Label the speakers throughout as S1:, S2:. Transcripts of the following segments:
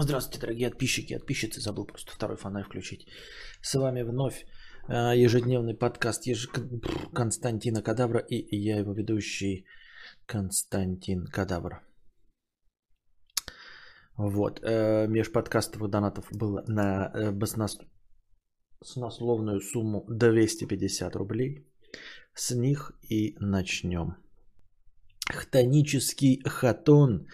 S1: Здравствуйте, дорогие подписчики, подписчицы. Забыл просто второй фонарь включить. С вами вновь э, ежедневный подкаст еж... Константина Кадавра и я его ведущий Константин Кадавр. Вот. Э, межподкастовых донатов было на э, баснословную сумму 250 рублей. С них и начнем. Хтонический хатон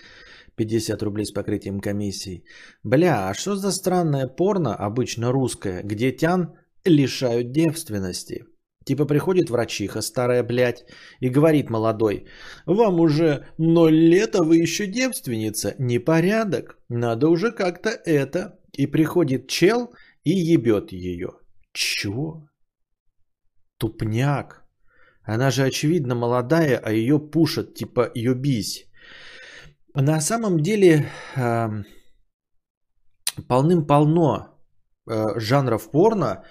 S1: 50 рублей с покрытием комиссии. Бля, а что за странное порно, обычно русское, где тян лишают девственности? Типа приходит врачиха, старая блядь, и говорит молодой, вам уже ноль лет, а вы еще девственница, непорядок, надо уже как-то это. И приходит чел и ебет ее. Чего? Тупняк. Она же очевидно молодая, а ее пушат, типа ебись. На самом деле э, полным-полно э, жанров порно,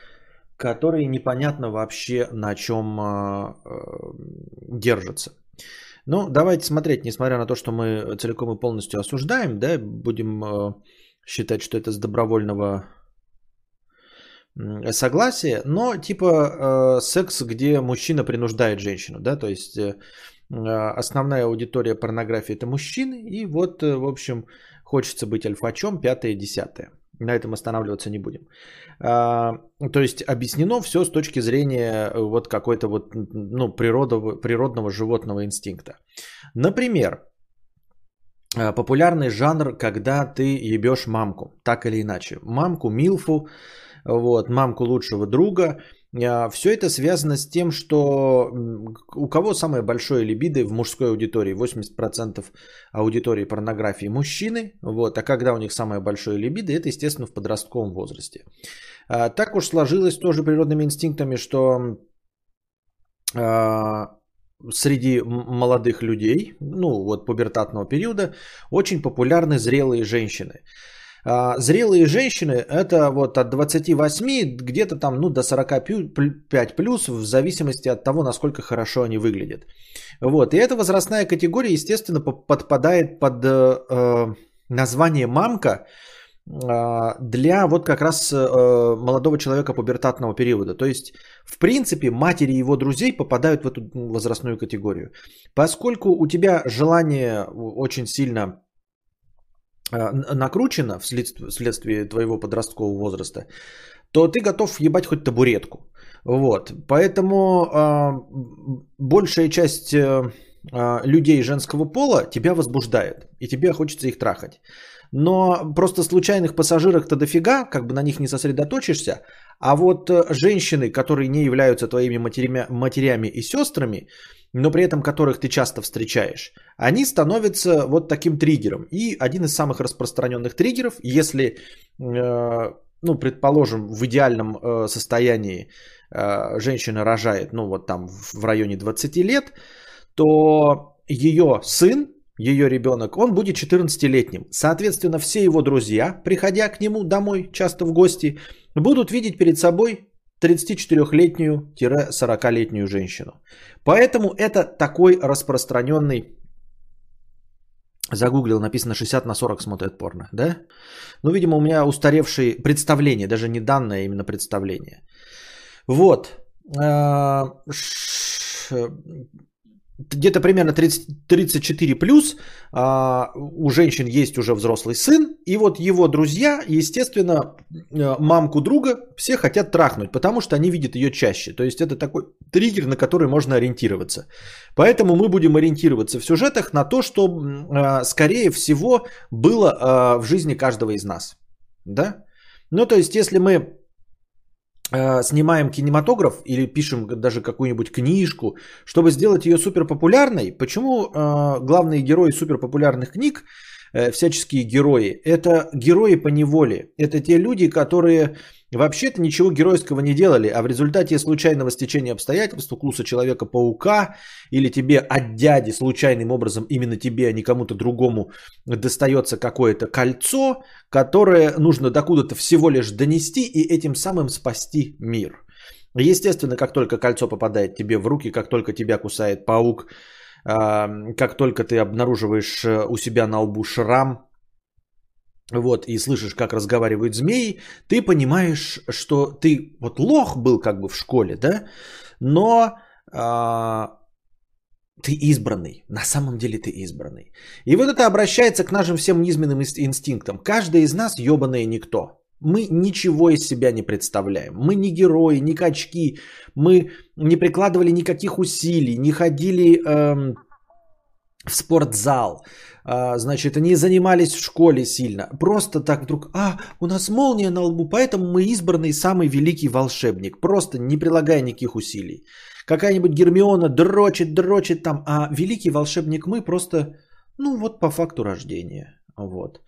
S1: которые непонятно вообще на чем э, э, держатся. Ну, давайте смотреть, несмотря на то, что мы целиком и полностью осуждаем, да, будем считать, что это с добровольного согласия, но типа секс, где мужчина принуждает женщину, да, то есть основная аудитория порнографии это мужчины, и вот, э, в общем, хочется быть альфачом, пятое десятое. На этом останавливаться не будем. А, то есть объяснено все с точки зрения э, вот какой-то вот, ну, природного, природного животного инстинкта. Например, а, популярный жанр, когда ты ебешь мамку, так или иначе. Мамку, милфу, вот, мамку лучшего друга – а, Все это связано с тем, что у кого самое большое либидо в мужской аудитории? 80% аудитории порнографии мужчины. Вот, а когда у них самое большое либидо? Это, естественно, в подростковом возрасте. А, так уж сложилось тоже природными инстинктами, что а, среди молодых людей, ну вот пубертатного периода, очень популярны зрелые женщины. А, зрелые женщины это вот от 28 где-то там ну, до 45 плюс в зависимости от того, насколько хорошо они выглядят. Вот. И эта возрастная категория, естественно, подпадает под э, э название «мамка», э, для вот как раз э, молодого человека пубертатного периода. То есть, в принципе, матери его друзей попадают в эту возрастную категорию. Поскольку у тебя желание очень сильно а, накручено вследствие, вследствие твоего подросткового возраста, то ты готов ебать хоть табуретку. Вот. Поэтому э, большая часть э, людей женского пола тебя возбуждает, и тебе хочется их трахать. Но просто случайных пассажирах-то дофига, как бы на них не сосредоточишься. А вот э, женщины, которые не являются твоими матерями, матерями и сестрами, но при этом которых ты часто встречаешь, они становятся вот таким триггером. И один из самых распространенных триггеров, если, э, ну, предположим, в идеальном э, состоянии женщина рожает, ну, вот там в районе 20 лет, то ее сын, ее ребенок, он будет 14-летним. Соответственно, все его друзья, приходя к нему домой, часто в гости, будут видеть перед собой 34-летнюю-40-летнюю женщину. Поэтому это такой распространенный Загуглил, написано 60 на 40 смотрят порно, да? Ну, видимо, у меня устаревшие представления, даже не данные, а именно представления. Вот. А, где-то примерно 30, 34 плюс а, у женщин есть уже взрослый сын, и вот его друзья, естественно, э, мамку друга все хотят трахнуть, потому что они видят ее чаще. То есть это такой триггер, на который можно ориентироваться. Поэтому мы будем ориентироваться в сюжетах на то, что, а, скорее всего, было а, в жизни каждого из нас. Да? Ну, то есть, если мы снимаем кинематограф или пишем даже какую-нибудь книжку, чтобы сделать ее супер популярной, почему э, главные герои супер популярных книг, э, всяческие герои, это герои по неволе. Это те люди, которые Вообще-то ничего геройского не делали, а в результате случайного стечения обстоятельств, укуса Человека-паука или тебе от дяди случайным образом, именно тебе, а не кому-то другому, достается какое-то кольцо, которое нужно докуда-то всего лишь донести и этим самым спасти мир. Естественно, как только кольцо попадает тебе в руки, как только тебя кусает паук, как только ты обнаруживаешь э, у себя на лбу шрам, вот, и слышишь, как разговаривают змеи, ты понимаешь, что ты вот лох был как бы в школе, да, но а, ты избранный, на самом деле ты избранный. И вот это обращается к нашим всем низменным инстинктам. Каждый из нас ебаный никто. Мы ничего из себя не представляем. Мы не герои, не качки. Мы не прикладывали никаких усилий, не ходили эм, в спортзал. Э, значит, не занимались в школе сильно. Просто так вдруг, а, у нас молния на лбу, поэтому мы избранный самый великий волшебник. Просто не прилагая никаких усилий. Какая-нибудь Гермиона дрочит, дрочит там, а великий волшебник мы просто, ну вот по факту рождения. Вот.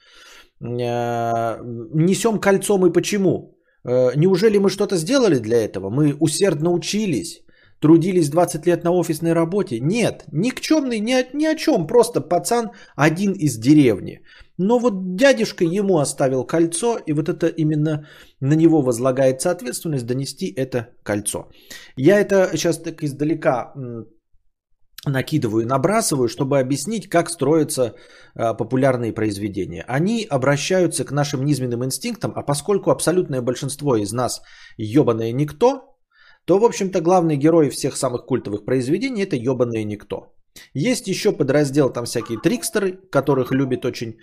S1: Э, несем кольцо мы почему? Э, неужели мы что-то сделали для этого? Мы усердно учились, трудились 20 лет на офисной работе? Нет, никчемный ни о, ни о чем, просто пацан один из деревни. Но вот дядюшка ему оставил кольцо, и вот это именно на него возлагается ответственность донести это кольцо. Я это сейчас так издалека накидываю набрасываю, чтобы объяснить, как строятся э, популярные произведения. Они обращаются к нашим низменным инстинктам, а поскольку абсолютное большинство из нас ебаное никто, то, в общем-то, главный герой всех самых культовых произведений это ебаное никто. Есть еще подраздел там всякие трикстеры, которых любит очень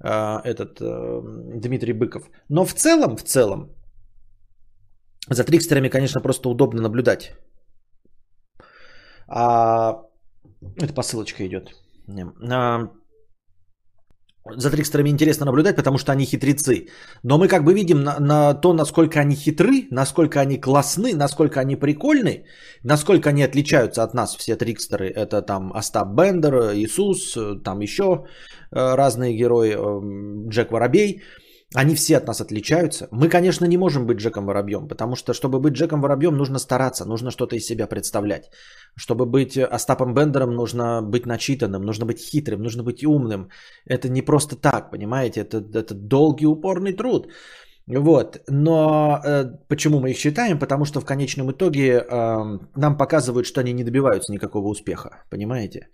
S1: э, этот э, Дмитрий Быков. Но в целом, в целом, за трикстерами, конечно, просто удобно наблюдать. А это посылочка идет. А, за трикстерами интересно наблюдать, потому что они хитрецы. Но мы как бы видим на, на то, насколько они хитры, насколько они классны, насколько они прикольны, насколько они отличаются от нас, все трикстеры. Это там Остап Бендер, Иисус, там еще э, разные герои, э, Джек Воробей. Они все от нас отличаются. Мы, конечно, не можем быть Джеком Воробьем, потому что, чтобы быть Джеком Воробьем, нужно стараться, нужно что-то из себя представлять. Чтобы быть Остапом Бендером, нужно быть начитанным, нужно быть хитрым, нужно быть умным. Это не просто так, понимаете? Это, это долгий упорный труд. Вот. Но э, почему мы их считаем? Потому что в конечном итоге э, нам показывают, что они не добиваются никакого успеха. Понимаете?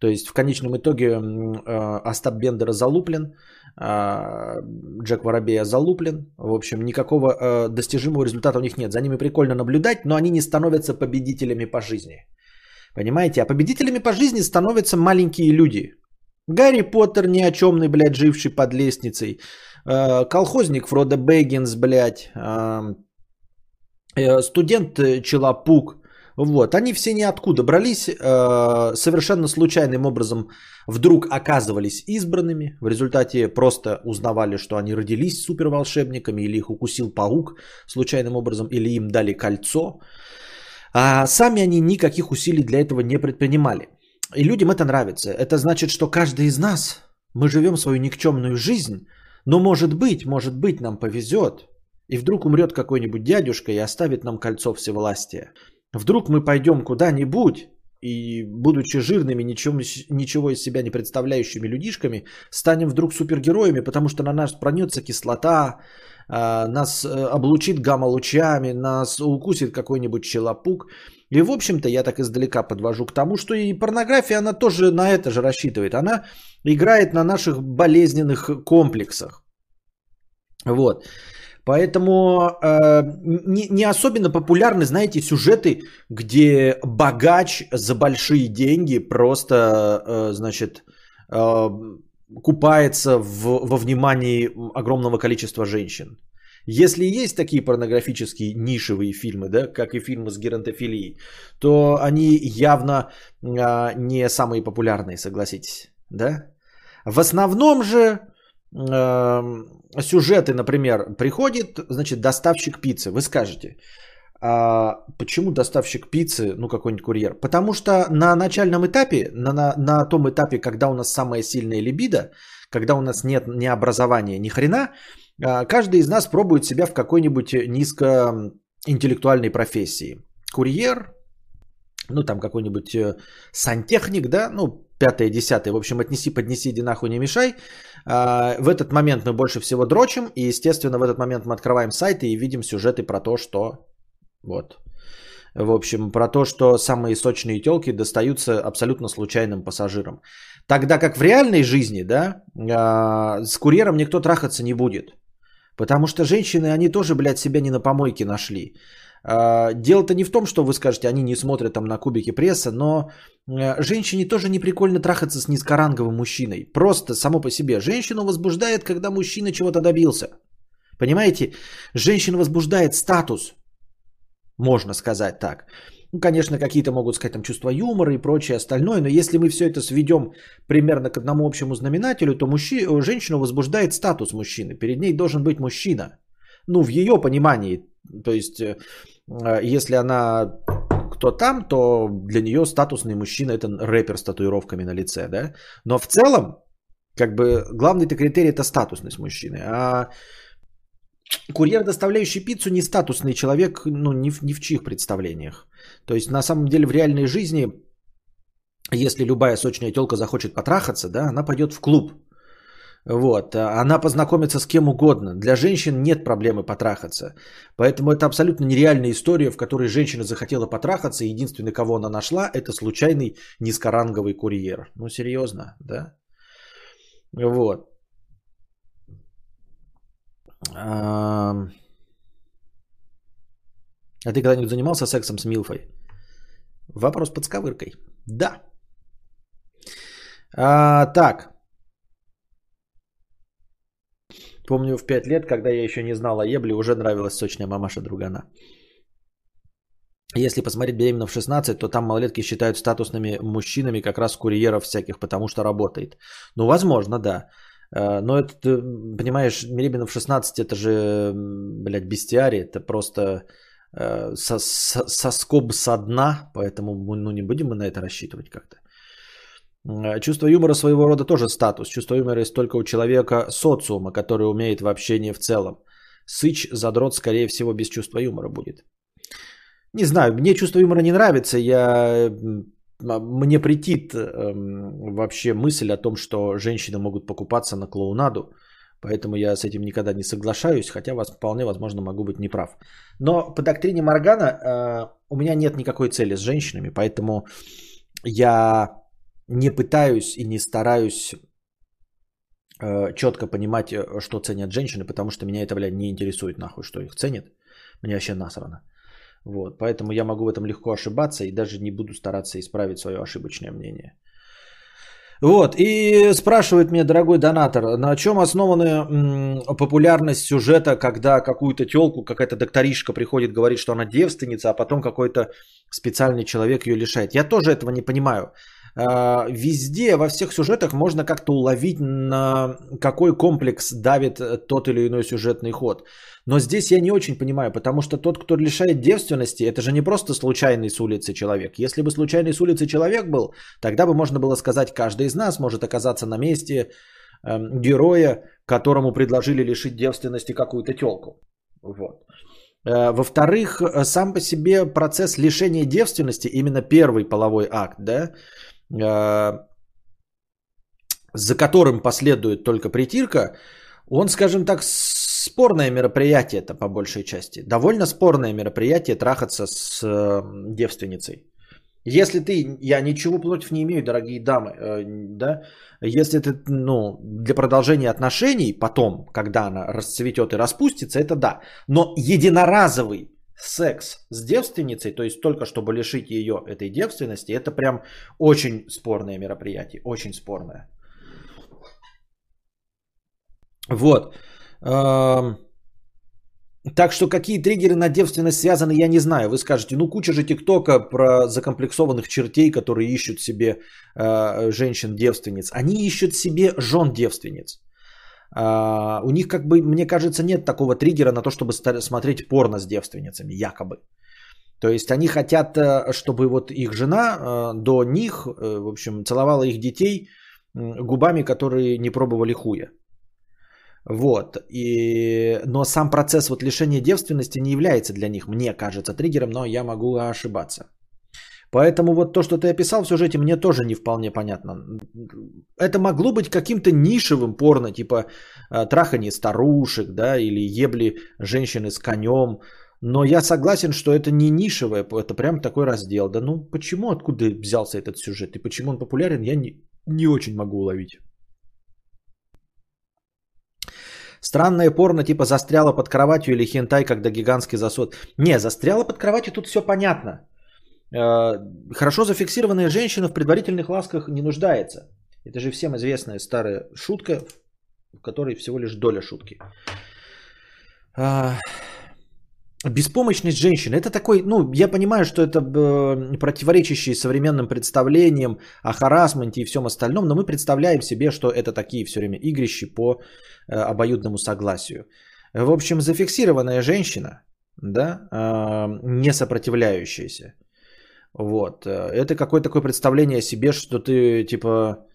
S1: То есть в конечном итоге э, Остап Бендера залуплен, э, Джек Воробея залуплен. В общем, никакого э, достижимого результата у них нет. За ними прикольно наблюдать, но они не становятся победителями по жизни. Понимаете? А победителями по жизни становятся маленькие люди. Гарри Поттер ни о чемный, блядь, живший под лестницей. Колхозник Фродо Бэггинс, блядь. Студент Челопук вот, они все ниоткуда брались, э, совершенно случайным образом вдруг оказывались избранными, в результате просто узнавали, что они родились суперволшебниками, или их укусил паук случайным образом, или им дали кольцо. А сами они никаких усилий для этого не предпринимали. И людям это нравится. Это значит, что каждый из нас, мы живем свою никчемную жизнь, но может быть, может быть, нам повезет, и вдруг умрет какой-нибудь дядюшка и оставит нам кольцо всевластия. Вдруг мы пойдем куда-нибудь, и будучи жирными, ничего, ничего из себя не представляющими людишками, станем вдруг супергероями, потому что на нас пронется кислота, а, нас э, облучит гамма-лучами, нас укусит какой-нибудь челопук. И, в общем-то, я так издалека подвожу к тому, что и порнография, она тоже на это же рассчитывает. Она играет на наших болезненных комплексах. Вот. Поэтому э, не, не особенно популярны, знаете, сюжеты, где богач за большие деньги просто, э, значит, э, купается в, во внимании огромного количества женщин. Если есть такие порнографические нишевые фильмы, да, как и фильмы с геронтофилией, то они явно э, не самые популярные, согласитесь, да? В основном же сюжеты, например, приходит, значит, доставщик пиццы. Вы скажете, а почему доставщик пиццы, ну какой-нибудь курьер? Потому что на начальном этапе, на, на, на том этапе, когда у нас самая сильная либидо, когда у нас нет ни образования, ни хрена, а, каждый из нас пробует себя в какой-нибудь низкоинтеллектуальной профессии. Курьер, ну там какой-нибудь э, сантехник, да, ну пятое, десятое, в общем, отнеси, поднеси, иди нахуй, не мешай. А, в этот момент мы больше всего дрочим, и, естественно, в этот момент мы открываем сайты и видим сюжеты про то, что вот В общем, про то, что самые сочные телки достаются абсолютно случайным пассажирам. Тогда как в реальной жизни, да, а, с курьером никто трахаться не будет. Потому что женщины, они тоже, блядь, себя не на помойке нашли. А, дело-то не в том, что вы скажете, они не смотрят там на кубики пресса, но э, женщине тоже не прикольно трахаться с низкоранговым мужчиной. Просто само по себе. Женщину возбуждает, когда мужчина чего-то добился. Понимаете? Женщину возбуждает статус. Можно сказать так. Ну, конечно, какие-то могут сказать там чувство юмора и прочее остальное, но если мы все это сведем примерно к одному общему знаменателю, то мужчи... женщину возбуждает статус мужчины. Перед ней должен быть мужчина. Ну, в ее понимании. То есть, э, если она кто там, то для нее статусный мужчина это рэпер с татуировками на лице, да. Но в целом, как бы главный-то критерий это статусность мужчины. А курьер, доставляющий пиццу, не статусный человек, ну, ни в, ни в чьих представлениях. То есть, на самом деле, в реальной жизни, если любая сочная телка захочет потрахаться, да, она пойдет в клуб. Вот, а она познакомится с кем угодно. Для женщин нет проблемы потрахаться. Поэтому это абсолютно нереальная история, в которой женщина захотела потрахаться, и единственный, кого она нашла, это случайный низкоранговый курьер. Ну, серьезно, да? Вот. А ты когда-нибудь занимался сексом с Милфой? Вопрос под сковыркой. Да. А, так. Помню в 5 лет, когда я еще не знал о ебле, уже нравилась сочная мамаша другана. Если посмотреть беременна в 16, то там малолетки считают статусными мужчинами как раз курьеров всяких, потому что работает. Ну, возможно, да. Э, но это, понимаешь, беременна в 16 это же, блядь, бестиарий. Это просто э, со, со, соскоб со дна, поэтому ну, не будем мы на это рассчитывать как-то. Э, чувство юмора своего рода тоже статус. Чувство юмора есть только у человека социума, который умеет в общении в целом. Сыч, задрот, скорее всего, без чувства юмора будет. Не знаю, мне чувство юмора не нравится. Я... Мне претит эм, вообще мысль о том, что женщины могут покупаться на клоунаду. Поэтому я с этим никогда не соглашаюсь, хотя вас вполне возможно могу быть неправ. Но по доктрине Моргана э, у меня нет никакой цели с женщинами, поэтому я не пытаюсь и не стараюсь э, четко понимать, э, что ценят женщины, потому что меня это, блядь, не интересует нахуй, что их ценят. Мне вообще насрано. Вот, поэтому я могу в этом легко ошибаться и даже не буду стараться исправить свое ошибочное мнение. Вот, и спрашивает меня дорогой донатор, на чем основана популярность сюжета, когда какую-то телку, какая-то докторишка приходит, говорит, что она девственница, а потом какой-то специальный человек ее лишает. Я тоже этого не понимаю. А, везде, во всех сюжетах можно как-то уловить, на какой комплекс давит тот или иной сюжетный ход. Но здесь я не очень понимаю, потому что тот, кто лишает девственности, это же не просто случайный с улицы человек. Если бы случайный с улицы человек был, тогда бы можно было сказать, каждый из нас может оказаться на месте э, героя, которому предложили лишить девственности какую-то телку. Вот. Э, во-вторых, э, сам по себе процесс лишения девственности, именно первый половой акт, да, за которым последует только притирка, он, скажем так, спорное мероприятие это по большей части. Довольно спорное мероприятие трахаться с э, девственницей. Если ты, я ничего против не имею, дорогие дамы, э, да, если ты, ну, для продолжения отношений потом, когда она расцветет и распустится, это да. Но единоразовый секс с девственницей, то есть только чтобы лишить ее этой девственности, это прям очень спорное мероприятие, очень спорное. Вот. Так что какие триггеры на девственность связаны, я не знаю. Вы скажете, ну куча же тиктока про закомплексованных чертей, которые ищут себе э, женщин-девственниц. Они ищут себе жен-девственниц. Uh, у них, как бы, мне кажется, нет такого триггера на то, чтобы смотреть порно с девственницами, якобы. То есть они хотят, э, чтобы вот их жена uh, до них, uh, в общем, целовала их детей губами, которые не пробовали хуя. Вот. И... Но сам процесс вот лишения девственности не является для них, мне кажется, триггером, но я могу ошибаться. Поэтому вот то, что ты описал в сюжете, мне тоже не вполне понятно. Это могло быть каким-то нишевым порно, типа э, трахание старушек, да, или ебли женщины с конем, Но я согласен, что это не нишевое, это прям такой раздел. Да ну почему, откуда взялся этот сюжет и почему он популярен, я не, не очень могу уловить. Странное порно типа застряла под кроватью или хентай, когда гигантский засот. Не, застряла под кроватью, тут все понятно. Э, хорошо зафиксированная женщина в предварительных ласках не нуждается. Это же всем известная старая шутка, в которой всего лишь доля шутки. А, беспомощность женщины. Это такой, ну, я понимаю, что это э, противоречащий современным представлениям о харасменте и всем остальном, но мы представляем себе, что это такие все время игрищи по э, обоюдному согласию. В общем, зафиксированная женщина, да, э, не сопротивляющаяся, вот, э, это какое-то такое представление о себе, что ты, типа,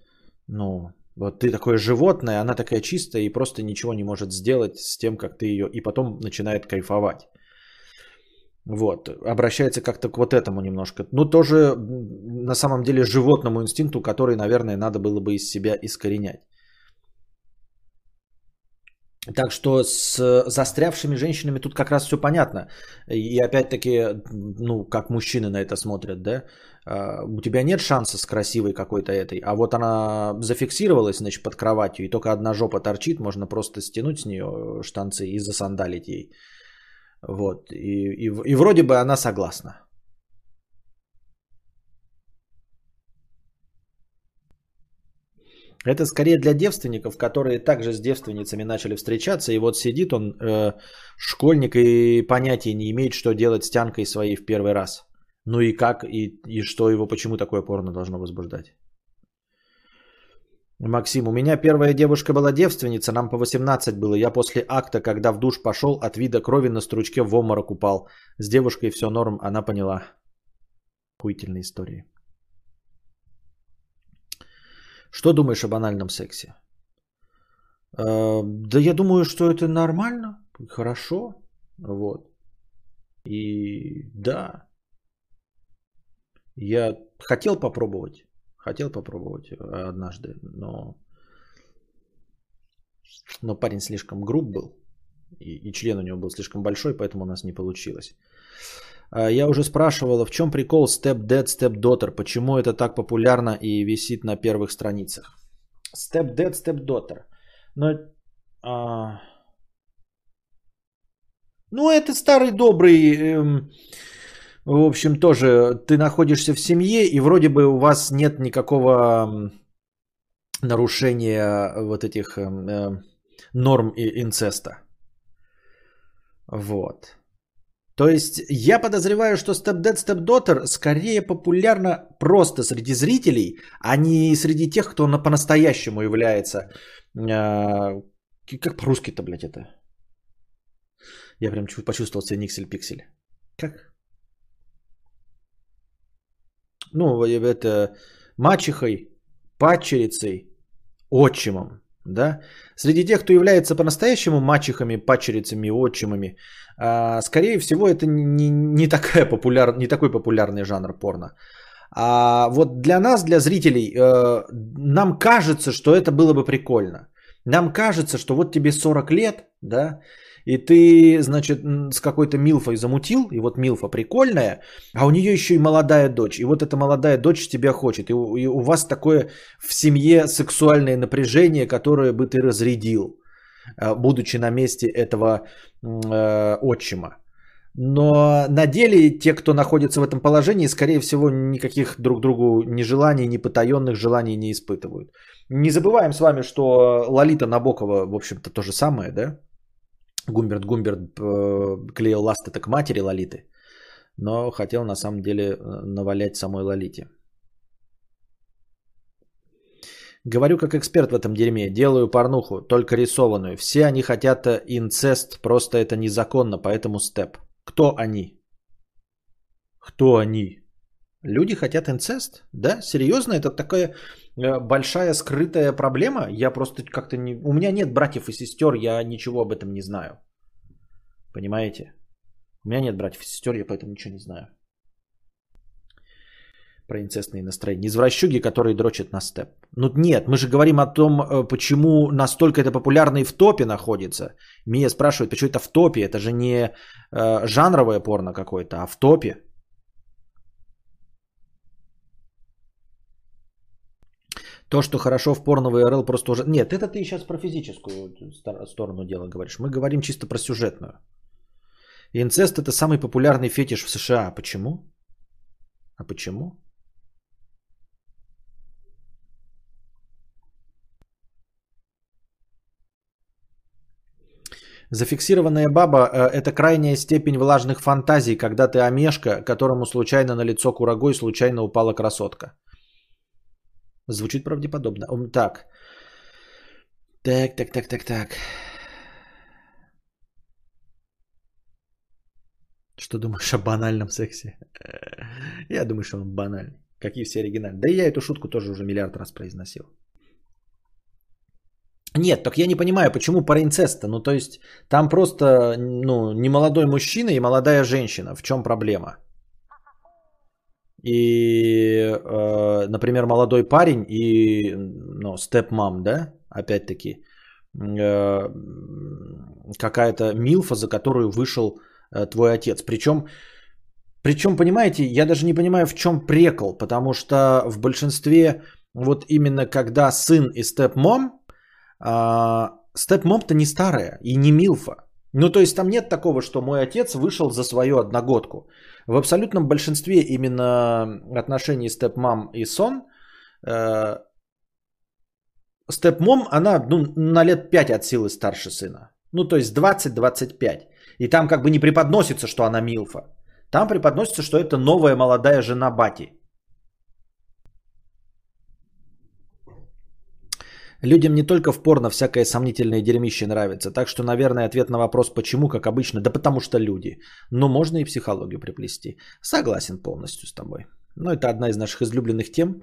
S1: ну, вот ты такое животное, она такая чистая и просто ничего не может сделать с тем, как ты ее, и потом начинает кайфовать. Вот, обращается как-то к вот этому немножко. Ну, тоже на самом деле животному инстинкту, который, наверное, надо было бы из себя искоренять. Так что с застрявшими женщинами тут как раз все понятно. И опять-таки, ну, как мужчины на это смотрят, да? А, у тебя нет шанса с красивой какой-то этой, а вот она зафиксировалась, значит, под кроватью, и только одна жопа торчит, можно просто стянуть с нее штанцы и засандалить ей. Вот, и, и, и вроде бы она согласна. Это скорее для девственников, которые также с девственницами начали встречаться, и вот сидит он, э, школьник, и понятия не имеет, что делать с тянкой своей в первый раз. Ну и как, и, и что его, почему такое порно должно возбуждать? Максим, у меня первая девушка была девственница, нам по 18 было. Я после акта, когда в душ пошел, от вида крови на стручке в обморок упал. С девушкой все норм, она поняла. Хуительные истории. Что думаешь о банальном сексе? Э, да я думаю, что это нормально, хорошо. Вот. И да, я хотел попробовать, хотел попробовать э, однажды, но, но парень слишком груб был, и, и член у него был слишком большой, поэтому у нас не получилось. А, я уже спрашивала, в чем прикол Step Dead, Step Daughter, почему это так популярно и висит на первых страницах. Step Dead, Step Daughter. Но, а... Ну, это старый добрый, эм, в общем, тоже ты находишься в семье, и вроде бы у вас нет никакого нарушения вот этих э, норм и инцеста. Вот. То есть я подозреваю, что Step Dead Step Daughter скорее популярна просто среди зрителей, а не среди тех, кто на по-настоящему является... Э, как по-русски-то, блядь, это? Я прям почувствовал себя никсель-пиксель. Как? Ну, это мачехой, падчерицей, отчимом. Да? Среди тех, кто является по-настоящему мачехами, падчерицами, отчимами, а, скорее всего, это не, не, такая популяр, не такой популярный жанр порно. А вот для нас, для зрителей, э, нам кажется, что это было бы прикольно. Нам кажется, что вот тебе 40 лет, да, и ты, значит, с какой-то Милфой замутил, и вот Милфа прикольная, а у нее еще и молодая дочь. И вот эта молодая дочь тебя хочет. И у, и у вас такое в семье сексуальное напряжение, которое бы ты разрядил, э, будучи на месте этого э, отчима. Но на деле те, кто находится в этом положении, скорее всего, никаких друг другу ни желаний, ни потаенных желаний не испытывают. Не забываем с вами, что Лолита Набокова, в общем-то, то же самое, да? Гумберт Гумберт э, клеил ласты к матери Лолиты, но хотел на самом деле э, навалять самой Лолите. Говорю как эксперт в этом дерьме. Делаю порнуху, только рисованную. Все они хотят э, инцест, просто это незаконно, поэтому степ. Кто они? Кто они? Люди хотят инцест? Да? Серьезно? Это такая большая скрытая проблема. Я просто как-то не... У меня нет братьев и сестер, я ничего об этом не знаю. Понимаете? У меня нет братьев и сестер, я поэтому ничего не знаю. про инцестные настроения. Извращуги, которые дрочат на степ. Ну нет, мы же говорим о том, э, почему настолько это популярно и в топе находится. Мия спрашивает, почему это в топе? Это же не э, жанровое порно какое-то, а в топе. То, что хорошо в порно ВРЛ просто уже... Нет, это ты сейчас про физическую сторону дела говоришь. Мы говорим чисто про сюжетную. Инцест это самый популярный фетиш в США. Почему? А почему? Зафиксированная баба э, – это крайняя степень влажных фантазий, когда ты омешка, которому случайно на лицо курагой случайно упала красотка. Звучит правдеподобно. Так. Так, так, так, так, так. Что думаешь о банальном сексе? Я думаю, что он банальный. Какие все оригинальные. Да и я эту шутку тоже уже миллиард раз произносил. Нет, так я не понимаю, почему про инцеста. Ну, то есть, там просто, ну, не молодой мужчина и молодая женщина. В чем проблема? И, э, например, молодой парень и, ну, степ-мам, да, опять-таки, э, какая-то милфа, за которую вышел э, твой отец. Причем, причем, понимаете, я даже не понимаю, в чем прекол, потому что в большинстве, вот именно когда сын и степ-мом, а, степ-мом-то не старая и не милфа. Ну, то есть там нет такого, что мой отец вышел за свою одногодку. В абсолютном большинстве именно отношений степ-мам и сон э, степ-мом, она ну, на лет 5 от силы старше сына. Ну, то есть 20-25. И там как бы не преподносится, что она милфа. Там преподносится, что это новая молодая жена Бати. Людям не только в порно всякое сомнительное дерьмище нравится. Так что, наверное, ответ на вопрос «почему?» как обычно, да потому что люди. Но можно и психологию приплести. Согласен полностью с тобой. Но это одна из наших излюбленных тем.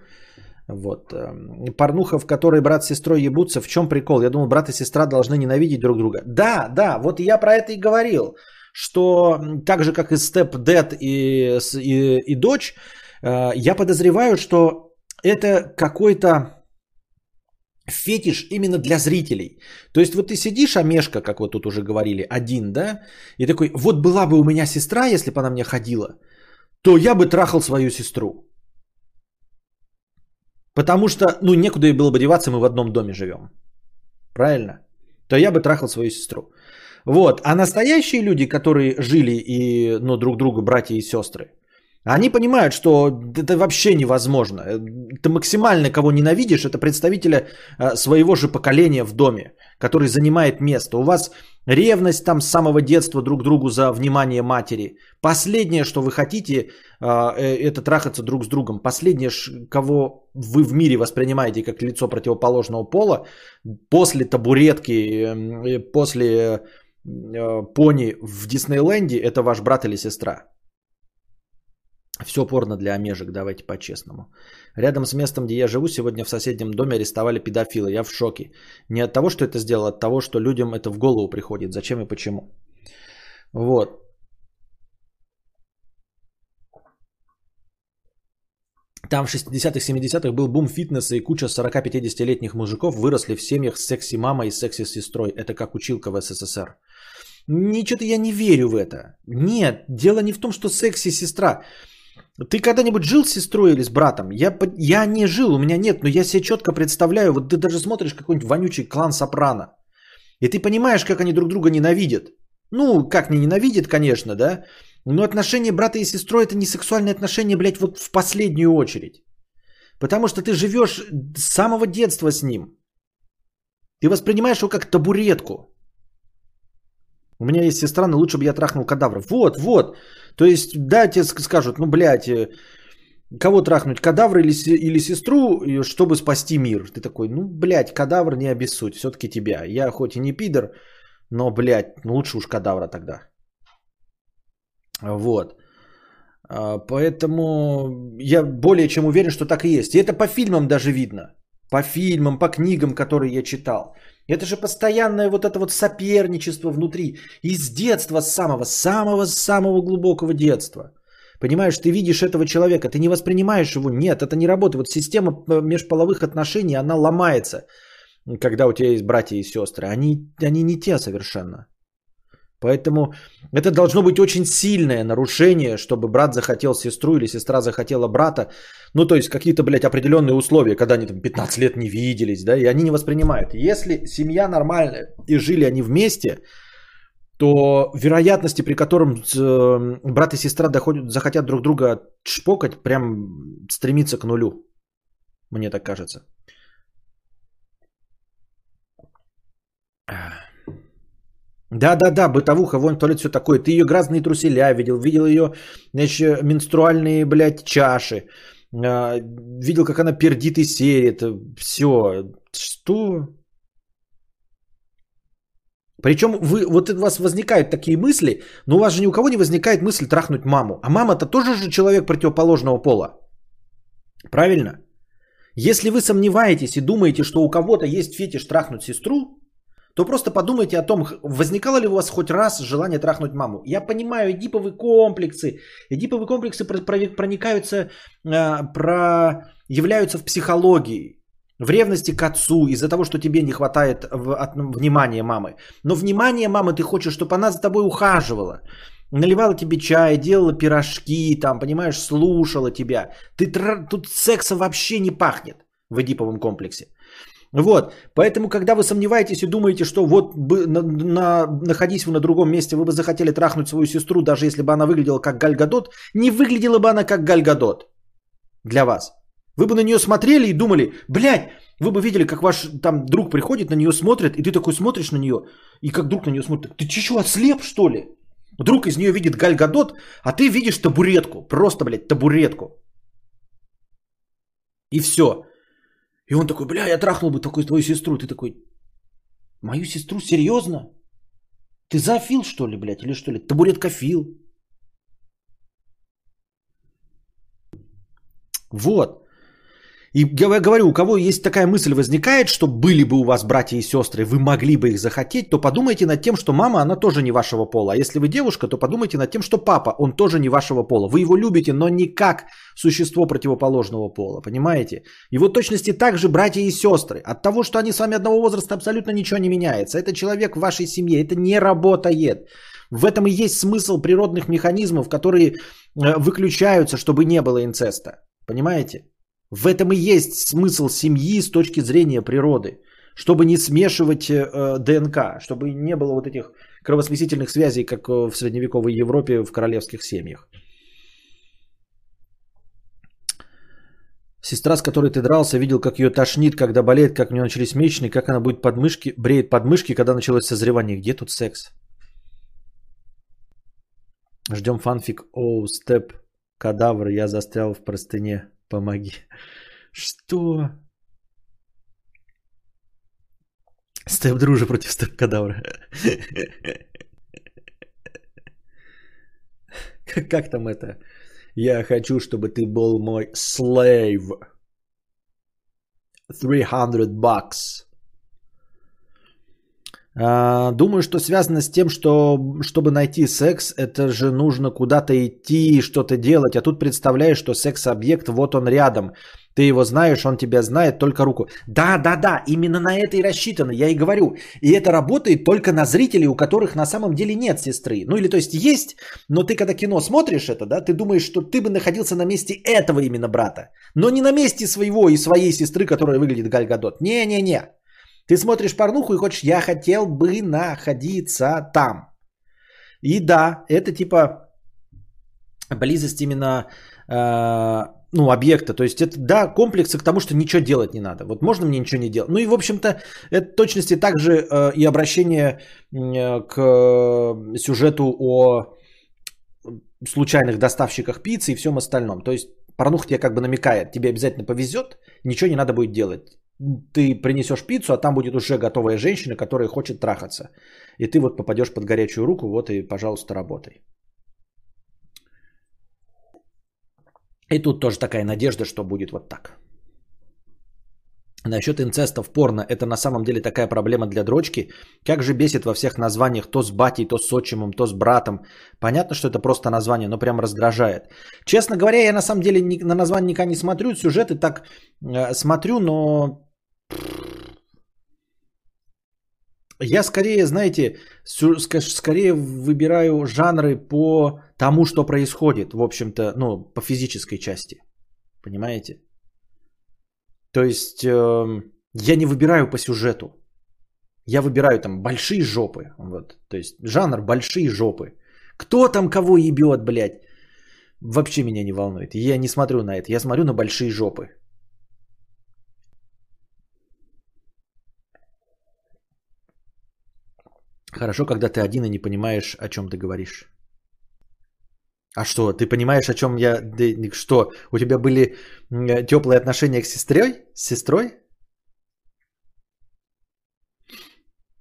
S1: Вот. Эм, порнуха, в которой брат с сестрой ебутся. В чем прикол? Я думал, брат и сестра должны ненавидеть друг друга. Да, да, вот я про это и говорил. Что так же, как и Step Dead и, и, и дочь, э, я подозреваю, что это какой-то фетиш именно для зрителей. То есть вот ты сидишь, Амешка, как вот тут уже говорили, один, да, и такой, вот была бы у меня сестра, если бы она мне ходила, то я бы трахал свою сестру. Потому что, ну, некуда и было бы деваться, мы в одном доме живем. Правильно? То я бы трахал свою сестру. Вот. А настоящие люди, которые жили и, ну, друг друга, братья и сестры, они понимают, что это вообще невозможно. Ты максимально кого ненавидишь, это представителя э, своего же поколения в доме, который занимает место. У вас ревность там с самого детства друг другу за внимание матери. Последнее, что вы хотите, э, э, это трахаться друг с другом. Последнее, кого вы в мире воспринимаете как лицо противоположного пола, после табуретки, после пони в Диснейленде, это ваш брат или сестра. Все порно для омежек, давайте по-честному. Рядом с местом, где я живу, сегодня в соседнем доме арестовали педофила. Я в шоке. Не от того, что это сделал, а от того, что людям это в голову приходит. Зачем и почему. Вот. Там в 60-х, 70-х был бум фитнеса и куча 40-50-летних мужиков выросли в семьях с секси-мамой и секси-сестрой. Это как училка в СССР. Ничего-то я не верю в это. Нет, дело не в том, что секси-сестра. Ты когда-нибудь жил с сестрой или с братом? Я, я не жил, у меня нет, но я себе четко представляю, вот ты даже смотришь какой-нибудь вонючий клан Сопрано, и ты понимаешь, как они друг друга ненавидят. Ну, как не ненавидят, конечно, да, но отношения брата и сестры это не сексуальные отношения, блядь, вот в последнюю очередь. Потому что ты живешь с самого детства с ним. Ты воспринимаешь его как табуретку. У меня есть сестра, но лучше бы я трахнул кадавра. Вот, вот. То есть, да, тебе скажут, ну, блядь, э, кого трахнуть, кадавра или, или сестру, чтобы спасти мир. Ты такой, ну, блядь, кадавр не обессудь, все-таки тебя. Я хоть и не пидор, но, блядь, ну, лучше уж кадавра тогда. Вот. А, поэтому я более чем уверен, что так и есть. И это по фильмам даже видно. По фильмам, по книгам, которые я читал. Это же постоянное вот это вот соперничество внутри. Из детства самого, самого-самого глубокого детства. Понимаешь, ты видишь этого человека, ты не воспринимаешь его. Нет, это не работает. Вот система э, межполовых отношений, она ломается, когда у тебя есть братья и сестры. Они, они не те совершенно. Поэтому это должно быть очень сильное нарушение, чтобы брат захотел сестру или сестра захотела брата. Ну, то есть какие-то, блядь, определенные условия, когда они там 15 лет не виделись, да, и они не воспринимают. Если семья нормальная и жили они вместе, то вероятности, при котором э, брат и сестра доходят, захотят друг друга шпокать, прям стремится к нулю. Мне так кажется. Да-да-да, бытовуха, вон ли все такое. Ты ее грязные труселя видел, видел ее, значит, менструальные, блядь, чаши. А, видел, как она пердит и серит. Все. Что? Причем вы, вот у вас возникают такие мысли, но у вас же ни у кого не возникает мысль трахнуть маму. А мама-то тоже же человек противоположного пола. Правильно? Если вы сомневаетесь и думаете, что у кого-то есть фетиш трахнуть сестру, то просто подумайте о том, возникало ли у вас хоть раз желание трахнуть маму. Я понимаю, эдиповые комплексы. Эдиповые комплексы проникаются, а, проявляются в психологии. В ревности к отцу из-за того, что тебе не хватает внимания мамы. Но внимание мамы ты хочешь, чтобы она за тобой ухаживала. Наливала тебе чай, делала пирожки, там, понимаешь, слушала тебя. Ты тут секса вообще не пахнет в Эдиповом комплексе. Вот, поэтому, когда вы сомневаетесь и думаете, что вот бы, на, на, находись вы на другом месте, вы бы захотели трахнуть свою сестру, даже если бы она выглядела как Гальгадот, не выглядела бы она как Гальгадот для вас. Вы бы на нее смотрели и думали, блядь, вы бы видели, как ваш там друг приходит, на нее смотрит, и ты такой смотришь на нее, и как друг на нее смотрит, ты че, ослеп что ли? Друг из нее видит Гальгадот, а ты видишь табуретку, просто, блядь, табуретку. И все. И он такой, бля, я трахнул бы такой твою сестру. Ты такой, мою сестру, серьезно? Ты зоофил, что ли, блядь, или что ли? Табуретка фил. Вот. И говорю, у кого есть такая мысль возникает, что были бы у вас братья и сестры, вы могли бы их захотеть, то подумайте над тем, что мама, она тоже не вашего пола. А если вы девушка, то подумайте над тем, что папа, он тоже не вашего пола. Вы его любите, но не как существо противоположного пола, понимаете? И вот точности также братья и сестры. От того, что они с вами одного возраста, абсолютно ничего не меняется. Это человек в вашей семье, это не работает. В этом и есть смысл природных механизмов, которые э, выключаются, чтобы не было инцеста. Понимаете? В этом и есть смысл семьи с точки зрения природы. Чтобы не смешивать э, ДНК, чтобы не было вот этих кровосмесительных связей, как в средневековой Европе в королевских семьях. Сестра, с которой ты дрался, видел, как ее тошнит, когда болеет, как у нее начались месячные, как она будет подмышки, бреет подмышки, когда началось созревание. Где тут секс? Ждем фанфик. Оу, степ, кадавр, я застрял в простыне. Помоги. Что? Степ дружи против степ кадавра. Как, там это? Я хочу, чтобы ты был мой slave. 300 bucks. А, думаю, что связано с тем, что чтобы найти секс, это же нужно куда-то идти, что-то делать. А тут представляешь, что секс-объект, вот он рядом. Ты его знаешь, он тебя знает, только руку. Да, да, да, именно на это и рассчитано, я и говорю. И это работает только на зрителей, у которых на самом деле нет сестры. Ну или то есть есть, но ты когда кино смотришь это, да, ты думаешь, что ты бы находился на месте этого именно брата. Но не на месте своего и своей сестры, которая выглядит Гальгадот. Не-не-не. Ты смотришь порнуху и хочешь, я хотел бы находиться там. И да, это типа близость именно э, ну, объекта. То есть это, да, комплексы к тому, что ничего делать не надо. Вот можно мне ничего не делать. Ну и, в общем-то, это точности также э, и обращение э, к сюжету о случайных доставщиках пиццы и всем остальном. То есть порнуха тебе как бы намекает, тебе обязательно повезет, ничего не надо будет делать ты принесешь пиццу, а там будет уже готовая женщина, которая хочет трахаться. И ты вот попадешь под горячую руку, вот и, пожалуйста, работай. И тут тоже такая надежда, что будет вот так. Насчет инцеста в порно, это на самом деле такая проблема для дрочки. Как же бесит во всех названиях то с батей, то с отчимом, то с братом. Понятно, что это просто название, но прям раздражает. Честно говоря, я на самом деле на название никогда не смотрю, сюжеты так э, смотрю, но я скорее, знаете, скорее выбираю жанры по тому, что происходит, в общем-то, ну, по физической части. Понимаете? То есть э, я не выбираю по сюжету. Я выбираю там большие жопы. Вот. То есть жанр большие жопы. Кто там кого ебет, блядь, вообще меня не волнует. Я не смотрю на это. Я смотрю на большие жопы. Хорошо, когда ты один и не понимаешь, о чем ты говоришь. А что, ты понимаешь, о чем я... Что, у тебя были теплые отношения к сестрой? С сестрой?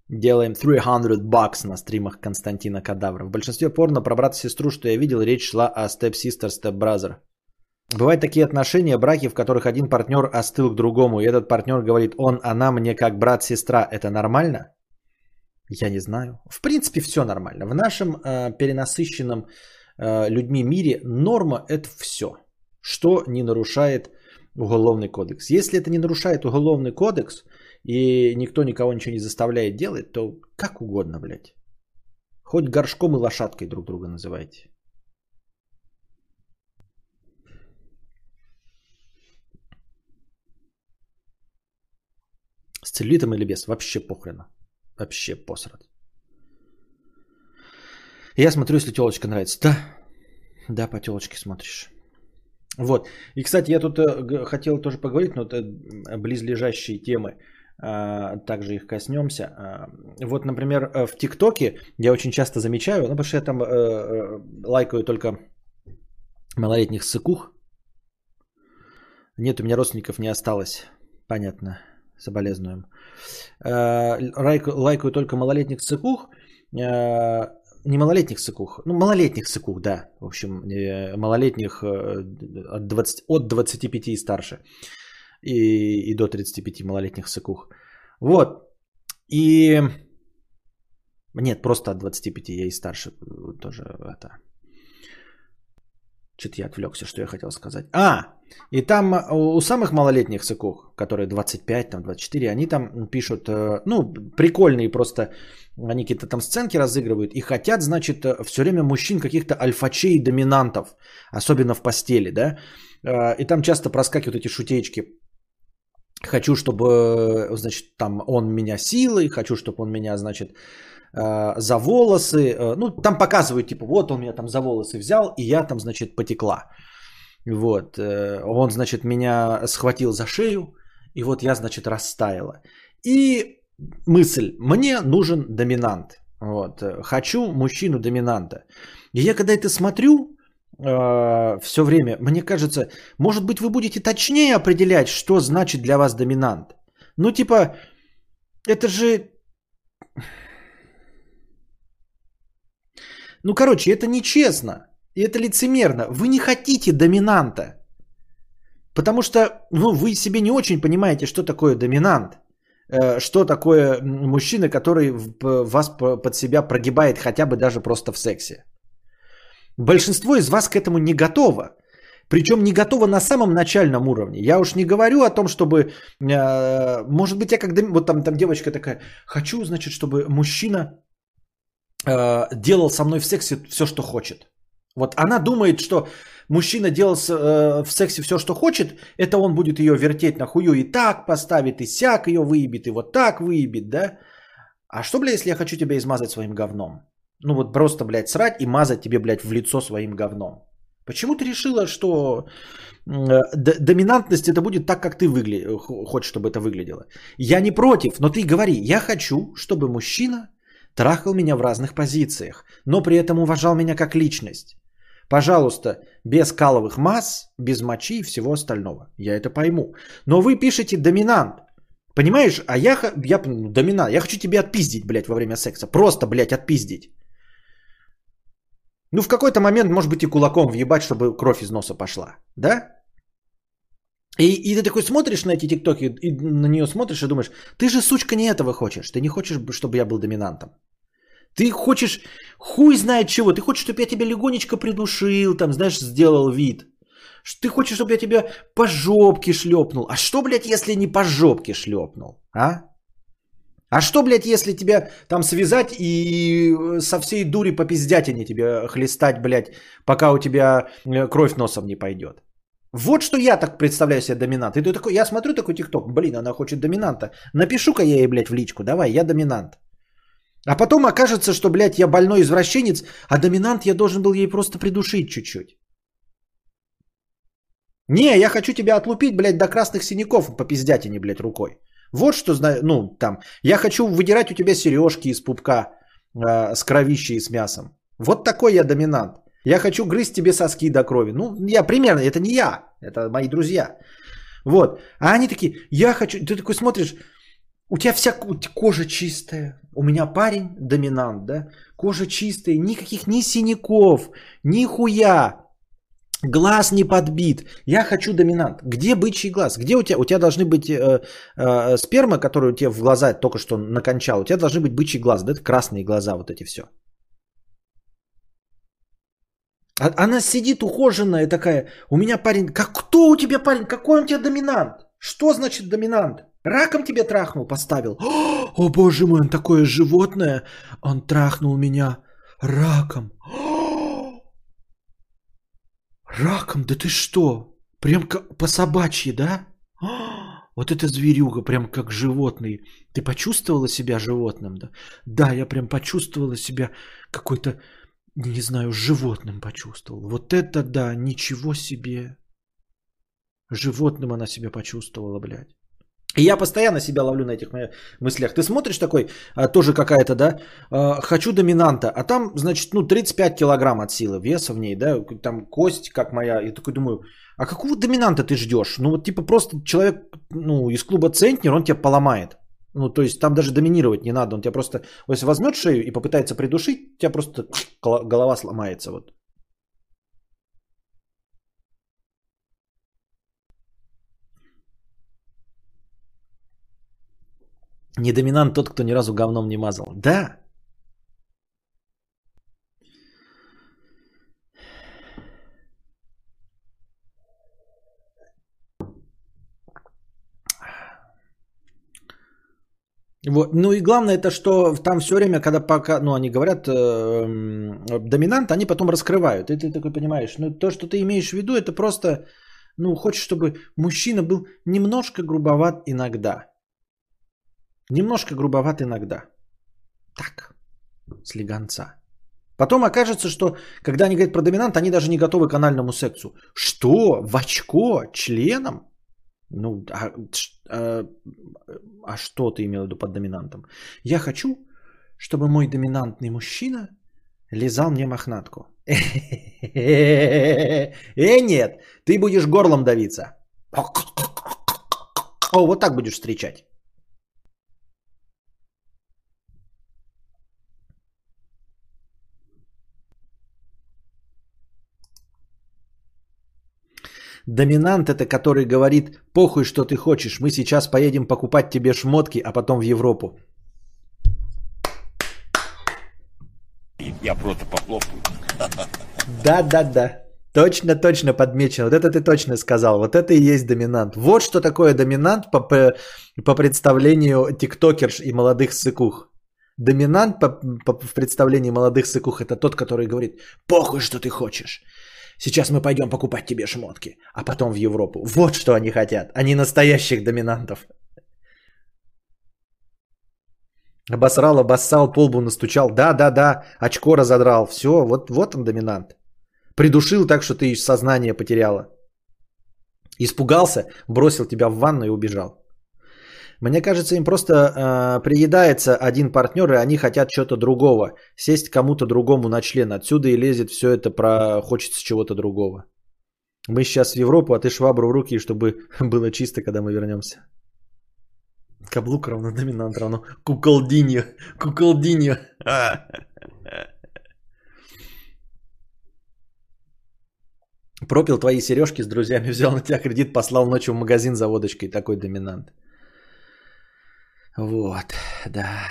S1: Делаем 300 бакс на стримах Константина Кадавра. В большинстве порно про брата и сестру, что я видел, речь шла о step brother. Бывают такие отношения, браки, в которых один партнер остыл к другому, и этот партнер говорит, он, она мне как брат-сестра. Это нормально? Я не знаю. В принципе, все нормально. В нашем э, перенасыщенном Э, людьми мире норма это все, что не нарушает уголовный кодекс. Если это не нарушает уголовный кодекс и никто никого ничего не заставляет делать, то как угодно, блядь. Хоть горшком и лошадкой друг друга называйте. С целлюлитом или без, вообще похрена. Вообще посрать. Я смотрю, если телочка нравится. Да, да, по телочке смотришь. Вот. И, кстати, я тут э, хотел тоже поговорить, но это близлежащие темы. А, также их коснемся. А, вот, например, э, в ТикТоке я очень часто замечаю, ну, потому что я там э, э, лайкаю только малолетних сыкух. Нет, у меня родственников не осталось. Понятно, соболезнуем. Э, лайкаю только малолетних сыкух. Э, не малолетних сыкух, ну малолетних сыкух, да, в общем, э, малолетних от, 20, от 25 и старше и, и до 35 малолетних сыкух. Вот, и нет, просто от 25, я и старше тоже это. Что-то я отвлекся, что я хотел сказать. А, и там у самых малолетних сыкух, которые 25, там 24, они там пишут, э, ну, прикольные просто они какие-то там сценки разыгрывают и хотят, значит, э, все время мужчин каких-то альфачей и доминантов, особенно в постели, да. Э, и там часто проскакивают эти шутечки. Хочу, чтобы, значит, там он меня силой, хочу, чтобы он меня, значит, э, за волосы. Ну, там показывают, типа, вот он меня там за волосы взял, и я там, значит, потекла. Вот. Он, значит, меня схватил за шею, и вот я, значит, растаяла. И мысль, мне нужен доминант. Вот. Хочу мужчину доминанта. И я когда это смотрю, э, все время, мне кажется, может быть, вы будете точнее определять, что значит для вас доминант. Ну, типа, это же... Ну, короче, это нечестно. И это лицемерно. Вы не хотите доминанта. Потому что ну, вы себе не очень понимаете, что такое доминант. Э, что такое мужчина, который вас под себя прогибает хотя бы даже просто в сексе. Большинство из вас к этому не готово. Причем не готово на самом начальном уровне. Я уж не говорю о том, чтобы, э, может быть, я когда, вот там, там девочка такая, хочу, значит, чтобы мужчина делал со мной в сексе все, что хочет. Вот она думает, что мужчина делал э, в сексе все, что хочет, это он будет ее вертеть на хую и так поставит, и сяк ее выебет, и вот так выебет, да? А что, блядь, если я хочу тебя измазать своим говном? Ну вот просто, блядь, срать и мазать тебе, блядь, в лицо своим говном. Почему ты решила, что э, доминантность это будет так, как ты выгля... хочешь, чтобы это выглядело? Я не против, но ты говори, я хочу, чтобы мужчина трахал меня в разных позициях, но при этом уважал меня как личность. Пожалуйста, без каловых масс, без мочи и всего остального. Я это пойму. Но вы пишете доминант. Понимаешь? А я, я ну, доминант. Я хочу тебе отпиздить, блядь, во время секса. Просто, блядь, отпиздить. Ну, в какой-то момент, может быть, и кулаком въебать, чтобы кровь из носа пошла. Да? И, и ты такой смотришь на эти тиктоки, и на нее смотришь и думаешь, ты же, сучка, не этого хочешь. Ты не хочешь, чтобы я был доминантом. Ты хочешь хуй знает чего. Ты хочешь, чтобы я тебя легонечко придушил, там, знаешь, сделал вид. Ты хочешь, чтобы я тебя по жопке шлепнул. А что, блядь, если не по жопке шлепнул? А? А что, блядь, если тебя там связать и со всей дури по пиздятине тебе хлестать, блядь, пока у тебя э, кровь носом не пойдет? Вот что я так представляю себе доминант. И ты такой, я смотрю такой тикток, блин, она хочет доминанта. Напишу-ка я ей, блядь, в личку, давай, я доминант. А потом окажется, что, блядь, я больной извращенец, а доминант я должен был ей просто придушить чуть-чуть. Не, я хочу тебя отлупить, блядь, до красных синяков по пиздятине, блядь, рукой. Вот что ну, там, я хочу выдирать у тебя сережки из пупка э, с кровищей и с мясом. Вот такой я доминант. Я хочу грызть тебе соски до крови. Ну, я примерно, это не я, это мои друзья. Вот. А они такие, я хочу, ты такой смотришь, у тебя вся кожа чистая. У меня парень доминант, да? Кожа чистая, никаких ни синяков, ни хуя. Глаз не подбит. Я хочу доминант. Где бычий глаз? Где у тебя? У тебя должны быть э, э, сперма, которую тебе в глаза только что накончал. У тебя должны быть бычий глаз. Да, это красные глаза, вот эти все. А, она сидит ухоженная такая. У меня парень. Как кто у тебя парень? Какой он у тебя доминант? Что значит доминант? Раком тебе трахнул, поставил. О, боже мой, он такое животное. Он трахнул меня раком. Раком, да ты что? Прям как по собачьи, да? Вот это зверюга, прям как животный. Ты почувствовала себя животным, да? Да, я прям почувствовала себя какой-то, не знаю, животным почувствовал. Вот это да, ничего себе. Животным она себя почувствовала, блядь. И я постоянно себя ловлю на этих мыслях. Ты смотришь такой, а, тоже какая-то, да, а, хочу доминанта, а там, значит, ну, 35 килограмм от силы веса в ней, да, там кость, как моя. И такой думаю, а какого доминанта ты ждешь? Ну, вот типа просто человек, ну, из клуба Центнер, он тебя поломает. Ну, то есть там даже доминировать не надо. Он тебя просто, если возьмет шею и попытается придушить, у тебя просто голова сломается. Вот. Не доминант тот, кто ни разу говном не мазал. Да. Вот. Ну и главное это, что там все время, когда пока, ну они говорят э, доминант, они потом раскрывают. И ты такой понимаешь, ну то, что ты имеешь в виду, это просто, ну хочешь, чтобы мужчина был немножко грубоват иногда. Немножко грубоват иногда. Так, слегонца. Потом окажется, что когда они говорят про доминант, они даже не готовы к анальному сексу. Что? В очко? Членом? Ну, а, а, а что ты имел в виду под доминантом? Я хочу, чтобы мой доминантный мужчина лизал мне мохнатку. Э, нет, ты будешь горлом давиться. О, вот так будешь встречать. Доминант это который говорит, похуй, что ты хочешь, мы сейчас поедем покупать тебе шмотки, а потом в Европу.
S2: Я просто похлопаю.
S1: Да, да, да. Точно, точно подмечено. Вот это ты точно сказал. Вот это и есть доминант. Вот что такое доминант по, по, по представлению тиктокерш и молодых сыкух. Доминант по, по, в представлении молодых сыкух это тот, который говорит, похуй, что ты хочешь. Сейчас мы пойдем покупать тебе шмотки, а потом в Европу. Вот что они хотят. Они настоящих доминантов. Обосрал, обоссал, полбу настучал. Да, да, да, очко разодрал. Все, вот, вот он доминант. Придушил так, что ты сознание потеряла. Испугался, бросил тебя в ванну и убежал. Мне кажется, им просто э, приедается один партнер, и они хотят что-то другого. Сесть кому-то другому на член. Отсюда и лезет все это про хочется чего-то другого. Мы сейчас в Европу, а ты швабру в руки, чтобы было чисто, когда мы вернемся. Каблук равно доминант равно куколдиньо. Куколдиньо. Пропил твои сережки с друзьями, взял на тебя кредит, послал ночью в магазин за водочкой. Такой доминант. Вот, да.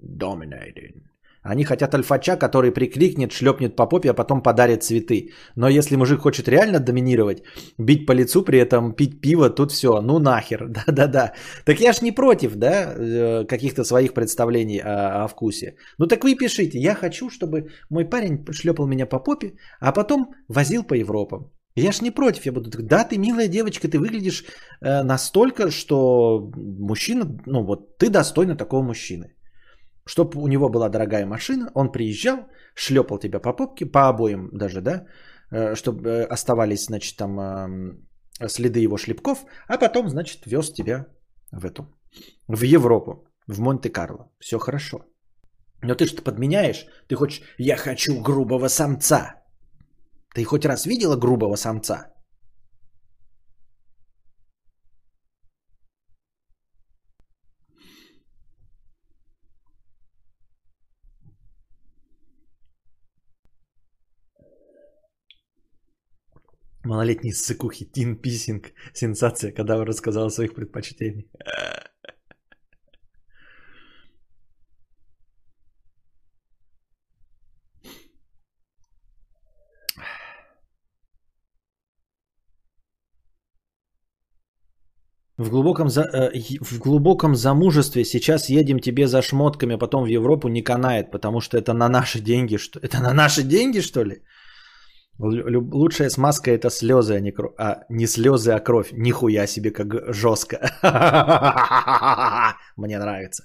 S1: Dominating. Они хотят альфача, который прикрикнет, шлепнет по попе, а потом подарит цветы. Но если мужик хочет реально доминировать, бить по лицу, при этом пить пиво, тут все, ну нахер, да-да-да. Так я ж не против, да, э, каких-то своих представлений о, о вкусе. Ну так вы пишите, я хочу, чтобы мой парень шлепал меня по попе, а потом возил по Европам. Я ж не против, я буду, да, ты милая девочка, ты выглядишь э, настолько, что мужчина, ну вот ты достойна такого мужчины. Чтобы у него была дорогая машина, он приезжал, шлепал тебя по попке, по обоим даже, да, э, чтобы э, оставались, значит, там следы его шлепков, а потом, значит, вез тебя в эту, в Европу, в Монте-Карло. Все хорошо. Но ты что подменяешь, ты хочешь, я хочу грубого самца. Ты хоть раз видела грубого самца? Малолетний ссыкухи Тин Писинг. Сенсация, когда он рассказал о своих предпочтениях. В глубоком, за, э, в глубоком замужестве сейчас едем тебе за шмотками, а потом в Европу не канает, потому что это на наши деньги. Что, это на наши деньги, что ли? Лучшая смазка это слезы, а не, кровь. А, не слезы, а кровь. Нихуя себе, как жестко. Мне нравится.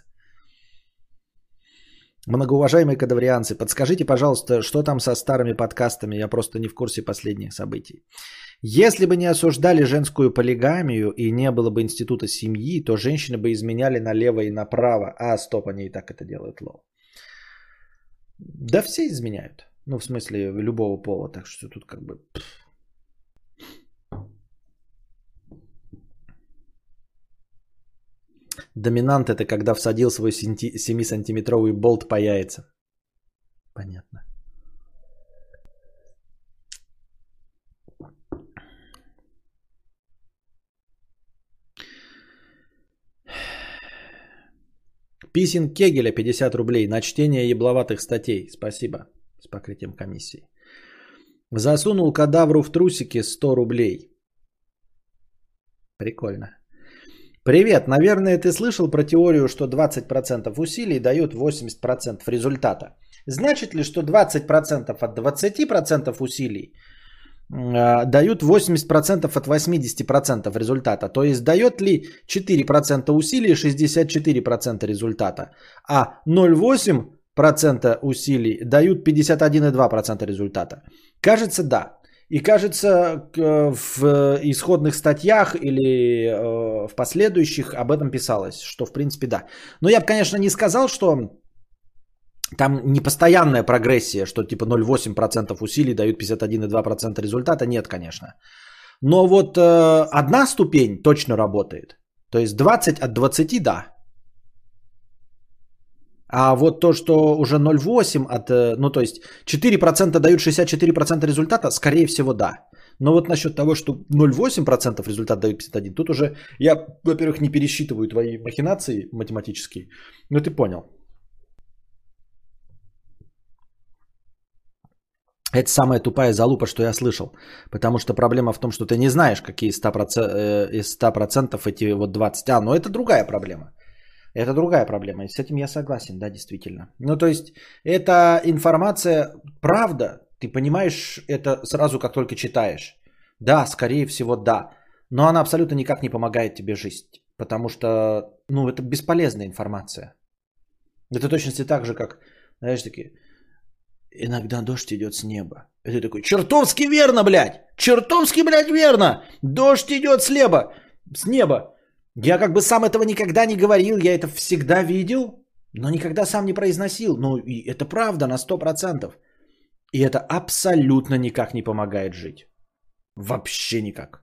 S1: Многоуважаемые кадаврианцы, подскажите, пожалуйста, что там со старыми подкастами? Я просто не в курсе последних событий. Если бы не осуждали женскую полигамию и не было бы института семьи, то женщины бы изменяли налево и направо. А, стоп, они и так это делают, лол. Да все изменяют. Ну, в смысле, любого пола, так что тут как бы... Доминант это когда всадил свой 7-сантиметровый болт по яйцам. Понятно. Писин Кегеля 50 рублей на чтение ебловатых статей. Спасибо с покрытием комиссии. Засунул кадавру в трусики 100 рублей. Прикольно. Привет, наверное, ты слышал про теорию, что 20% усилий дают 80% результата. Значит ли, что 20% от 20% усилий дают 80% от 80% результата? То есть дает ли 4% усилий 64% результата, а 0,8 процента усилий дают 51,2% результата? Кажется, да. И кажется, в исходных статьях или э, в последующих об этом писалось, что в принципе да. Но я бы, конечно, не сказал, что там не постоянная прогрессия, что типа 0,8% усилий дают 51,2% результата. Нет, конечно. Но вот э, одна ступень точно работает. То есть 20 от 20, да. А вот то, что уже 0,8 от, э, ну то есть 4% дают 64% результата, скорее всего да. Но вот насчет того, что 0,8% результат дают 51, тут уже я, во-первых, не пересчитываю твои махинации математические, но ты понял. Это самая тупая залупа, что я слышал. Потому что проблема в том, что ты не знаешь, какие 100%, э, из 100% эти вот 20. А, ну это другая проблема. Это другая проблема. И с этим я согласен, да, действительно. Ну, то есть, эта информация, правда, ты понимаешь это сразу, как только читаешь. Да, скорее всего, да. Но она абсолютно никак не помогает тебе жить. Потому что, ну, это бесполезная информация. Это точно так же, как, знаешь, такие, иногда дождь идет с неба. И ты такой, чертовски верно, блядь! Чертовски, блядь, верно! Дождь идет с неба! С неба! Я как бы сам этого никогда не говорил, я это всегда видел, но никогда сам не произносил. Ну, и это правда на 100%. И это абсолютно никак не помогает жить. Вообще никак.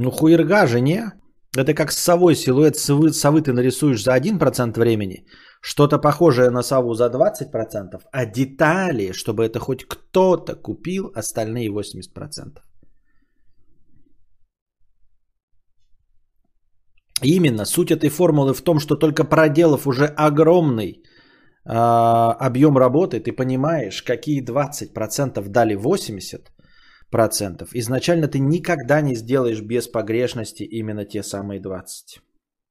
S1: Ну хуерга же, не? Это как с совой силуэт совы, совы ты нарисуешь за 1% времени, что-то похожее на сову за 20%, а детали, чтобы это хоть кто-то купил, остальные 80%. Именно суть этой формулы в том, что только проделав уже огромный э, объем работы, ты понимаешь, какие 20% дали 80%. Изначально ты никогда не сделаешь без погрешности именно те самые 20%.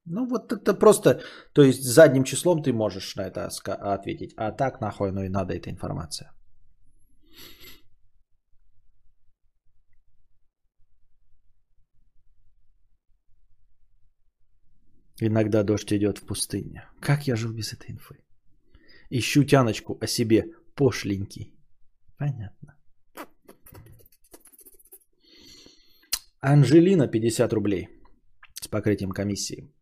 S1: Ну вот это просто, то есть задним числом ты можешь на это ответить. А так нахуй ну и надо эта информация. Иногда дождь идет в пустыне. Как я жил без этой инфы? Ищу тяночку о себе пошленький. Понятно. Анжелина 50 рублей с покрытием комиссии.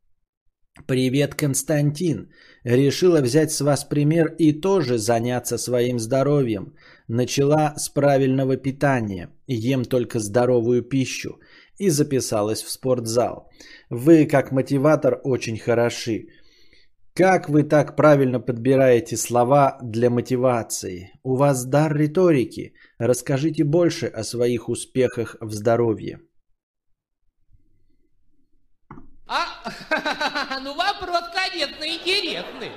S1: Привет, Константин. Решила взять с вас пример и тоже заняться своим здоровьем. Начала с правильного питания. Ем только здоровую пищу и записалась в спортзал. Вы как мотиватор очень хороши. Как вы так правильно подбираете слова для мотивации? У вас дар риторики. Расскажите больше о своих успехах в здоровье.
S2: А, ну вопрос, конечно, интересный.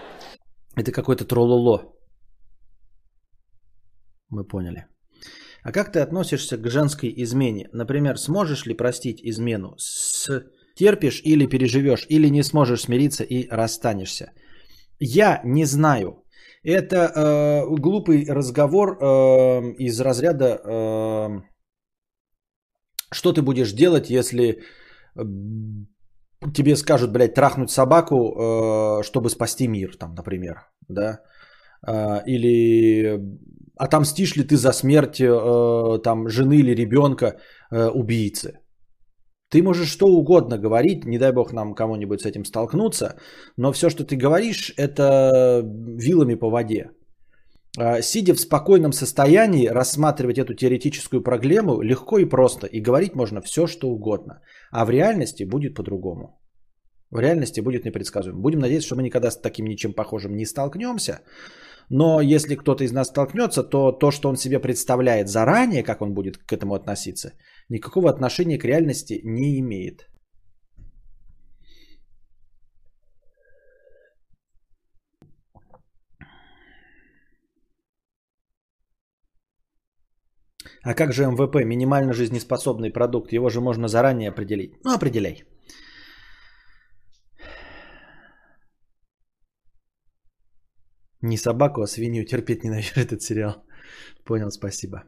S1: Это какой-то трололо. Мы поняли. А как ты относишься к женской измене? Например, сможешь ли простить измену? С... Терпишь или переживешь, или не сможешь смириться и расстанешься? Я не знаю. Это э, глупый разговор э, из разряда э, что ты будешь делать, если тебе скажут, блядь, трахнуть собаку, э, чтобы спасти мир, там, например, да, э, или отомстишь ли ты за смерть э, там жены или ребенка убийцы. Ты можешь что угодно говорить, не дай бог нам кому-нибудь с этим столкнуться, но все, что ты говоришь, это вилами по воде. А, сидя в спокойном состоянии, рассматривать эту теоретическую проблему легко и просто. И говорить можно все, что угодно. А в реальности будет по-другому. В реальности будет непредсказуемо. Будем надеяться, что мы никогда с таким ничем похожим не столкнемся. Но если кто-то из нас столкнется, то то, что он себе представляет заранее, как он будет к этому относиться, никакого отношения к реальности не имеет. А как же МВП, минимально жизнеспособный продукт? Его же можно заранее определить. Ну, определяй. Не собаку, а свинью терпеть ненавижу этот сериал. Понял, спасибо.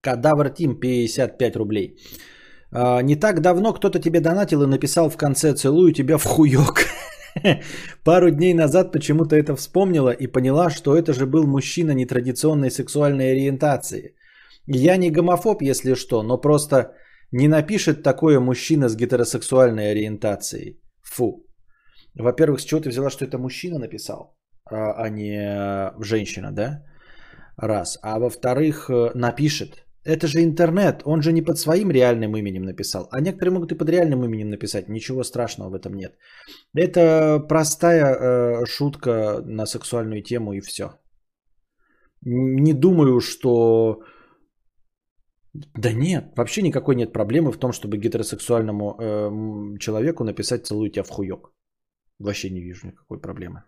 S1: Кадавр Тим 55 рублей. А, не так давно кто-то тебе донатил и написал в конце «Целую тебя в хуёк». Пару дней назад почему-то это вспомнила и поняла, что это же был мужчина нетрадиционной сексуальной ориентации. Я не гомофоб, если что, но просто не напишет такое мужчина с гетеросексуальной ориентацией. Фу. Во-первых, с чего ты взяла, что это мужчина написал, а, а не женщина, да? Раз. А во-вторых, э, напишет. Это же интернет, он же не под своим реальным именем написал. А некоторые могут и под реальным именем написать. Ничего страшного в этом нет. Это простая э, шутка на сексуальную тему и все. Не думаю, что да нет, вообще никакой нет проблемы в том, чтобы гетеросексуальному э, человеку написать «целую тебя в хуёк». Вообще не вижу никакой проблемы.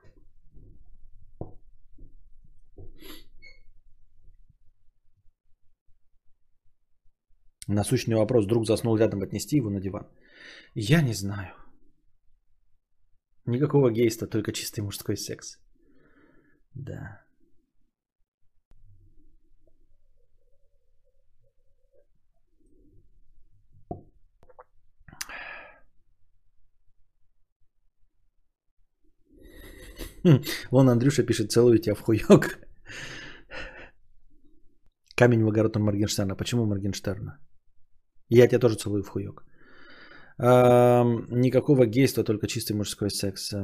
S1: Насущный вопрос. Друг заснул рядом, отнести его на диван. Я не знаю. Никакого гейста, только чистый мужской секс. Да. Вон Андрюша пишет, целую тебя в хуёк. Камень в огород Моргенштерна. Почему Моргенштерна? Я тебя тоже целую в хуёк. никакого гейства, только чистый мужской секс.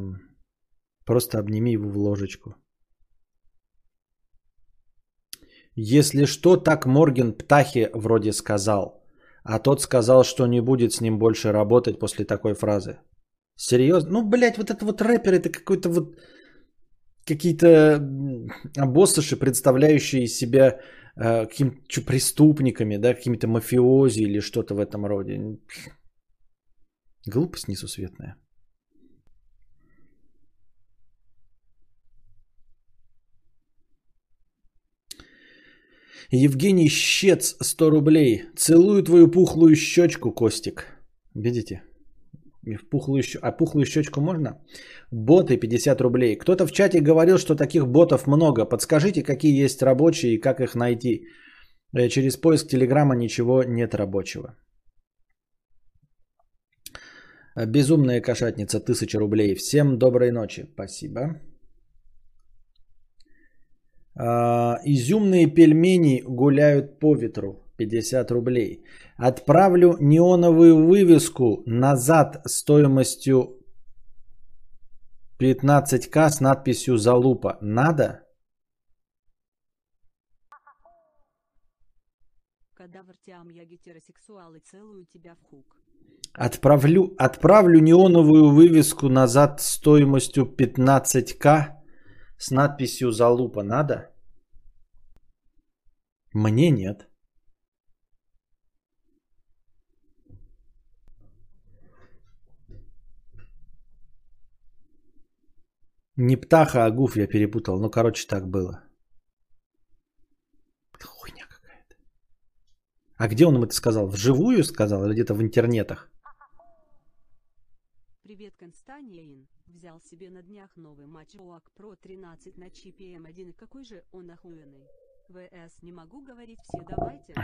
S1: Просто обними его в ложечку. Если что, так Морген Птахи вроде сказал. А тот сказал, что не будет с ним больше работать после такой фразы. Серьезно? Ну, блядь, вот это вот рэпер, это какой-то вот... Какие-то обоссыши, представляющие себя э, какими-то преступниками, да, какими-то мафиози или что-то в этом роде. Глупость несусветная. Евгений Щец, 100 рублей. Целую твою пухлую щечку, Костик. Видите? В пухлую, а пухлую щечку можно? Боты 50 рублей. Кто-то в чате говорил, что таких ботов много. Подскажите, какие есть рабочие и как их найти. Э, через поиск Телеграма ничего нет рабочего. Безумная кошатница, 1000 рублей. Всем доброй ночи. Спасибо. А, изюмные пельмени гуляют по ветру. 50 рублей. Отправлю неоновую вывеску назад стоимостью 15к с надписью «Залупа». Надо? Кадавр Тиам, я гетеросексуал и целую тебя в хук. Отправлю, отправлю неоновую вывеску назад стоимостью 15к с надписью «Залупа» надо? Мне нет. Не птаха, а гуф я перепутал. Ну, короче, так было. Хуйня какая-то. А где он им это сказал? Вживую сказал или где-то в интернетах? Привет, Константин. Взял себе на днях новый матч ОАК Pro 13 на чипе М1. Какой же он охуенный. ВС, не могу говорить все, давайте.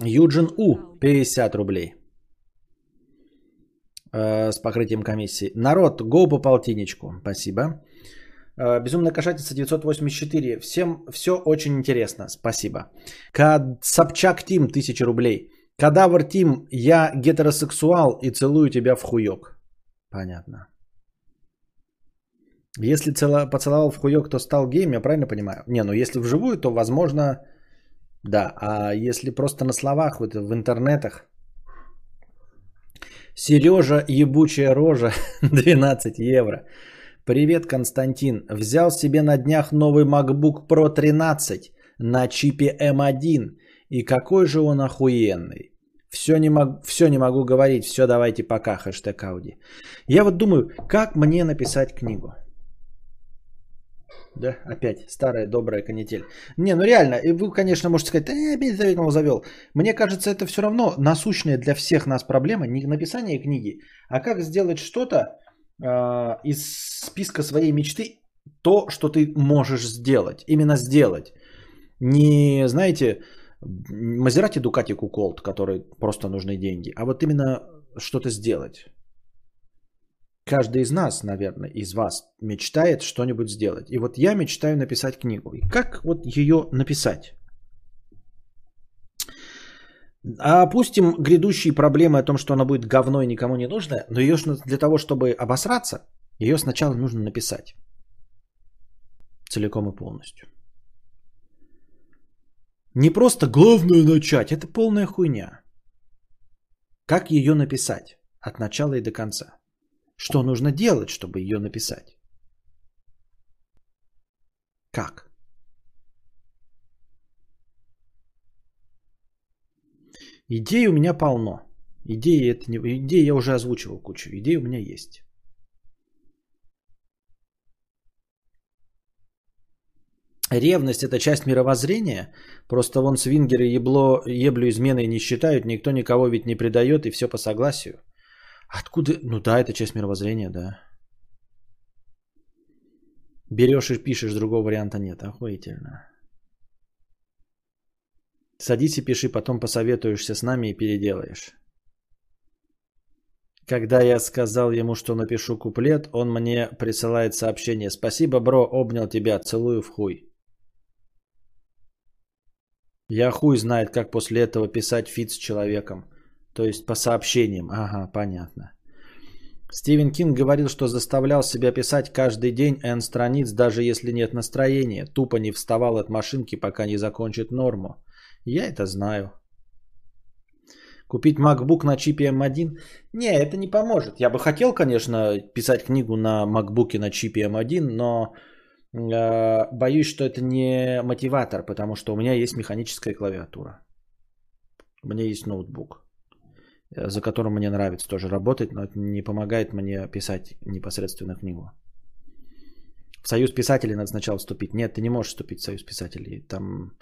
S1: Юджин У, 50 рублей. Э, с покрытием комиссии. Народ, го по полтинничку. Спасибо. Э, Безумная кошатница 984. Всем все очень интересно. Спасибо. Кад... Собчак Тим 1000 рублей. Кадавр Тим, я гетеросексуал и целую тебя в хуёк. Понятно. Если цело, поцеловал в хуёк, то стал геем, я правильно понимаю? Не, ну если вживую, то возможно, да. А если просто на словах, вот в интернетах, Сережа, ебучая рожа, 12 евро. Привет, Константин. Взял себе на днях новый MacBook Pro 13 на чипе M1. И какой же он охуенный. Все не, мог, все не могу говорить, все давайте пока, хэштег Ауди. Я вот думаю, как мне написать книгу? Да, опять старая добрая канитель. Не, ну реально, и вы, конечно, можете сказать, да я опять завел. Мне кажется, это все равно насущная для всех нас проблема, не написание книги, а как сделать что-то э, из списка своей мечты, то, что ты можешь сделать, именно сделать. Не, знаете, Мазерати Дукати Куколт, который просто нужны деньги, а вот именно что-то сделать. Каждый из нас, наверное, из вас мечтает что-нибудь сделать. И вот я мечтаю написать книгу. И как вот ее написать? Опустим грядущие проблемы о том, что она будет говно и никому не нужна, но ее для того, чтобы обосраться, ее сначала нужно написать. Целиком и полностью. Не просто главное начать, это полная хуйня. Как ее написать от начала и до конца? Что нужно делать, чтобы ее написать? Как? Идей у меня полно. Идеи, это не... Идеи я уже озвучивал кучу. Идей у меня есть. Ревность это часть мировоззрения. Просто вон свингеры ебло, еблю изменой не считают. Никто никого ведь не предает и все по согласию. Откуда? Ну да, это часть мировоззрения, да. Берешь и пишешь, другого варианта нет. Охуительно. Садись и пиши, потом посоветуешься с нами и переделаешь. Когда я сказал ему, что напишу куплет, он мне присылает сообщение. Спасибо, бро, обнял тебя, целую в хуй. Я хуй знает, как после этого писать feat с человеком. То есть по сообщениям. Ага, понятно. Стивен Кинг говорил, что заставлял себя писать каждый день N страниц, даже если нет настроения. Тупо не вставал от машинки, пока не закончит норму. Я это знаю. Купить MacBook на чипе M1? Не, это не поможет. Я бы хотел, конечно, писать книгу на MacBook на чипе M1, но э, боюсь, что это не мотиватор, потому что у меня есть механическая клавиатура. У меня есть ноутбук, за которым мне нравится тоже работать, но это не помогает мне писать непосредственно книгу. В союз писателей надо сначала вступить. Нет, ты не можешь вступить в союз писателей. Там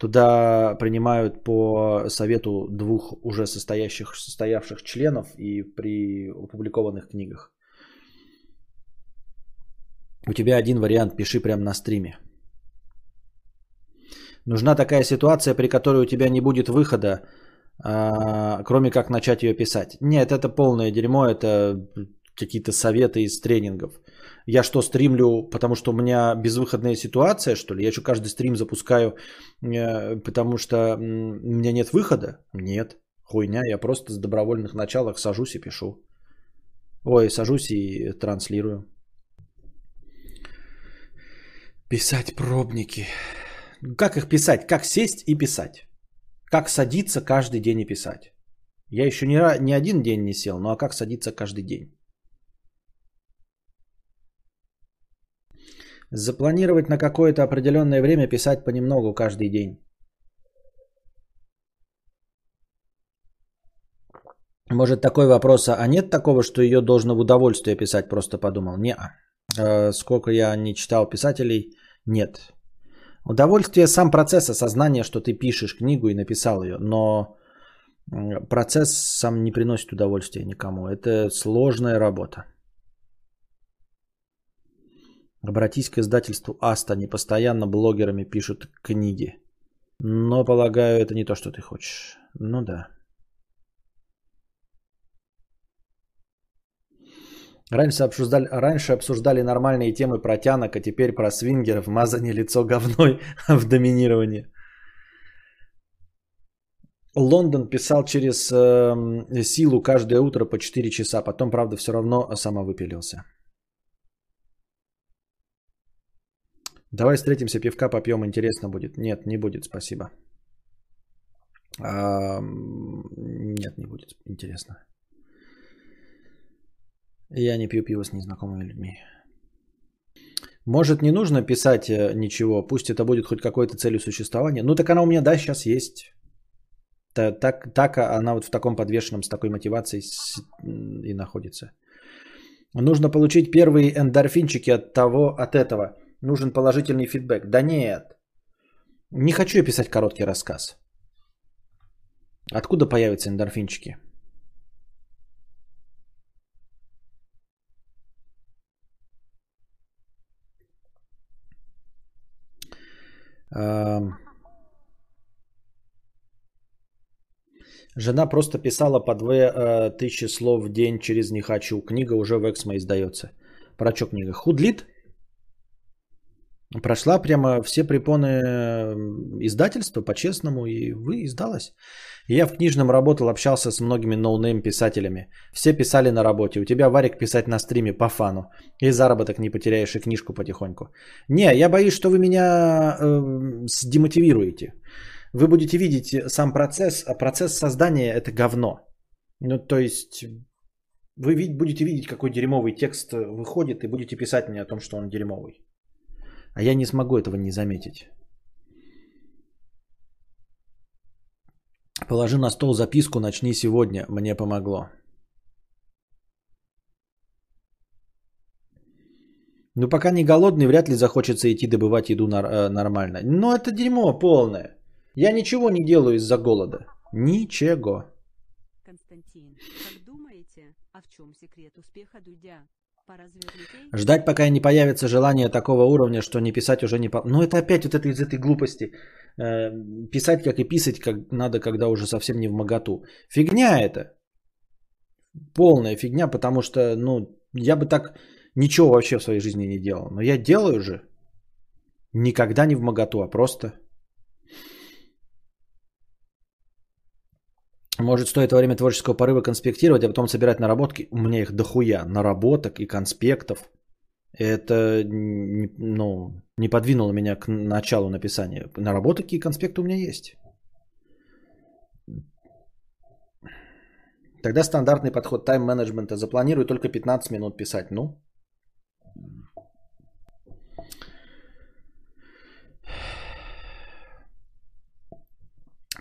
S1: Туда принимают по совету двух уже состоящих, состоявших членов и при опубликованных книгах. У тебя один вариант, пиши прямо на стриме. Нужна такая ситуация, при которой у тебя не будет выхода, кроме как начать ее писать. Нет, это полное дерьмо, это какие-то советы из тренингов. Я что, стримлю, потому что у меня безвыходная ситуация, что ли? Я что, каждый стрим запускаю, э, потому что у меня нет выхода? Нет, хуйня. Я просто с добровольных началах сажусь и пишу. Ой, сажусь и транслирую. Писать пробники. Как их писать? Как сесть и писать? Как садиться каждый день и писать? Я еще ни, ни один день не сел, ну а как садиться каждый день? Запланировать на какое-то определенное время писать понемногу каждый день. Может такой вопрос, а нет такого, что ее должно в удовольствие писать, просто подумал. Не, э, сколько я не читал писателей, нет. Удовольствие сам процесс осознания, что ты пишешь книгу и написал ее, но процесс сам не приносит удовольствия никому. Это сложная работа. Обратись к издательству Аста. Они постоянно блогерами пишут книги. Но, полагаю, это не то, что ты хочешь. Ну да. Раньше обсуждали, раньше обсуждали нормальные темы про тянок, а теперь про свингеров, мазание лицо говной в доминировании. Лондон писал через э, силу каждое утро по 4 часа, потом, правда, все равно самовыпилился. Давай встретимся, пивка попьем, интересно будет. Нет, не будет, спасибо. А, нет, не будет интересно. Я не пью пиво с незнакомыми людьми. Может, не нужно писать э, ничего, пусть это будет хоть какой-то целью существования. Ну, так она у меня, да, сейчас есть. Так, так она вот в таком подвешенном, с такой мотивацией и находится. Нужно получить первые эндорфинчики от того, от этого – нужен положительный фидбэк. Да нет, не хочу я писать короткий рассказ. Откуда появятся эндорфинчики? Жена просто писала по две э, тысячи слов в день через «не хочу». Книга уже в Эксмо издается. Про что книга? Худлит? Прошла прямо все препоны издательства по-честному и вы издалась. Я в книжном работал, общался с многими no-name писателями. Все писали на работе. У тебя варик писать на стриме по фану. И заработок не потеряешь, и книжку потихоньку. Не, я боюсь, что вы меня э, демотивируете. Вы будете видеть сам процесс, а процесс создания это говно. Ну, то есть, вы будете видеть, какой дерьмовый текст выходит, и будете писать мне о том, что он дерьмовый. А я не смогу этого не заметить. Положи на стол записку «Начни сегодня». Мне помогло. Ну, пока не голодный, вряд ли захочется идти добывать еду э, нормально. Но это дерьмо полное. Я ничего не делаю из-за голода. Ничего. Константин, как думаете, а в чем секрет успеха Дудя? Ждать, пока не появится желание такого уровня, что не писать уже не... По... Ну это опять вот это из этой глупости. Э, писать, как и писать, как надо, когда уже совсем не в моготу. Фигня это. Полная фигня, потому что, ну, я бы так ничего вообще в своей жизни не делал. Но я делаю же. Никогда не в моготу, а просто Может, стоит во время творческого порыва конспектировать, а потом собирать наработки. У меня их дохуя наработок и конспектов. Это ну, не подвинуло меня к началу написания. Наработки и конспекты у меня есть. Тогда стандартный подход тайм-менеджмента. Запланирую только 15 минут писать. Ну,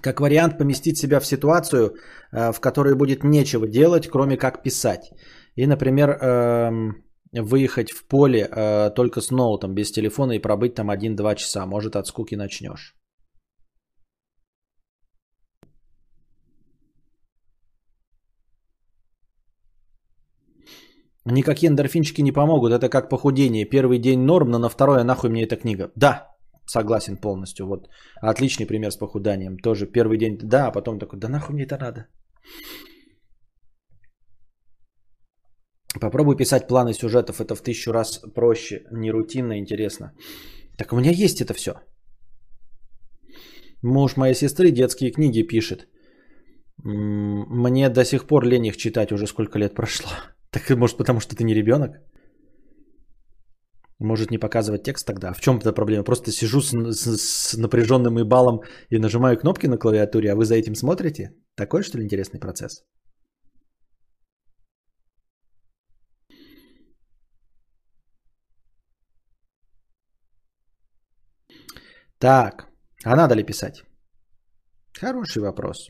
S1: как вариант поместить себя в ситуацию, э, в которой будет нечего делать, кроме как писать. И, например, эм, выехать в поле э, только с ноутом, без телефона и пробыть там 1-2 часа. Может, от скуки начнешь. Никакие эндорфинчики не помогут. Это как похудение. Первый день норм, но на второе нахуй мне эта книга. Да, согласен полностью. Вот отличный пример с похуданием. Тоже первый день, да, а потом такой, да нахуй мне это надо. Попробуй писать планы сюжетов. Это в тысячу раз проще, не рутинно, интересно. Так у меня есть это все. Муж моей сестры детские книги пишет. Мне до сих пор лень их читать, уже сколько лет прошло. Так может потому, что ты не ребенок? Может не показывать текст тогда? В чем эта проблема? Просто сижу с, с, с напряженным ебалом и нажимаю кнопки на клавиатуре, а вы за этим смотрите? Такой что ли интересный процесс? Так, а надо ли писать? Хороший вопрос.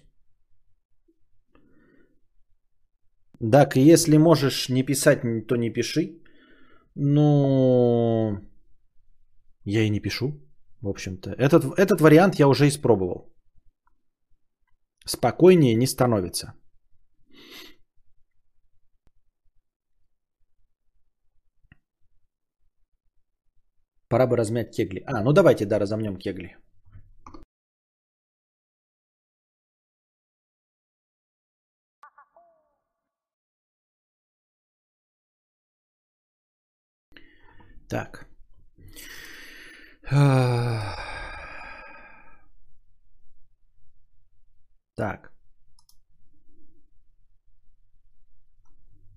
S1: Так, если можешь не писать, то не пиши. Ну, я и не пишу, в общем-то. Этот, этот вариант я уже испробовал. Спокойнее не становится. Пора бы размять кегли. А, ну давайте, да, разомнем кегли. Так. Так.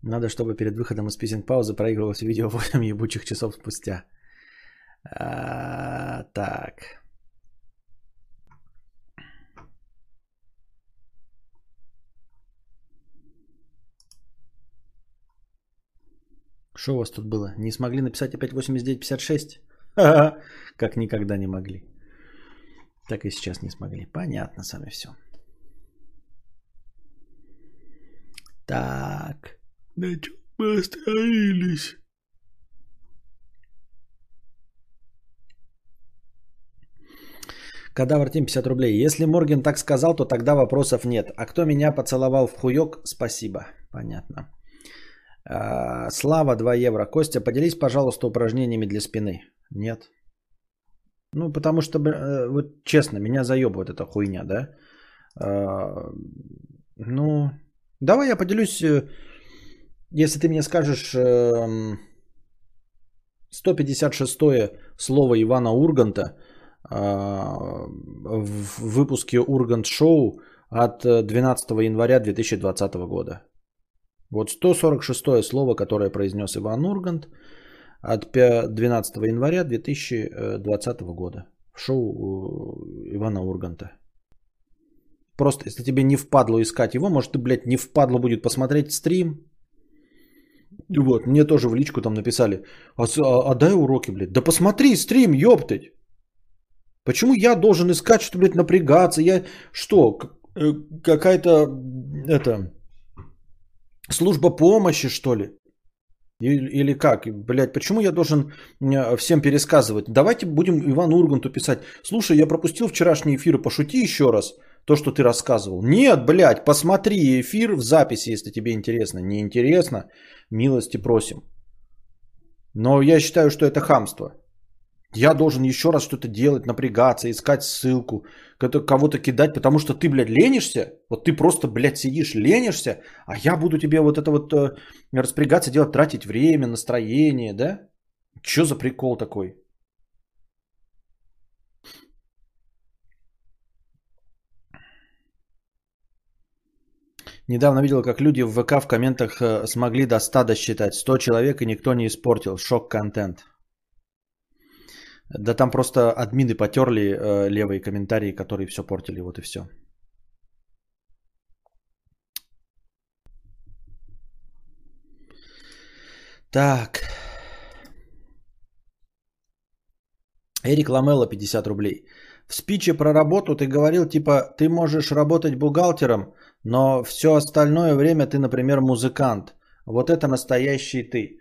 S1: Надо, чтобы перед выходом из писинг паузы проигрывалось видео 8 ебучих часов спустя. А, так. Что у вас тут было? Не смогли написать опять 8956? Как никогда не могли. Так и сейчас не смогли. Понятно сами все. Так. На чем мы остановились? Кадавр Тим 50 рублей. Если Морген так сказал, то тогда вопросов нет. А кто меня поцеловал в хуёк, спасибо. Понятно. А, Слава 2 евро. Костя, поделись, пожалуйста, упражнениями для спины. Нет. Ну, потому что, э, вот честно, меня заебывает эта хуйня, да? А, ну, давай я поделюсь, э, если ты мне скажешь 156 слово Ивана Урганта а, в выпуске Ургант Шоу от 12 января 2020 года. Вот 146 слово, которое произнес Иван Ургант от 12 января 2020 года в шоу э, Ивана Урганта. Просто, если тебе не впадло искать его, может, ты, блядь, не впадло будет посмотреть стрим. Вот, мне тоже в личку там написали, а, а, а дай уроки, блядь. Да посмотри стрим, ёптать. Почему я должен искать, что, блядь, напрягаться? Я что, э, какая-то, это, служба помощи, что ли? Или как? Блять, почему я должен всем пересказывать? Давайте будем Ивану Урганту писать. Слушай, я пропустил вчерашний эфир, пошути еще раз то, что ты рассказывал. Нет, блядь, посмотри эфир в записи, если тебе интересно. Не интересно, милости просим. Но я считаю, что это хамство. Я должен еще раз что-то делать, напрягаться, искать ссылку, кого-то кидать, потому что ты, блядь, ленишься. Вот ты просто, блядь, сидишь, ленишься, а я буду тебе вот это вот э, распрягаться, делать, тратить время, настроение, да? Что за прикол такой? Недавно видел, как люди в ВК в комментах э, смогли до 100 досчитать. 100 человек и никто не испортил. Шок-контент. Да там просто админы потерли э, левые комментарии, которые все портили. Вот и все. Так. Эрик Ламелло, 50 рублей. В спиче про работу ты говорил, типа, ты можешь работать бухгалтером, но все остальное время ты, например, музыкант. Вот это настоящий ты.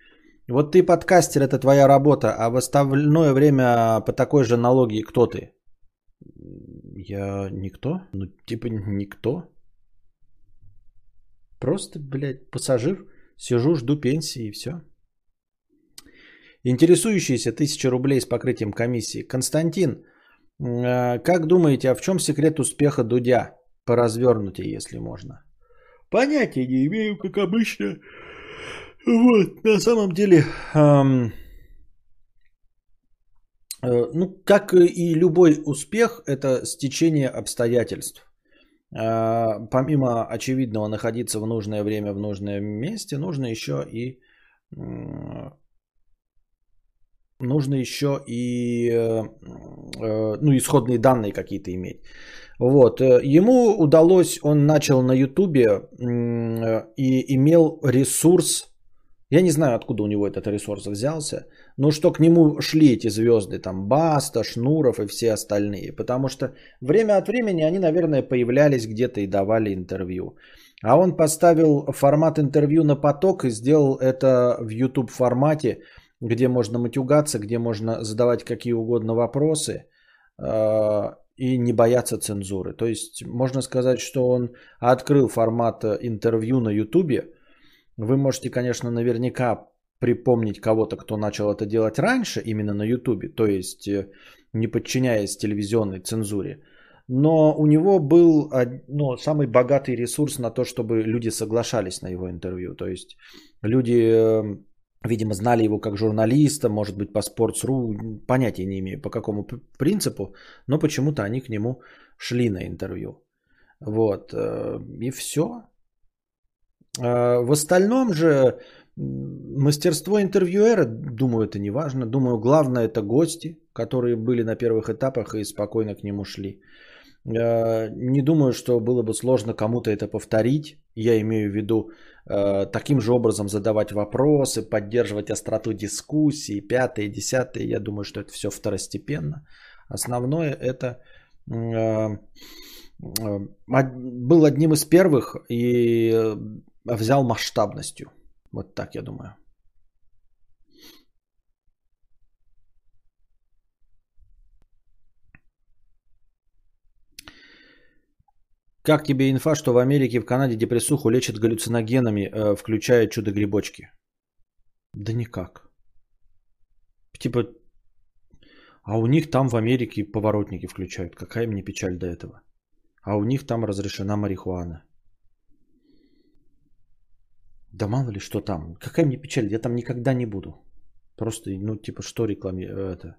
S1: Вот ты подкастер, это твоя работа, а в остальное время по такой же налоги кто ты? Я никто? Ну, типа никто. Просто, блядь, пассажир. Сижу, жду пенсии и все. Интересующиеся 1000 рублей с покрытием комиссии. Константин, э, как думаете, а в чем секрет успеха Дудя? По развернутой, если можно. Понятия не имею, как обычно. Вот, на самом деле, эм, э, ну, как и любой успех, это стечение обстоятельств. Э, помимо очевидного находиться в нужное время в нужном месте, нужно еще и нужно еще и э, э, ну, исходные данные какие-то иметь. Вот. Э, ему удалось, он начал на Ютубе и имел ресурс, я не знаю, откуда у него этот ресурс взялся, но что к нему шли эти звезды, там Баста, Шнуров и все остальные, потому что время от времени они, наверное, появлялись где-то и давали интервью. А он поставил формат интервью на поток и сделал это в YouTube формате, где можно матюгаться, где можно задавать какие угодно вопросы э, и не бояться цензуры. То есть можно сказать, что он открыл формат интервью на Ютубе. Вы можете, конечно, наверняка припомнить кого-то, кто начал это делать раньше, именно на Ютубе, то есть э, не подчиняясь телевизионной цензуре. Но у него был ну, самый богатый ресурс на то, чтобы люди соглашались на его интервью. То есть люди э, Видимо, знали его как журналиста, может быть, по Sports.ru, понятия не имею по какому принципу, но почему-то они к нему шли на интервью. Вот, э, и все. Э, в остальном же мастерство интервьюера, думаю, это не важно. Думаю, главное это гости, которые были на первых этапах и спокойно к нему шли. Э, не думаю, что было бы сложно кому-то это повторить. Я имею в виду Э, таким же образом задавать вопросы, поддерживать остроту дискуссии, пятое, десятое, я думаю, что это все второстепенно. Основное это э, э, был одним из первых и взял масштабностью. Вот так я думаю. Как тебе инфа, что в Америке и в Канаде депрессуху лечат галлюциногенами, э, включая чудо-грибочки? Да никак. Типа, а у них там в Америке поворотники включают. Какая мне печаль до этого. А у них там разрешена марихуана. Да мало ли что там. Какая мне печаль, я там никогда не буду. Просто, ну, типа, что рекламируют это.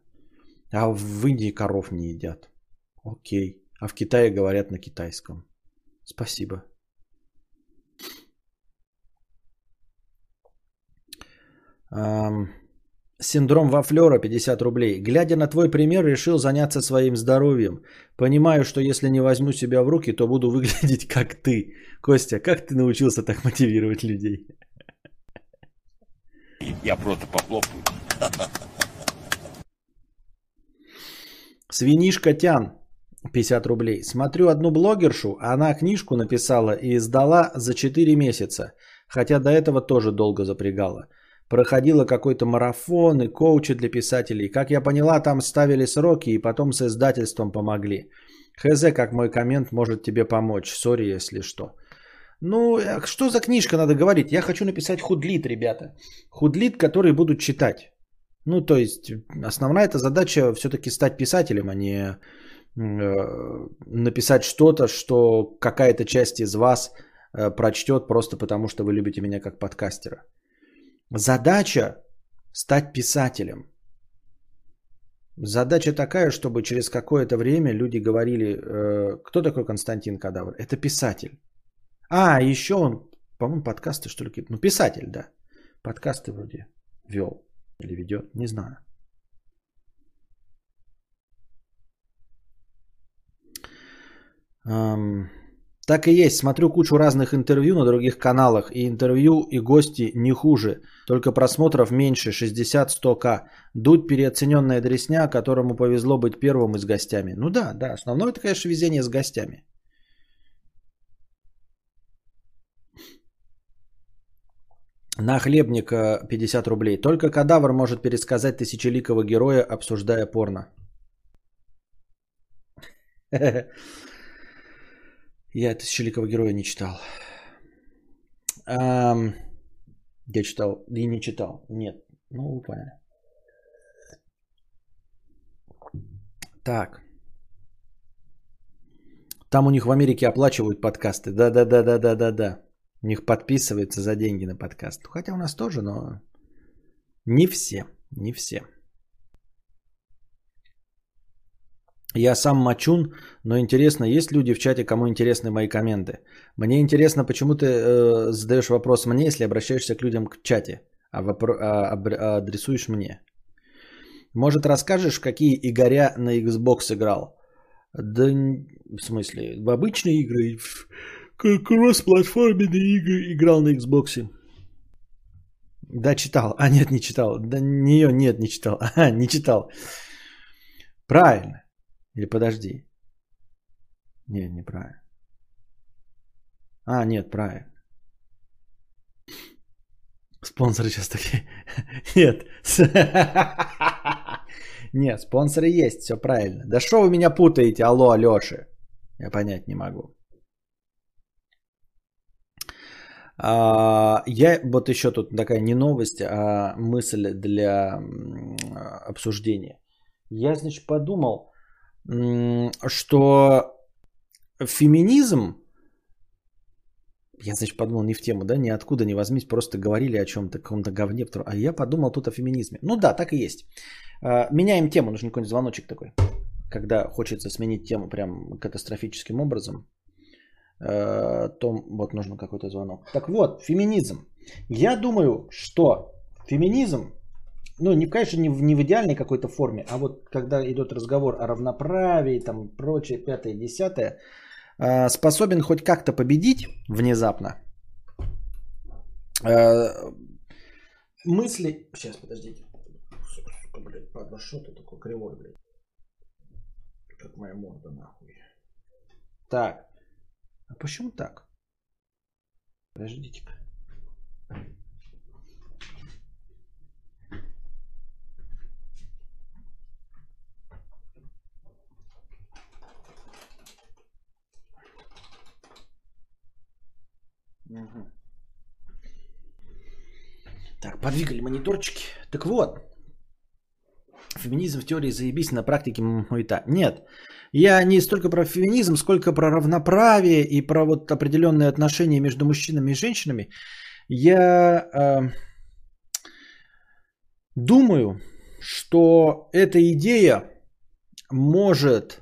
S1: А в Индии коров не едят. Окей. А в Китае говорят на китайском. Спасибо. Um, синдром Вафлера 50 рублей. Глядя на твой пример, решил заняться своим здоровьем. Понимаю, что если не возьму себя в руки, то буду выглядеть как ты. Костя, как ты научился так мотивировать людей?
S3: Я просто похлопаю.
S1: Свинишка Тян 50 рублей. Смотрю одну блогершу, она книжку написала и издала за 4 месяца. Хотя до этого тоже долго запрягала. Проходила какой-то марафон и коучи для писателей. Как я поняла, там ставили сроки и потом с издательством помогли. Хз, как мой коммент может тебе помочь. Сори, если что. Ну, а что за книжка надо говорить? Я хочу написать худлит, ребята. Худлит, который будут читать. Ну, то есть, основная эта задача все-таки стать писателем, а не Э, написать что-то, что какая-то часть из вас э, прочтет просто потому, что вы любите меня как подкастера. Задача стать писателем. Задача такая, чтобы через какое-то время люди говорили, э, кто такой Константин Кадавр? Это писатель. А, еще он, по-моему, подкасты, что ли, какие-то. Ну, писатель, да. Подкасты вроде вел или ведет, не знаю. Эм, так и есть. Смотрю кучу разных интервью на других каналах. И интервью, и гости не хуже. Только просмотров меньше, 60-100к. Дудь переоцененная дресня, которому повезло быть первым и с гостями. Ну да, да. Основное это, конечно, везение с гостями. На хлебника 50 рублей. Только кадавр может пересказать тысячеликого героя, обсуждая порно. Я тысячеликого героя не читал. Я читал и не читал. Нет. Ну, вы. Так. Там у них в Америке оплачивают подкасты. Да-да-да-да-да-да-да. У них подписывается за деньги на подкаст. Хотя у нас тоже, но не все. Не все. Я сам мочун, но интересно, есть люди в чате, кому интересны мои комменты. Мне интересно, почему ты э, задаешь вопрос мне, если обращаешься к людям в чате, а, вопро- а, а адресуешь мне. Может, расскажешь, какие Игоря на Xbox играл? Да, в смысле, в обычные игры, в кросс-платформенные игры играл на Xbox. Да, читал. А, нет, не читал. Да, нее нет, не читал. А, не читал. Правильно. Или подожди. Нет, неправильно. А, нет, правильно. Спонсоры сейчас такие. Нет. Нет, спонсоры есть, все правильно. Да что вы меня путаете, алло, Алёши? Я понять не могу. А, я вот еще тут такая не новость, а мысль для обсуждения. Я, значит, подумал, что феминизм, я, значит, подумал не в тему, да, ниоткуда не возьмись, просто говорили о чем-то, каком-то говне, а я подумал тут о феминизме. Ну да, так и есть. А, меняем тему, нужен какой-нибудь звоночек такой, когда хочется сменить тему прям катастрофическим образом, а, то вот нужен какой-то звонок. Так вот, феминизм. Я думаю, что феминизм ну, не, конечно, не в, не в идеальной какой-то форме, а вот когда идет разговор о равноправии, там, прочее, пятое, десятое, э, способен хоть как-то победить внезапно. Э, мысли... Сейчас, подождите. Сука, блядь, падла, что ты такой кривой, блядь? Как моя морда, нахуй. Так. А почему так? Подождите-ка. Так, подвигали мониторчики. Так вот, феминизм в теории заебись, на практике хуета. Нет, я не столько про феминизм, сколько про равноправие и про вот определенные отношения между мужчинами и женщинами. Я э, думаю, что эта идея может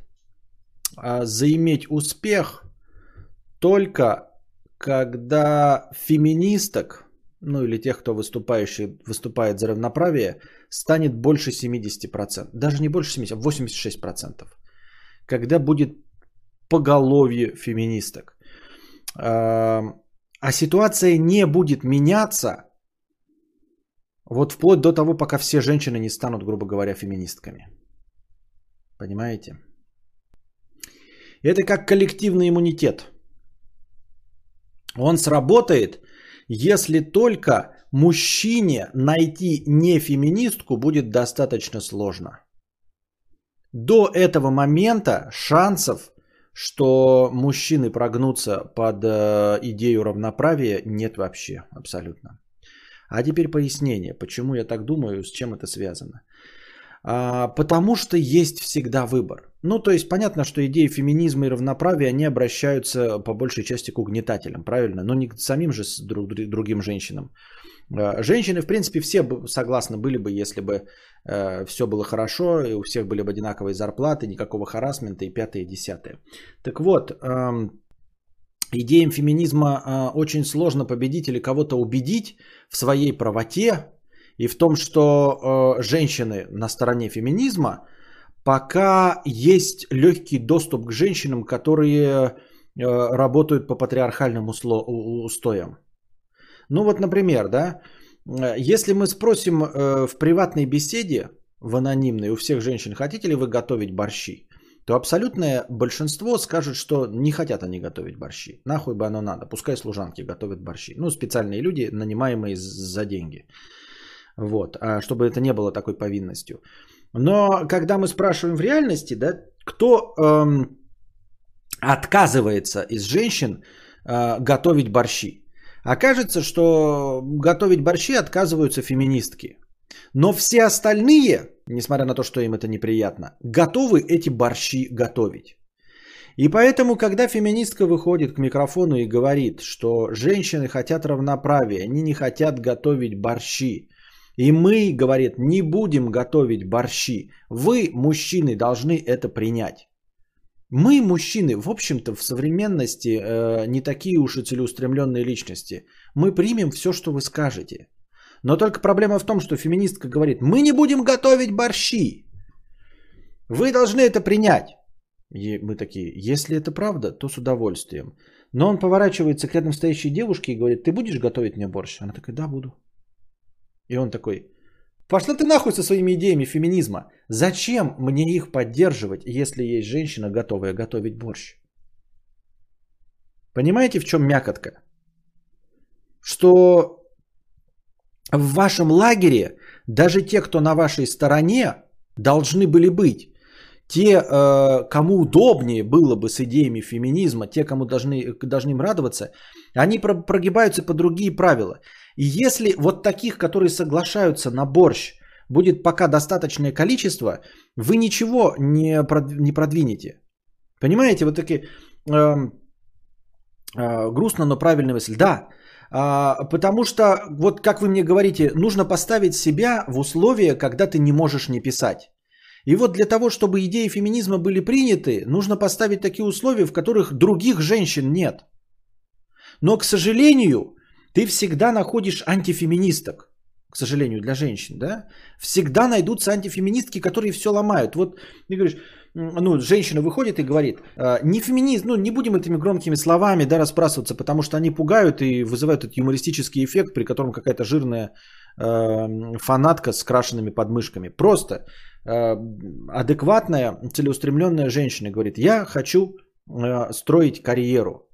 S1: э, заиметь успех только когда феминисток, ну или тех, кто выступающий, выступает за равноправие, станет больше 70%. Даже не больше 70%, 86%. Когда будет поголовье феминисток. А ситуация не будет меняться вот вплоть до того, пока все женщины не станут, грубо говоря, феминистками. Понимаете? Это как коллективный иммунитет. Он сработает, если только мужчине найти не феминистку будет достаточно сложно. До этого момента шансов, что мужчины прогнутся под э, идею равноправия, нет вообще абсолютно. А теперь пояснение, почему я так думаю, с чем это связано. А, потому что есть всегда выбор. Ну, то есть понятно, что идеи феминизма и равноправия, они обращаются по большей части к угнетателям, правильно? Но не к самим же друг, другим женщинам. А, женщины, в принципе, все согласны были бы, если бы э, все было хорошо, и у всех были бы одинаковые зарплаты, никакого харасмента и пятое, и десятое. Так вот, э, идеям феминизма э, очень сложно победить или кого-то убедить в своей правоте и в том, что э, женщины на стороне феминизма, пока есть легкий доступ к женщинам, которые э, работают по патриархальным усло- устоям. Ну вот, например, да, э, если мы спросим э, в приватной беседе, в анонимной, у всех женщин, хотите ли вы готовить борщи, то абсолютное большинство скажет, что не хотят они готовить борщи. Нахуй бы оно надо, пускай служанки готовят борщи. Ну, специальные люди, нанимаемые за деньги. Вот, а чтобы это не было такой повинностью. Но когда мы спрашиваем в реальности, да, кто эм, отказывается из женщин э, готовить борщи, окажется, что готовить борщи отказываются феминистки. Но все остальные, несмотря на то, что им это неприятно, готовы эти борщи готовить. И поэтому, когда феминистка выходит к микрофону и говорит, что женщины хотят равноправия, они не хотят готовить борщи, и мы, говорит, не будем готовить борщи, вы, мужчины, должны это принять. Мы, мужчины, в общем-то, в современности э, не такие уж и целеустремленные личности. Мы примем все, что вы скажете. Но только проблема в том, что феминистка говорит, мы не будем готовить борщи. Вы должны это принять. И мы такие, если это правда, то с удовольствием. Но он поворачивается к рядом стоящей девушке и говорит, ты будешь готовить мне борщ? Она такая, да, буду. И он такой, пошла ты нахуй со своими идеями феминизма. Зачем мне их поддерживать, если есть женщина, готовая готовить борщ? Понимаете, в чем мякотка? Что в вашем лагере даже те, кто на вашей стороне, должны были быть. Те, э, кому удобнее было бы с идеями феминизма, те, кому должны, должны им радоваться, они прогибаются по другие правила. И если вот таких, которые соглашаются на борщ, будет пока достаточное количество, вы ничего не, не продвинете. Понимаете, вот такие э, э, грустно, но правильная мысль. Да, а, потому что, вот как вы мне говорите, нужно поставить себя в условия, когда ты не можешь не писать. И вот для того, чтобы идеи феминизма были приняты, нужно поставить такие условия, в которых других женщин нет. Но, к сожалению, ты всегда находишь антифеминисток. К сожалению, для женщин, да? Всегда найдутся антифеминистки, которые все ломают. Вот ты говоришь, ну, женщина выходит и говорит, «А, не феминист, ну, не будем этими громкими словами, да, расспрашиваться, потому что они пугают и вызывают этот юмористический эффект, при котором какая-то жирная э, фанатка с крашенными подмышками. Просто э, адекватная, целеустремленная женщина говорит, я хочу э, строить карьеру.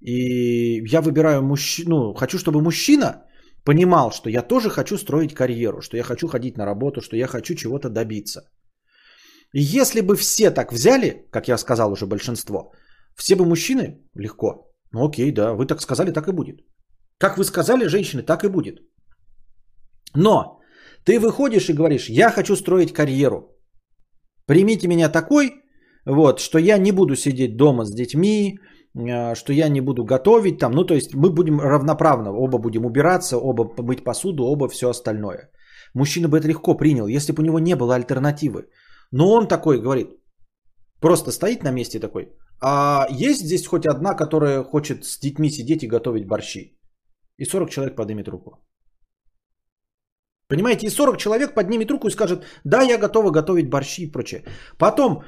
S1: И я выбираю мужчину, ну, хочу, чтобы мужчина понимал, что я тоже хочу строить карьеру, что я хочу ходить на работу, что я хочу чего-то добиться. И если бы все так взяли, как я сказал уже большинство, все бы мужчины легко. Ну окей, да, вы так сказали, так и будет. Как вы сказали, женщины, так и будет. Но ты выходишь и говоришь, я хочу строить карьеру. Примите меня такой, вот, что я не буду сидеть дома с детьми, что я не буду готовить там. Ну, то есть мы будем равноправно, оба будем убираться, оба мыть посуду, оба все остальное. Мужчина бы это легко принял, если бы у него не было альтернативы. Но он такой говорит, просто стоит на месте такой, а есть здесь хоть одна, которая хочет с детьми сидеть и готовить борщи? И 40 человек поднимет руку. Понимаете, и 40 человек поднимет руку и скажет, да, я готова готовить борщи и прочее. Потом э,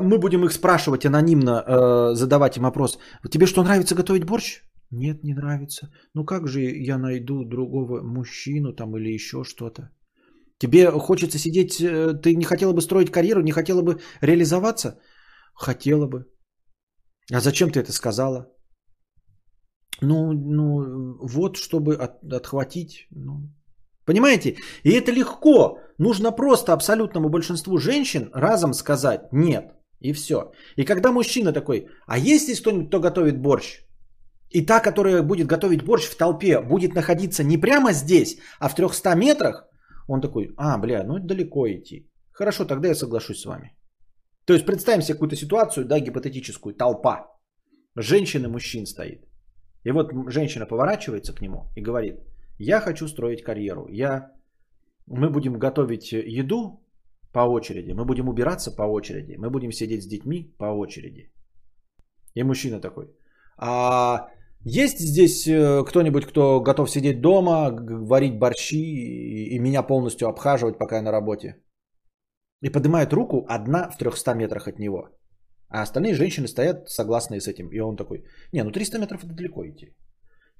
S1: мы будем их спрашивать анонимно, э, задавать им вопрос, тебе что, нравится готовить борщ? Нет, не нравится. Ну как же я найду другого мужчину там или еще что-то? Тебе хочется сидеть, э, ты не хотела бы строить карьеру, не хотела бы реализоваться? Хотела бы. А зачем ты это сказала? Ну, ну вот, чтобы от, отхватить. Ну. Понимаете? И это легко. Нужно просто абсолютному большинству женщин разом сказать нет. И все. И когда мужчина такой, а есть здесь кто-нибудь, кто готовит борщ? И та, которая будет готовить борщ в толпе, будет находиться не прямо здесь, а в 300 метрах, он такой, а, бля, ну далеко идти. Хорошо, тогда я соглашусь с вами. То есть представим себе какую-то ситуацию, да, гипотетическую, толпа. Женщин мужчин стоит. И вот женщина поворачивается к нему и говорит, я хочу строить карьеру. Я... Мы будем готовить еду по очереди, мы будем убираться по очереди, мы будем сидеть с детьми по очереди. И мужчина такой, А есть здесь э, кто-нибудь, кто готов сидеть дома, варить борщи и меня полностью обхаживать, пока я на работе? И поднимает руку одна в 300 метрах от него. А остальные женщины стоят согласные с этим. И он такой, не, ну 300 метров это далеко идти.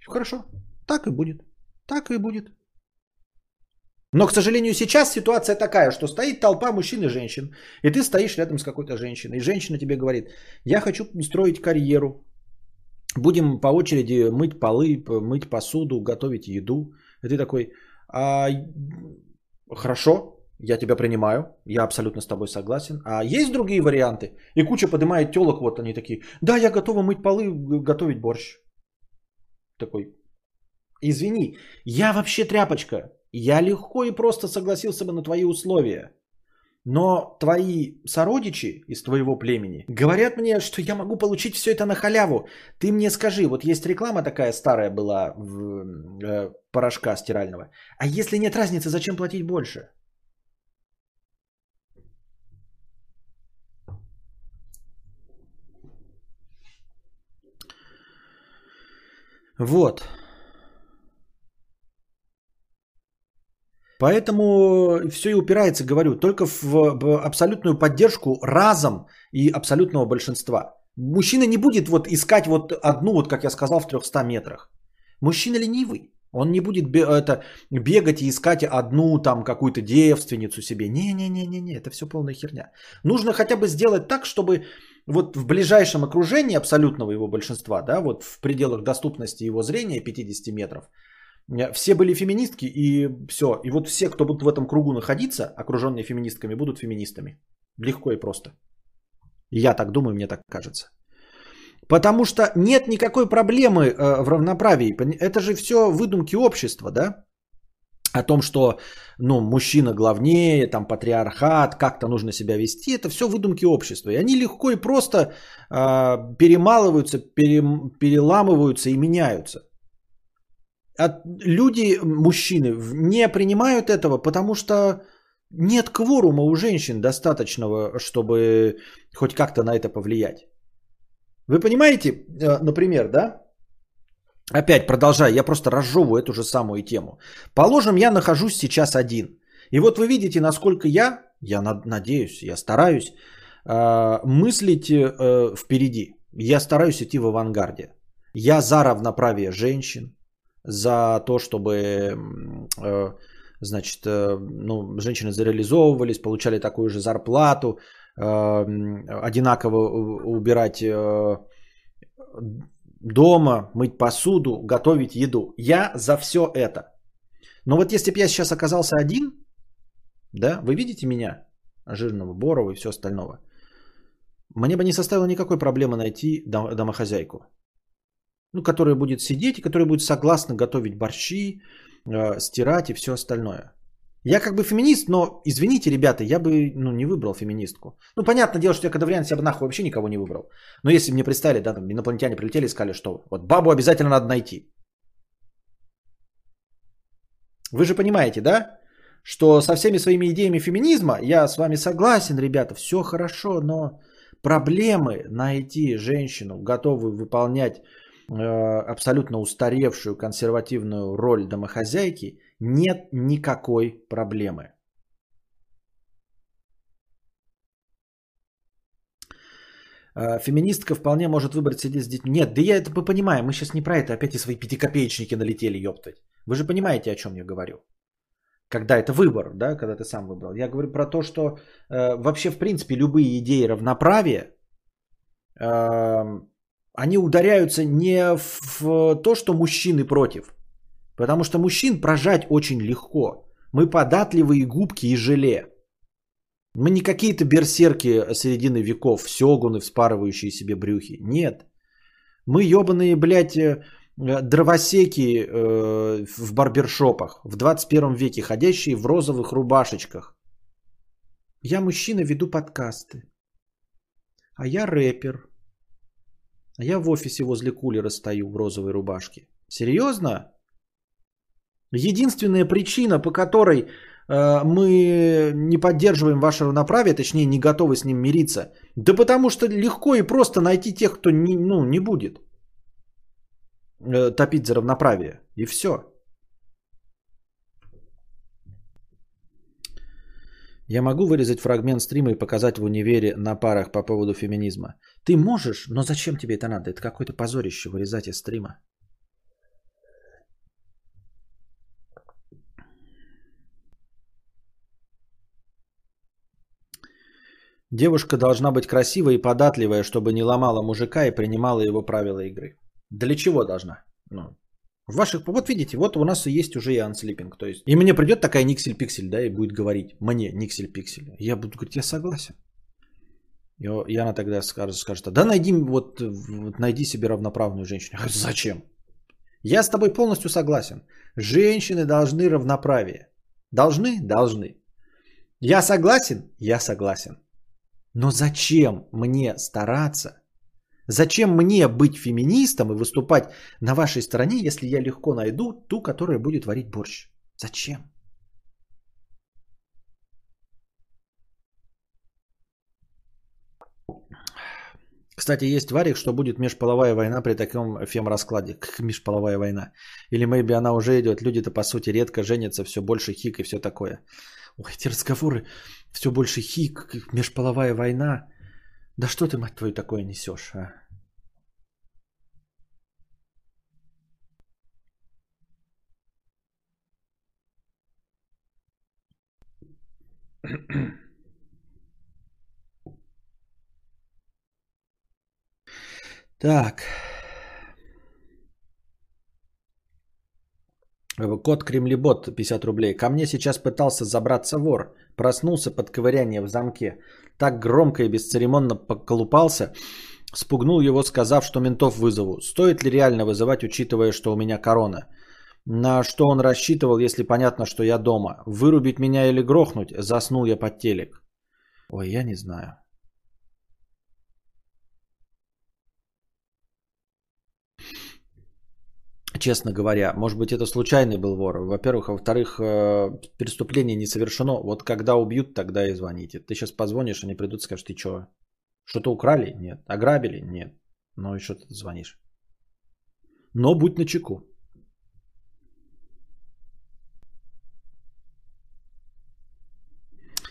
S1: Хорошо, так и будет. Так и будет. Но, к сожалению, сейчас ситуация такая, что стоит толпа мужчин и женщин, и ты стоишь рядом с какой-то женщиной, и женщина тебе говорит, я хочу строить карьеру, будем по очереди мыть полы, мыть посуду, готовить еду. И ты такой, а, хорошо, я тебя принимаю, я абсолютно с тобой согласен. А есть другие варианты? И куча поднимает телок, вот они такие, да, я готова мыть полы, готовить борщ. Такой, извини, я вообще тряпочка, я легко и просто согласился бы на твои условия. Но твои сородичи из твоего племени говорят мне, что я могу получить все это на халяву. Ты мне скажи, вот есть реклама такая старая была в э, порошка стирального. А если нет разницы, зачем платить больше? Вот. Поэтому все и упирается, говорю, только в абсолютную поддержку разом и абсолютного большинства. Мужчина не будет вот искать вот одну, вот как я сказал, в 300 метрах. Мужчина ленивый. Он не будет это, бегать и искать одну там какую-то девственницу себе. Не-не-не-не-не, это все полная херня. Нужно хотя бы сделать так, чтобы вот в ближайшем окружении абсолютного его большинства, да, вот в пределах доступности его зрения 50 метров, все были феминистки и все. И вот все, кто будут в этом кругу находиться, окруженные феминистками, будут феминистами. Легко и просто. Я так думаю, мне так кажется. Потому что нет никакой проблемы э, в равноправии. Это же все выдумки общества, да? О том, что ну, мужчина главнее, там патриархат, как-то нужно себя вести, это все выдумки общества. И они легко и просто э, перемалываются, перем, переламываются и меняются от, люди, мужчины, не принимают этого, потому что нет кворума у женщин достаточного, чтобы хоть как-то на это повлиять. Вы понимаете, э, например, да? Опять продолжаю, я просто разжевываю эту же самую тему. Положим, я нахожусь сейчас один. И вот вы видите, насколько я, я надеюсь, я стараюсь э, мыслить э, впереди. Я стараюсь идти в авангарде. Я за равноправие женщин, за то, чтобы, э, значит, э, ну, женщины зареализовывались, получали такую же зарплату, э, одинаково убирать дома, мыть посуду, готовить еду. Я за все это. Но вот если бы я сейчас оказался один, да, вы видите меня, жирного, борова и все остального, мне бы не составило никакой проблемы найти домохозяйку ну, которая будет сидеть и которая будет согласна готовить борщи, э, стирать и все остальное. Я как бы феминист, но извините, ребята, я бы ну, не выбрал феминистку. Ну, понятное дело, что я когда вариант, я бы нахуй вообще никого не выбрал. Но если мне представили, да, там инопланетяне прилетели и сказали, что вот бабу обязательно надо найти. Вы же понимаете, да? Что со всеми своими идеями феминизма я с вами согласен, ребята, все хорошо, но проблемы найти женщину, готовую выполнять абсолютно устаревшую консервативную роль домохозяйки, нет никакой проблемы. Э, феминистка вполне может выбрать сидеть с детьми. Нет, да я это бы понимаю, мы сейчас не про это, опять и свои пятикопеечники налетели, ёптать. Вы же понимаете, о чем я говорю. Когда это выбор, да, когда ты сам выбрал. Я говорю про то, что э, вообще в принципе любые идеи равноправия э, они ударяются не в то, что мужчины против. Потому что мужчин прожать очень легко. Мы податливые губки и желе. Мы не какие-то берсерки середины веков, сёгуны, вспарывающие себе брюхи. Нет. Мы ебаные, блядь, э, дровосеки э, в барбершопах в 21 веке, ходящие в розовых рубашечках. Я мужчина, веду подкасты. А я рэпер. А я в офисе возле кулера стою в розовой рубашке. Серьезно? Единственная причина, по которой э, мы не поддерживаем ваше равноправие, точнее не готовы с ним мириться, да потому что легко и просто найти тех, кто не, ну, не будет. э, топить за равноправие. И все. Я могу вырезать фрагмент стрима и показать в универе на парах по поводу феминизма. Ты можешь, но зачем тебе это надо? Это какое-то позорище вырезать из стрима. Девушка должна быть красивая и податливая, чтобы не ломала мужика и принимала его правила игры. Для чего должна? Ну, в ваших, вот видите, вот у нас есть уже и анслипинг. То есть, и мне придет такая Никсель-Пиксель, да, и будет говорить, мне Никсель-Пиксель. Я буду говорить, я согласен. И, и она тогда скажет, скажет, да найди, вот, вот найди себе равноправную женщину. Я зачем? Я с тобой полностью согласен. Женщины должны равноправие. Должны? Должны. Я согласен? Я согласен. Но зачем мне стараться? Зачем мне быть феминистом и выступать на вашей стороне, если я легко найду ту, которая будет варить борщ? Зачем? Кстати, есть варик, что будет межполовая война при таком фем-раскладе. Как межполовая война? Или maybe она уже идет. Люди-то по сути редко женятся, все больше хик и все такое. Ой, эти разговоры, все больше хик, межполовая война. Да что ты, мать твою, такое несешь, а? Так. Код Кремлебот 50 рублей. Ко мне сейчас пытался забраться вор. Проснулся под ковыряние в замке. Так громко и бесцеремонно поколупался. Спугнул его, сказав, что ментов вызову. Стоит ли реально вызывать, учитывая, что у меня корона? На что он рассчитывал, если понятно, что я дома? Вырубить меня или грохнуть? Заснул я под телек. Ой, я не знаю. Честно говоря. Может быть, это случайный был вор, во-первых. А во-вторых, э, преступление не совершено. Вот когда убьют, тогда и звоните. Ты сейчас позвонишь, они придут и скажут, ты что, что-то украли? Нет. Ограбили? Нет. Ну и что ты звонишь? Но будь начеку.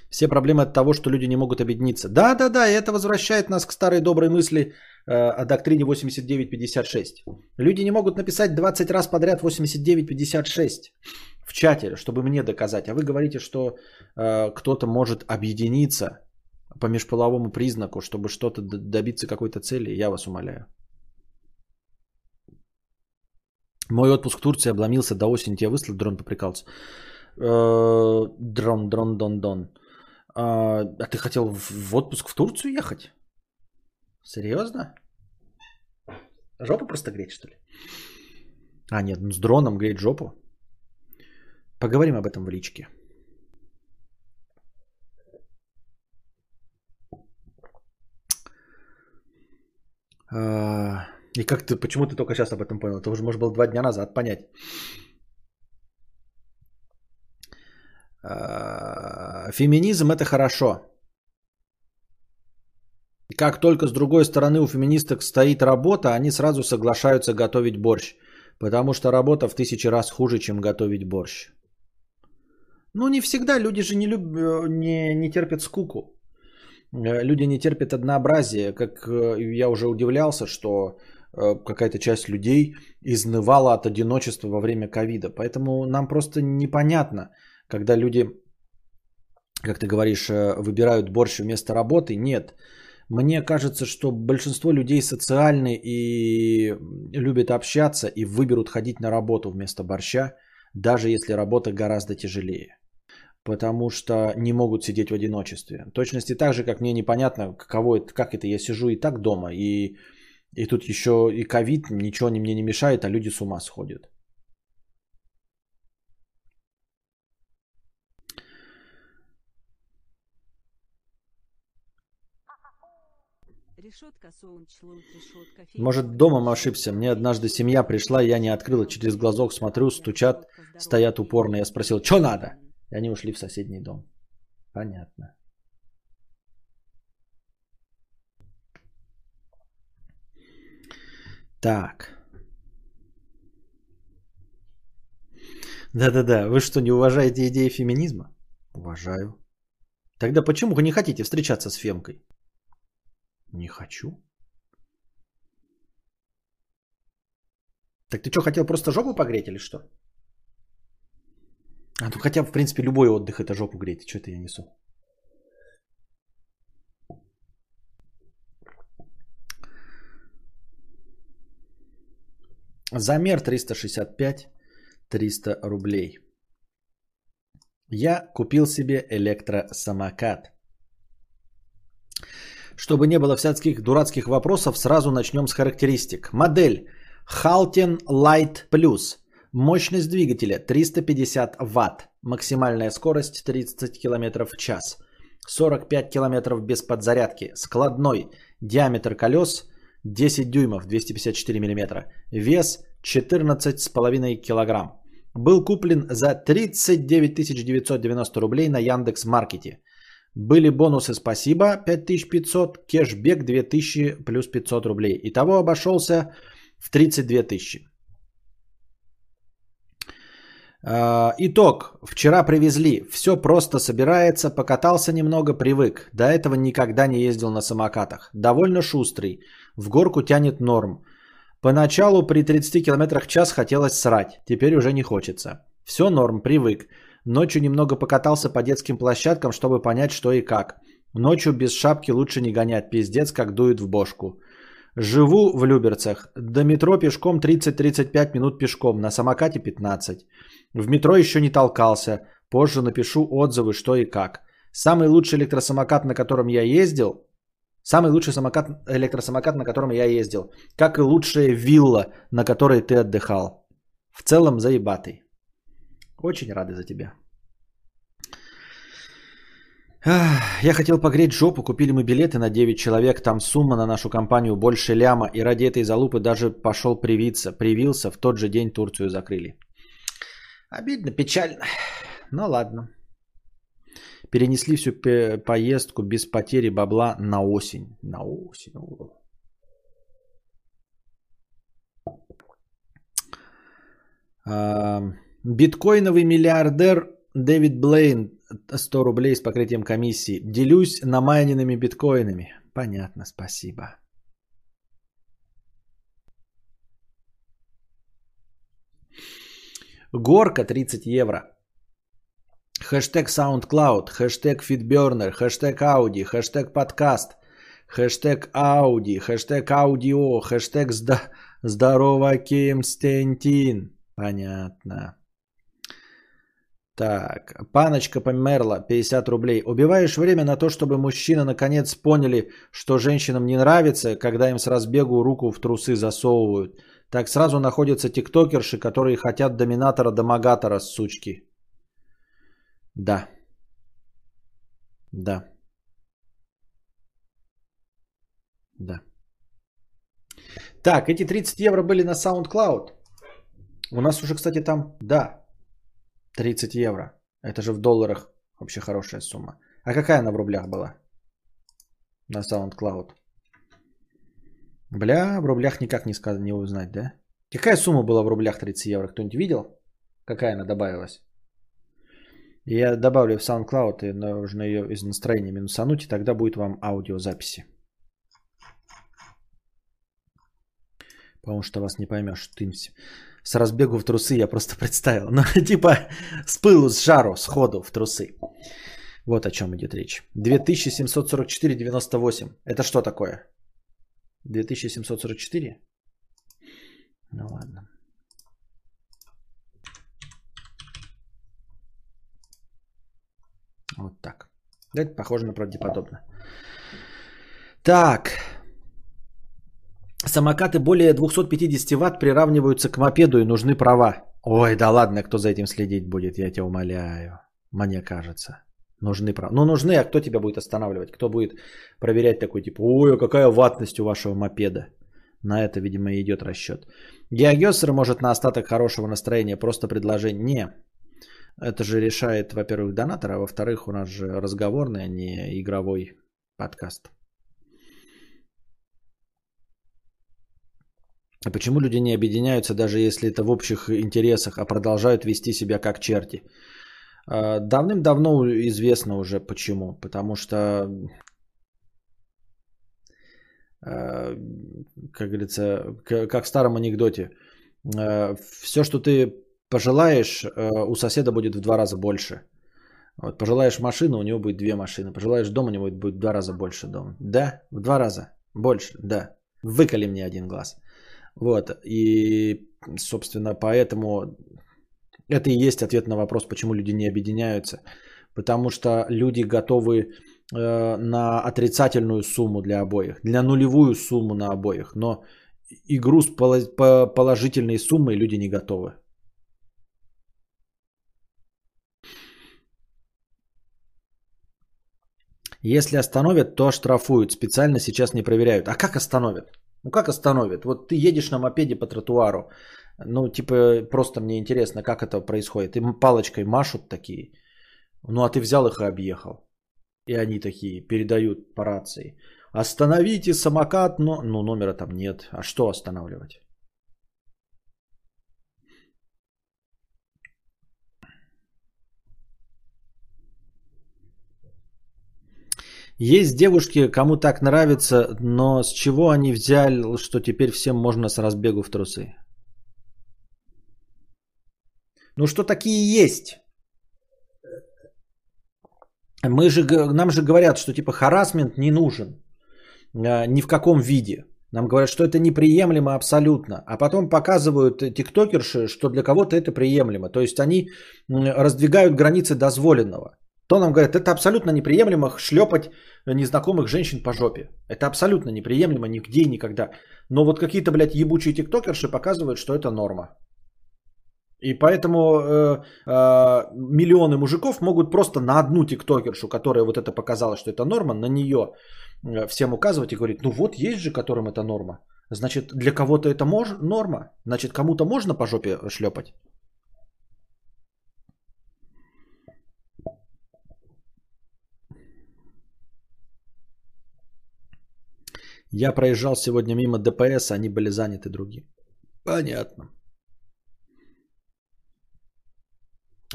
S1: Все проблемы от того, что люди не могут объединиться. Да, да, да, и это возвращает нас к старой доброй мысли о доктрине 8956. Люди не могут написать 20 раз подряд 8956 в чате, чтобы мне доказать. А вы говорите, что э, кто-то может объединиться по межполовому признаку, чтобы что-то добиться какой-то цели. Я вас умоляю. Мой отпуск в Турции обломился до осени. Тебе выслал дрон поприкался. Э, дрон, дрон, дон, дон. А, а ты хотел в отпуск в Турцию ехать? Серьезно? Жопу просто греть, что ли? А, нет, ну с дроном греть жопу. Поговорим об этом в личке. А, и как ты, почему ты только сейчас об этом понял? Это уже, может, было два дня назад понять. А, феминизм это хорошо. Как только с другой стороны у феминисток стоит работа, они сразу соглашаются готовить борщ. Потому что работа в тысячи раз хуже, чем готовить борщ. Ну, не всегда. Люди же не, люб... не, не терпят скуку. Э, люди не терпят однообразие. Как э, я уже удивлялся, что э, какая-то часть людей изнывала от одиночества во время ковида. Поэтому нам просто непонятно, когда люди, как ты говоришь, выбирают борщ вместо работы. Нет. Мне кажется, что большинство людей социальны и любят общаться и выберут ходить на работу вместо борща, даже если работа гораздо тяжелее. Потому что не могут сидеть в одиночестве. В точности так же, как мне непонятно, каково это, как это. Я сижу и так дома, и, и тут еще и ковид, ничего мне не мешает, а люди с ума сходят. Может, домом ошибся. Мне однажды семья пришла, я не открыла. Через глазок смотрю, стучат, стоят упорно. Я спросил, что надо? И они ушли в соседний дом. Понятно. Так. Да-да-да. Вы что, не уважаете идеи феминизма? Уважаю. Тогда почему вы не хотите встречаться с Фемкой? Не хочу. Так ты что, хотел просто жопу погреть или что? А ну хотя, в принципе, любой отдых это жопу греть. Что это я несу? Замер 365, 300 рублей. Я купил себе электросамокат. Чтобы не было всяких дурацких вопросов, сразу начнем с характеристик. Модель Halten Light Plus. Мощность двигателя 350 Вт. Максимальная скорость 30 км в час. 45 км без подзарядки. Складной. Диаметр колес 10 дюймов 254 мм. Вес 14,5 кг. Был куплен за 39 990 рублей на Яндекс Маркете. Были бонусы спасибо 5500, кэшбэк 2000 плюс 500 рублей. Итого обошелся в 32 тысячи. А, итог. Вчера привезли. Все просто собирается. Покатался немного, привык. До этого никогда не ездил на самокатах. Довольно шустрый. В горку тянет норм. Поначалу при 30 км в час хотелось срать. Теперь уже не хочется. Все норм, привык. Ночью немного покатался по детским площадкам, чтобы понять, что и как. Ночью без шапки лучше не гонять. Пиздец, как дует в бошку. Живу в Люберцах. До метро пешком 30-35 минут пешком. На самокате 15. В метро еще не толкался. Позже напишу отзывы, что и как. Самый лучший электросамокат, на котором я ездил. Самый лучший самокат, электросамокат, на котором я ездил. Как и лучшая вилла, на которой ты отдыхал. В целом заебатый. Очень рады за тебя. Я хотел погреть жопу, купили мы билеты на 9 человек, там сумма на нашу компанию больше ляма, и ради этой залупы даже пошел привиться. Привился, в тот же день Турцию закрыли. Обидно, печально. Ну ладно. Перенесли всю поездку без потери бабла на осень. На осень. Биткоиновый миллиардер Дэвид Блейн 100 рублей с покрытием комиссии. Делюсь намайненными биткоинами. Понятно, спасибо. Горка 30 евро. Хэштег SoundCloud, хэштег FeedBurner, хэштег Audi, хэштег подкаст, хэштег Audi, хэштег аудио, хэштег здорово Константин. Понятно. Так, паночка померла, 50 рублей. Убиваешь время на то, чтобы мужчины наконец поняли, что женщинам не нравится, когда им с разбегу руку в трусы засовывают. Так сразу находятся тиктокерши, которые хотят доминатора-домогатора, сучки. Да. Да. Да. Так, эти 30 евро были на SoundCloud. У нас уже, кстати, там, да, 30 евро. Это же в долларах вообще хорошая сумма. А какая она в рублях была? На SoundCloud. Бля, в рублях никак не, сказать, не узнать, да? Какая сумма была в рублях 30 евро? Кто-нибудь видел? Какая она добавилась? Я добавлю в SoundCloud, и нужно ее из настроения минусануть, и тогда будет вам аудиозаписи. Потому что вас не поймешь. Ты с разбегу в трусы я просто представил. Ну, типа с пылу, с жару, с ходу в трусы. Вот о чем идет речь. 2744,98. Это что такое? 2744? Ну ладно. Вот так. Это похоже на правдеподобно. Так. Самокаты более 250 ватт приравниваются к мопеду и нужны права. Ой, да ладно, кто за этим следить будет, я тебя умоляю. Мне кажется. Нужны права. Ну, нужны, а кто тебя будет останавливать? Кто будет проверять такой, типа, ой, а какая ватность у вашего мопеда? На это, видимо, идет расчет. Геогессер может на остаток хорошего настроения просто предложение. Не, это же решает, во-первых, донатор, а во-вторых, у нас же разговорный, а не игровой подкаст. Почему люди не объединяются, даже если это в общих интересах, а продолжают вести себя как черти? А, давным-давно известно уже почему. Потому что, а, как говорится, как в старом анекдоте, а, все, что ты пожелаешь, у соседа будет в два раза больше. Вот, пожелаешь машину, у него будет две машины. Пожелаешь дом, у него будет в два раза больше дома. Да, в два раза больше, да. Выколи мне один глаз. Вот, и, собственно, поэтому это и есть ответ на вопрос, почему люди не объединяются. Потому что люди готовы э, на отрицательную сумму для обоих, для нулевую сумму на обоих. Но игру с положительной суммой люди не готовы. Если остановят, то штрафуют. Специально сейчас не проверяют. А как остановят? Ну как остановят? Вот ты едешь на мопеде по тротуару. Ну, типа, просто мне интересно, как это происходит. Им палочкой машут такие. Ну, а ты взял их и объехал. И они такие передают по рации. Остановите самокат, но... Ну, номера там нет. А что останавливать? Есть девушки, кому так нравится, но с чего они взяли, что теперь всем можно с разбегу в трусы? Ну что такие есть? Мы же, нам же говорят, что типа харасмент не нужен а, ни в каком виде. Нам говорят, что это неприемлемо абсолютно. А потом показывают тиктокерши, что для кого-то это приемлемо. То есть они раздвигают границы дозволенного. То нам говорят, это абсолютно неприемлемо шлепать незнакомых женщин по жопе. Это абсолютно неприемлемо нигде и никогда. Но вот какие-то, блядь, ебучие тиктокерши показывают, что это норма. И поэтому э, э, миллионы мужиков могут просто на одну тиктокершу, которая вот это показала, что это норма, на нее э, всем указывать и говорить, ну вот есть же, которым это норма. Значит, для кого-то это мож- норма. Значит, кому-то можно по жопе шлепать. Я проезжал сегодня мимо ДПС, они были заняты другие. Понятно.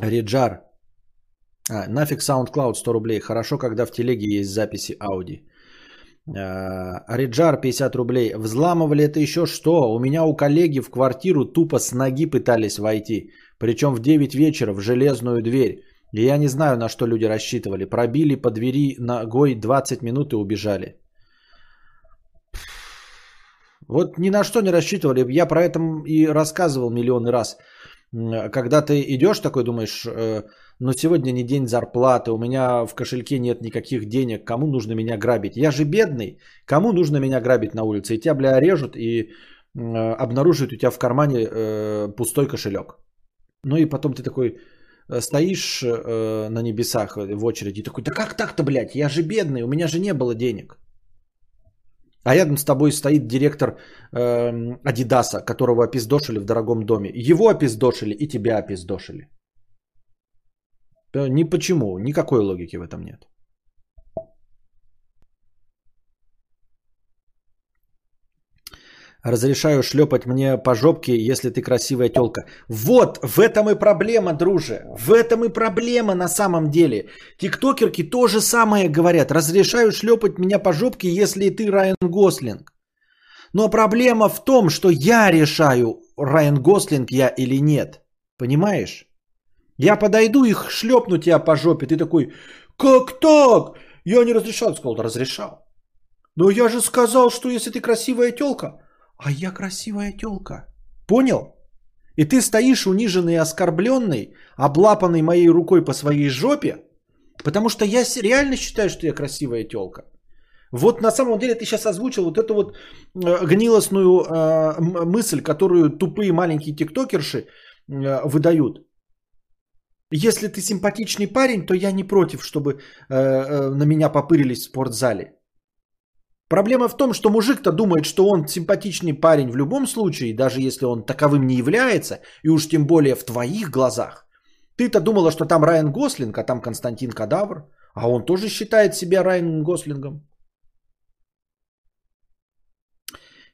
S1: Реджар. А, нафиг SoundCloud 100 рублей. Хорошо, когда в телеге есть записи Ауди. Реджар 50 рублей. Взламывали это еще что? У меня у коллеги в квартиру тупо с ноги пытались войти. Причем в 9 вечера в железную дверь. И я не знаю, на что люди рассчитывали. Пробили по двери ногой 20 минут и убежали. Вот ни на что не рассчитывали. Я про это и рассказывал миллионы раз. Когда ты идешь такой, думаешь, э, ну сегодня не день зарплаты, у меня в кошельке нет никаких денег, кому нужно меня грабить? Я же бедный, кому нужно меня грабить на улице? И тебя, бля, режут и обнаруживают у тебя в кармане э, пустой кошелек. Ну и потом ты такой э, стоишь на небесах в очереди и такой, да как так-то, блядь, я же бедный, у меня же не было денег. А рядом с тобой стоит директор э, Адидаса, которого опиздошили в дорогом доме. Его опиздошили и тебя опиздошили. Ни почему, никакой логики в этом нет. Разрешаю шлепать мне по жопке, если ты красивая телка. Вот, в этом и проблема, друже. В этом и проблема на самом деле. Тиктокерки то же самое говорят. Разрешаю шлепать меня по жопке, если ты Райан Гослинг. Но проблема в том, что я решаю, Райан Гослинг я или нет. Понимаешь? Я подойду и шлепну тебя по жопе. Ты такой, как так? Я не разрешал. Сказал, разрешал. Но я же сказал, что если ты красивая телка, а я красивая телка. Понял? И ты стоишь униженный и оскорбленный, облапанный моей рукой по своей жопе, потому что я реально считаю, что я красивая телка. Вот на самом деле ты сейчас озвучил вот эту вот э, гнилостную э, мысль, которую тупые маленькие тиктокерши э, выдают. Если ты симпатичный парень, то я не против, чтобы э, э, на меня попырились в спортзале. Проблема в том, что мужик-то думает, что он симпатичный парень в любом случае, даже если он таковым не является, и уж тем более в твоих глазах. Ты-то думала, что там Райан Гослинг, а там Константин Кадавр, а он тоже считает себя Райаном Гослингом.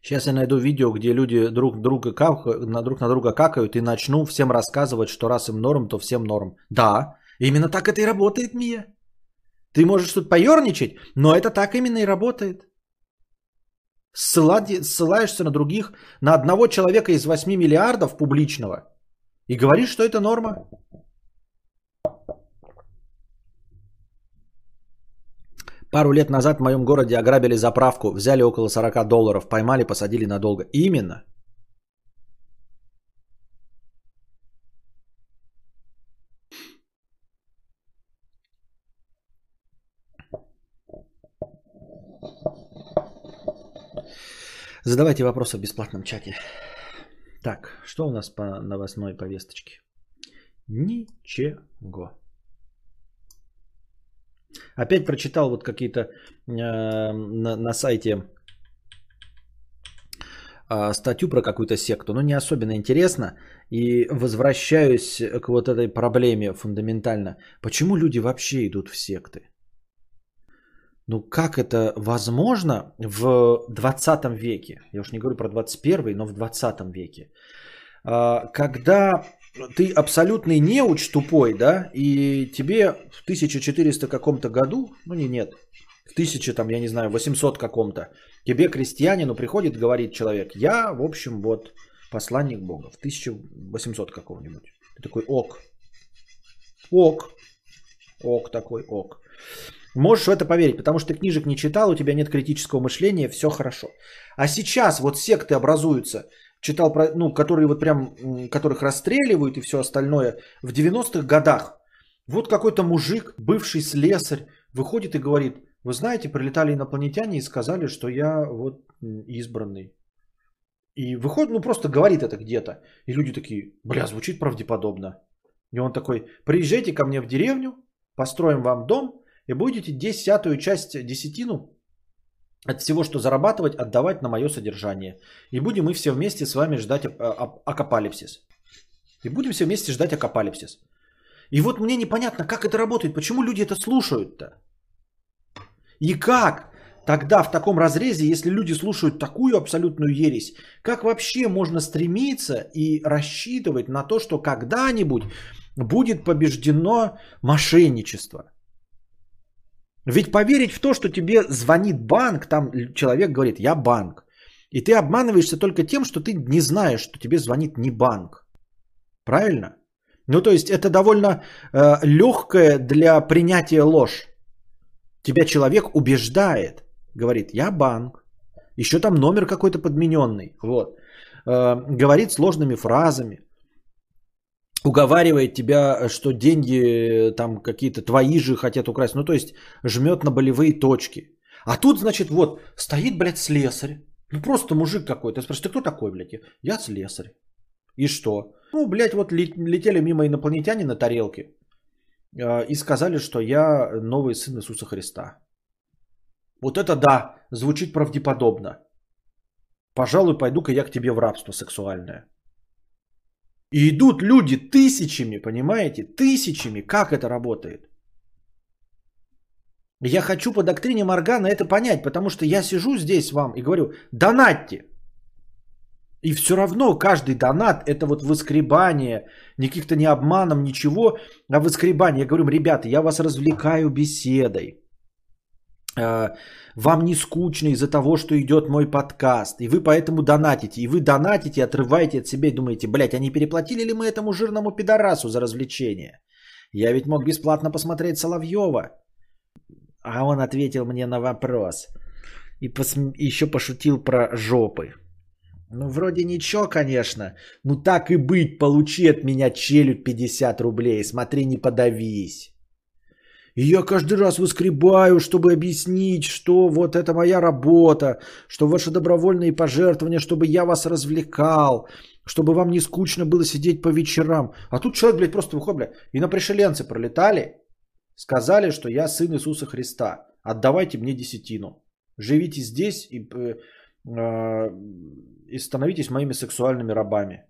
S1: Сейчас я найду видео, где люди друг, друга какают, на друг на друга какают и начну всем рассказывать, что раз им норм, то всем норм. Да, именно так это и работает, Мия. Ты можешь тут поерничать, но это так именно и работает. Ссылаешься на других, на одного человека из 8 миллиардов публичного и говоришь, что это норма. Пару лет назад в моем городе ограбили заправку, взяли около 40 долларов, поймали, посадили надолго. Именно. Задавайте вопросы в бесплатном чате. Так, что у нас по новостной повесточке? Ничего. Опять прочитал вот какие-то э, на, на сайте э, статью про какую-то секту, но не особенно интересно. И возвращаюсь к вот этой проблеме фундаментально. Почему люди вообще идут в секты? Ну как это возможно в 20 веке? Я уж не говорю про 21, но в 20 веке. А, когда ты абсолютный неуч тупой, да, и тебе в 1400 каком-то году, ну не нет, в 1000 там, я не знаю, 800 каком-то, тебе крестьянину приходит, говорит человек, я, в общем, вот посланник Бога, в 1800 какого-нибудь. Ты такой, ок, ок, ок такой, ок. Можешь в это поверить, потому что ты книжек не читал, у тебя нет критического мышления, все хорошо. А сейчас вот секты образуются, читал про, ну, которые вот прям, которых расстреливают и все остальное, в 90-х годах. Вот какой-то мужик, бывший слесарь, выходит и говорит, вы знаете, прилетали инопланетяне и сказали, что я вот избранный. И выходит, ну просто говорит это где-то. И люди такие, бля, звучит правдеподобно. И он такой, приезжайте ко мне в деревню, построим вам дом, и будете десятую часть, десятину от всего, что зарабатывать, отдавать на мое содержание. И будем мы все вместе с вами ждать акапалипсис. И будем все вместе ждать акапалипсис. И вот мне непонятно, как это работает, почему люди это слушают-то? И как тогда в таком разрезе, если люди слушают такую абсолютную ересь, как вообще можно стремиться и рассчитывать на то, что когда-нибудь будет побеждено мошенничество? Ведь поверить в то, что тебе звонит банк, там человек говорит, я банк. И ты обманываешься только тем, что ты не знаешь, что тебе звонит не банк. Правильно? Ну, то есть это довольно э, легкая для принятия ложь. Тебя человек убеждает, говорит, я банк. Еще там номер какой-то подмененный. Вот. Э, говорит сложными фразами уговаривает тебя, что деньги э, там какие-то твои же хотят украсть. Ну, то есть жмет на болевые точки. А тут, значит, вот, стоит, блядь, слесарь. Ну, просто мужик какой-то. Спрашивает, ты кто такой, блядь? Я слесарь. И что? Ну, блядь, вот летели мимо инопланетяне на тарелке э, и сказали, что я новый сын Иисуса Христа. Вот это да, звучит правдеподобно. Пожалуй, пойду-ка я к тебе в рабство сексуальное. И идут люди тысячами, понимаете? Тысячами. Как это работает? Я хочу по доктрине Моргана это понять, потому что я сижу здесь вам и говорю, донатьте. И все равно каждый донат это вот выскребание, никаких-то не обманом, ничего, а выскребание. Я говорю, ребята, я вас развлекаю беседой. А, вам не скучно из-за того, что идет мой подкаст, и вы поэтому донатите, и вы донатите, отрываете от себя и думаете, блядь, а не переплатили ли мы этому жирному пидорасу за развлечение? Я ведь мог бесплатно посмотреть Соловьева. А он ответил мне на вопрос. И пос... еще пошутил про жопы. Ну, вроде ничего, конечно. Ну, так и быть, получи от меня челюдь 50 рублей. Смотри, не подавись. И я каждый раз выскребаю, чтобы объяснить, что вот это моя работа, что ваши добровольные пожертвования, чтобы я вас развлекал, чтобы вам не скучно было сидеть по вечерам. А тут человек, блядь, просто выходит, блядь, и на пришеленцы пролетали, сказали, что я сын Иисуса Христа, отдавайте мне десятину. Живите здесь и, э, э, и становитесь моими сексуальными рабами.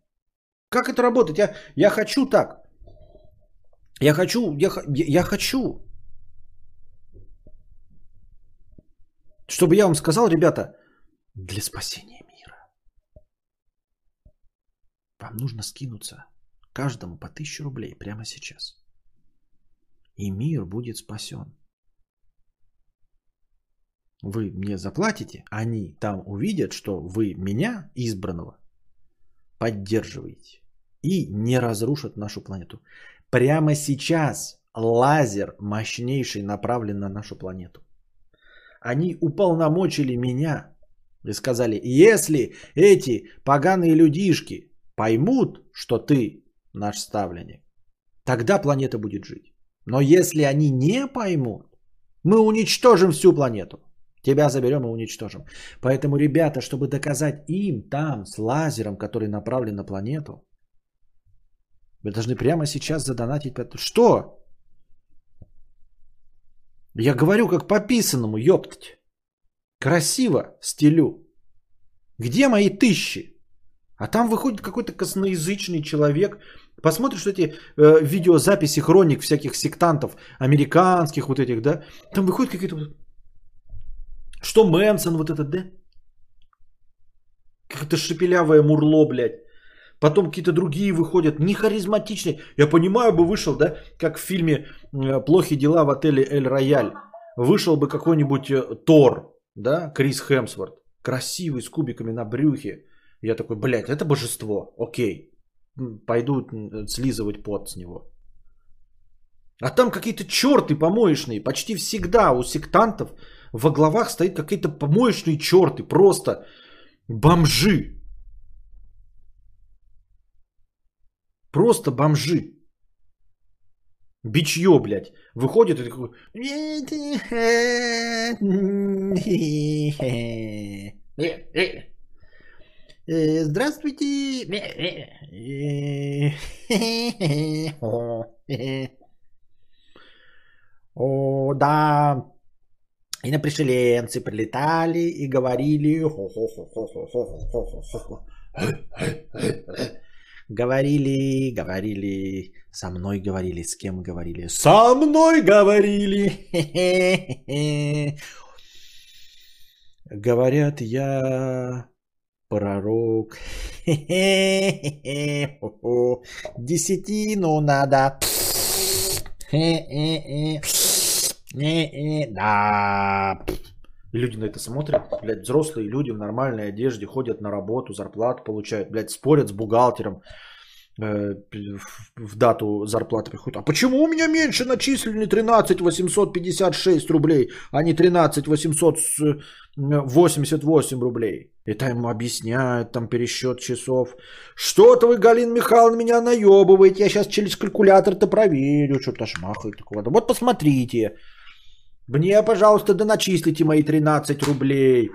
S1: Как это работает? Я, я хочу так. Я хочу, я, я хочу. Чтобы я вам сказал, ребята, для спасения мира. Вам нужно скинуться каждому по 1000 рублей прямо сейчас. И мир будет спасен. Вы мне заплатите, они там увидят, что вы меня, избранного, поддерживаете и не разрушат нашу планету. Прямо сейчас лазер мощнейший направлен на нашу планету. Они уполномочили меня и сказали, если эти поганые людишки поймут, что ты наш ставленник, тогда планета будет жить. Но если они не поймут, мы уничтожим всю планету. Тебя заберем и уничтожим. Поэтому, ребята, чтобы доказать им там с лазером, который направлен на планету, вы должны прямо сейчас задонатить. Что? Я говорю как пописанному, ёптать. Красиво стилю. Где мои тысячи? А там выходит какой-то косноязычный человек. Посмотришь эти э, видеозаписи хроник всяких сектантов, американских вот этих, да? Там выходит какие-то... Что Мэнсон вот этот, да? Как-то шепелявое мурло, блядь. Потом какие-то другие выходят, не харизматичные. Я понимаю, бы вышел, да, как в фильме э, «Плохие дела в отеле Эль Рояль». Вышел бы какой-нибудь э, Тор, да, Крис Хемсворт. Красивый, с кубиками на брюхе. Я такой, блядь, это божество, окей. Пойду слизывать пот с него. А там какие-то черты помоечные. Почти всегда у сектантов во главах стоит какие-то помоечные черты. Просто бомжи. Просто бомжи. Бичье, блядь. Выходит и такой... Здравствуйте. О, да. Инопришеленцы прилетали и говорили... Говорили, говорили, со мной говорили, с кем говорили? Со мной говорили. Говорят, я пророк. Десятину надо. Да. И люди на это смотрят, блядь, взрослые люди в нормальной одежде ходят на работу, зарплату получают, блядь, спорят с бухгалтером э, в дату зарплаты приходит. А почему у меня меньше начислены 13 856 рублей, а не 13 888 рублей? Это ему объясняют, там пересчет часов. Что-то вы, Галина Михайловна, меня наебываете. Я сейчас через калькулятор-то проверю. Что-то шмахает такого. Вот посмотрите. Мне, пожалуйста, да начислите мои 13 рублей.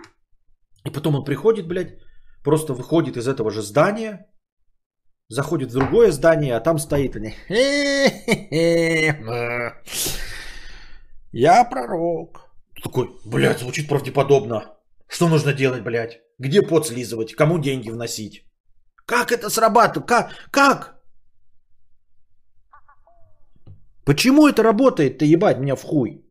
S1: И потом он приходит, блядь, просто выходит из этого же здания, заходит в другое здание, а там стоит они. Я пророк. Такой, блядь, звучит правдеподобно. Что нужно делать, блядь? Где пот слизывать? Кому деньги вносить? Как это срабатывает? Как? Как? Почему это работает-то, ебать, меня в хуй?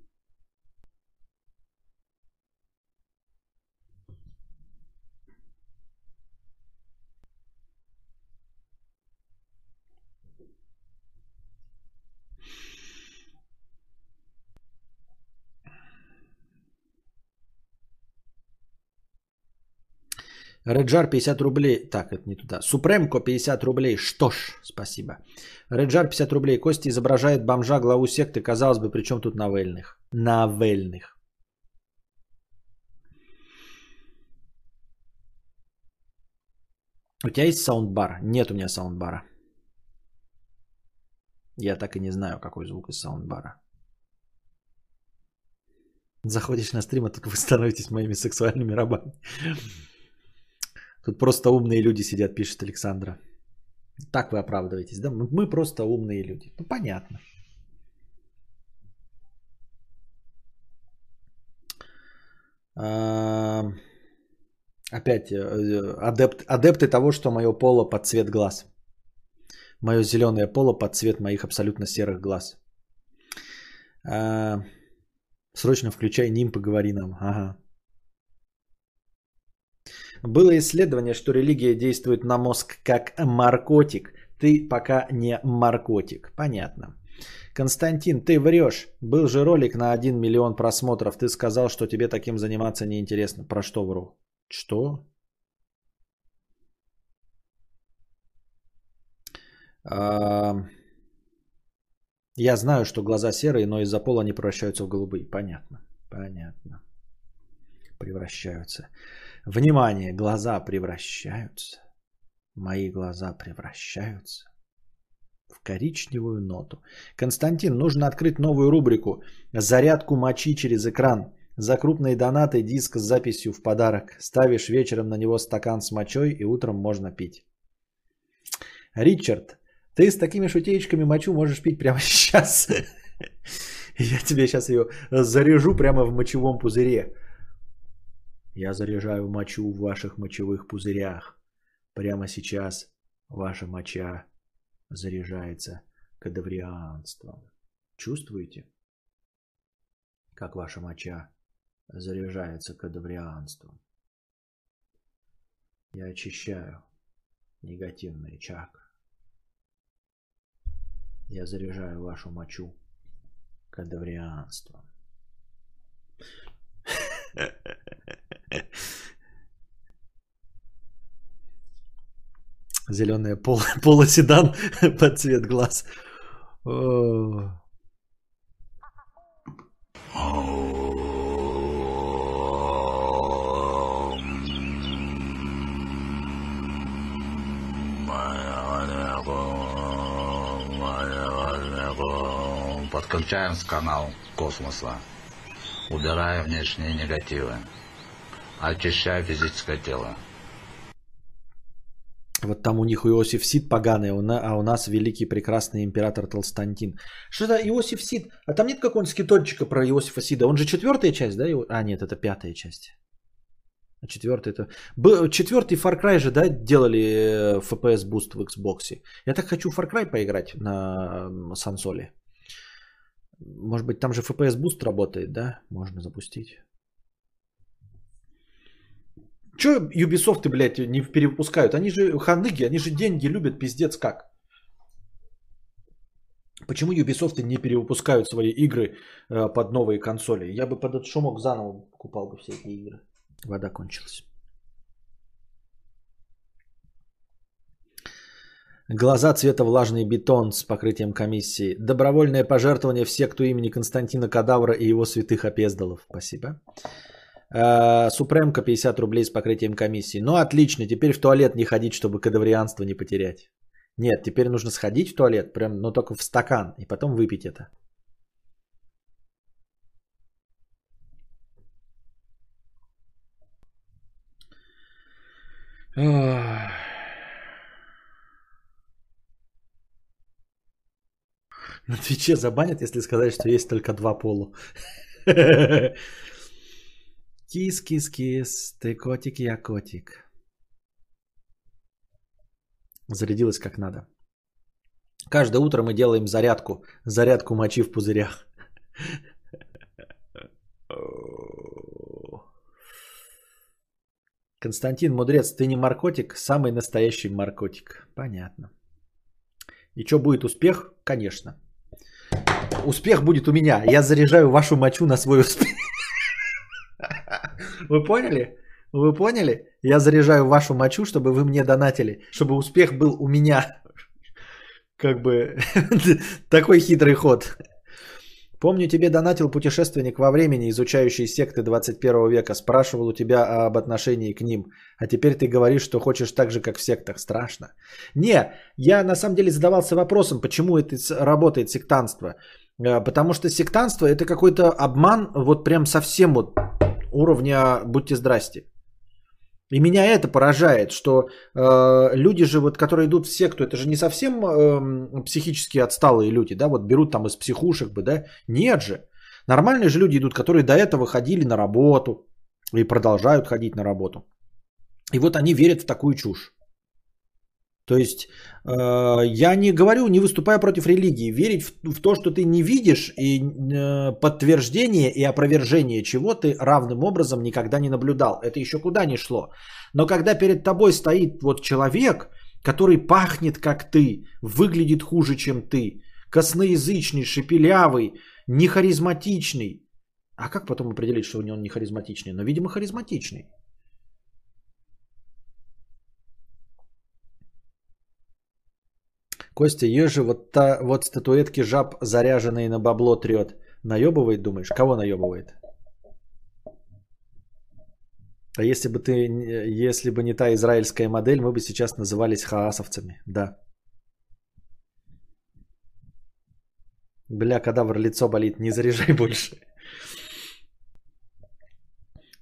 S1: Реджар 50 рублей. Так, это не туда. Супремко 50 рублей. Что ж, спасибо. Реджар 50 рублей. Кости изображает бомжа главу секты. Казалось бы, причем тут новельных? Новельных. У тебя есть саундбар? Нет у меня саундбара. Я так и не знаю, какой звук из саундбара. Заходишь на стрим, а тут вы становитесь моими сексуальными рабами. Тут просто умные люди сидят, пишет Александра. Так вы оправдываетесь, да? Мы просто умные люди. Ну, понятно. А, опять э, адепт, адепты того, что мое поло под цвет глаз. Мое зеленое поло под цвет моих абсолютно серых глаз. А, срочно включай ним, поговори нам. Ага. Было исследование, что религия действует на мозг как наркотик. Ты пока не наркотик. Понятно. Константин, ты врешь. Был же ролик на 1 миллион просмотров. Ты сказал, что тебе таким заниматься неинтересно. Про что вру? Что? А... Я знаю, что глаза серые, но из-за пола они превращаются в голубые. Понятно. Понятно. Превращаются. Внимание, глаза превращаются. Мои глаза превращаются в коричневую ноту. Константин, нужно открыть новую рубрику «Зарядку мочи через экран». За крупные донаты диск с записью в подарок. Ставишь вечером на него стакан с мочой и утром можно пить. Ричард, ты с такими шутеечками мочу можешь пить прямо сейчас. Я тебе сейчас ее заряжу прямо в мочевом пузыре. Я заряжаю мочу в ваших мочевых пузырях. Прямо сейчас ваша моча заряжается кадаврианством. Чувствуете, как ваша моча заряжается кадаврианством? Я очищаю негативный чакры. Я заряжаю вашу мочу кадаврианством. Зеленая пол, полоседан под цвет глаз. О.
S3: Подключаем с канал космоса. Убирая внешние негативы. Очищая физическое тело.
S1: Вот там у них Иосиф Сид поганый, а у нас великий прекрасный император Толстантин. Что это Иосиф Сид? А там нет какого-нибудь скитончика про Иосифа Сида? Он же четвертая часть, да? А нет, это пятая часть. А четвертый это... Четвертый Far Cry же, да, делали э, FPS boost в Xbox. Я так хочу Far Cry поиграть на консоли. Может быть, там же FPS boost работает, да? Можно запустить. Че Ubisoft, блядь, не перевыпускают? Они же ханыги, они же деньги любят, пиздец как. Почему Ubisoft не перевыпускают свои игры э, под новые консоли? Я бы под этот шумок заново покупал бы все эти игры. Вода кончилась. Глаза цвета влажный бетон с покрытием комиссии. Добровольное пожертвование в секту имени Константина Кадавра и его святых опездалов. Спасибо. Э, Супремка 50 рублей с покрытием комиссии. Ну отлично, теперь в туалет не ходить, чтобы кадаврианство не потерять. Нет, теперь нужно сходить в туалет, прям, но только в стакан, и потом выпить это. На Твиче забанят, если сказать, что есть только два пола. Кис, кис, кис, ты котик, я котик. Зарядилась как надо. Каждое утро мы делаем зарядку. Зарядку мочи в пузырях. Константин Мудрец, ты не наркотик, самый настоящий наркотик. Понятно. И что будет успех? Конечно. Успех будет у меня. Я заряжаю вашу мочу на свой успех. Вы поняли? Вы поняли? Я заряжаю вашу мочу, чтобы вы мне донатили, чтобы успех был у меня. Как бы такой хитрый ход. Помню, тебе донатил путешественник во времени, изучающий секты 21 века, спрашивал у тебя об отношении к ним. А теперь ты говоришь, что хочешь так же, как в сектах. Страшно. Не, я на самом деле задавался вопросом, почему это работает сектанство. Э, потому что сектанство это какой-то обман, вот прям совсем вот уровня «будьте здрасте». И меня это поражает, что э, люди же, вот, которые идут в секту, это же не совсем э, психически отсталые люди, да, вот берут там из психушек бы, да, нет же. Нормальные же люди идут, которые до этого ходили на работу и продолжают ходить на работу. И вот они верят в такую чушь. То есть э, я не говорю, не выступая против религии, верить в, в то, что ты не видишь, и э, подтверждение и опровержение чего ты равным образом никогда не наблюдал. Это еще куда ни шло. Но когда перед тобой стоит вот человек, который пахнет как ты, выглядит хуже, чем ты, косноязычный, шепелявый, нехаризматичный. А как потом определить, что он не харизматичный? Ну, видимо, харизматичный. Костя, ежи вот, та, вот статуэтки жаб, заряженные на бабло трет. Наебывает, думаешь? Кого наебывает? А если бы ты, если бы не та израильская модель, мы бы сейчас назывались хаасовцами. Да. Бля, кадавр, лицо болит, не заряжай больше.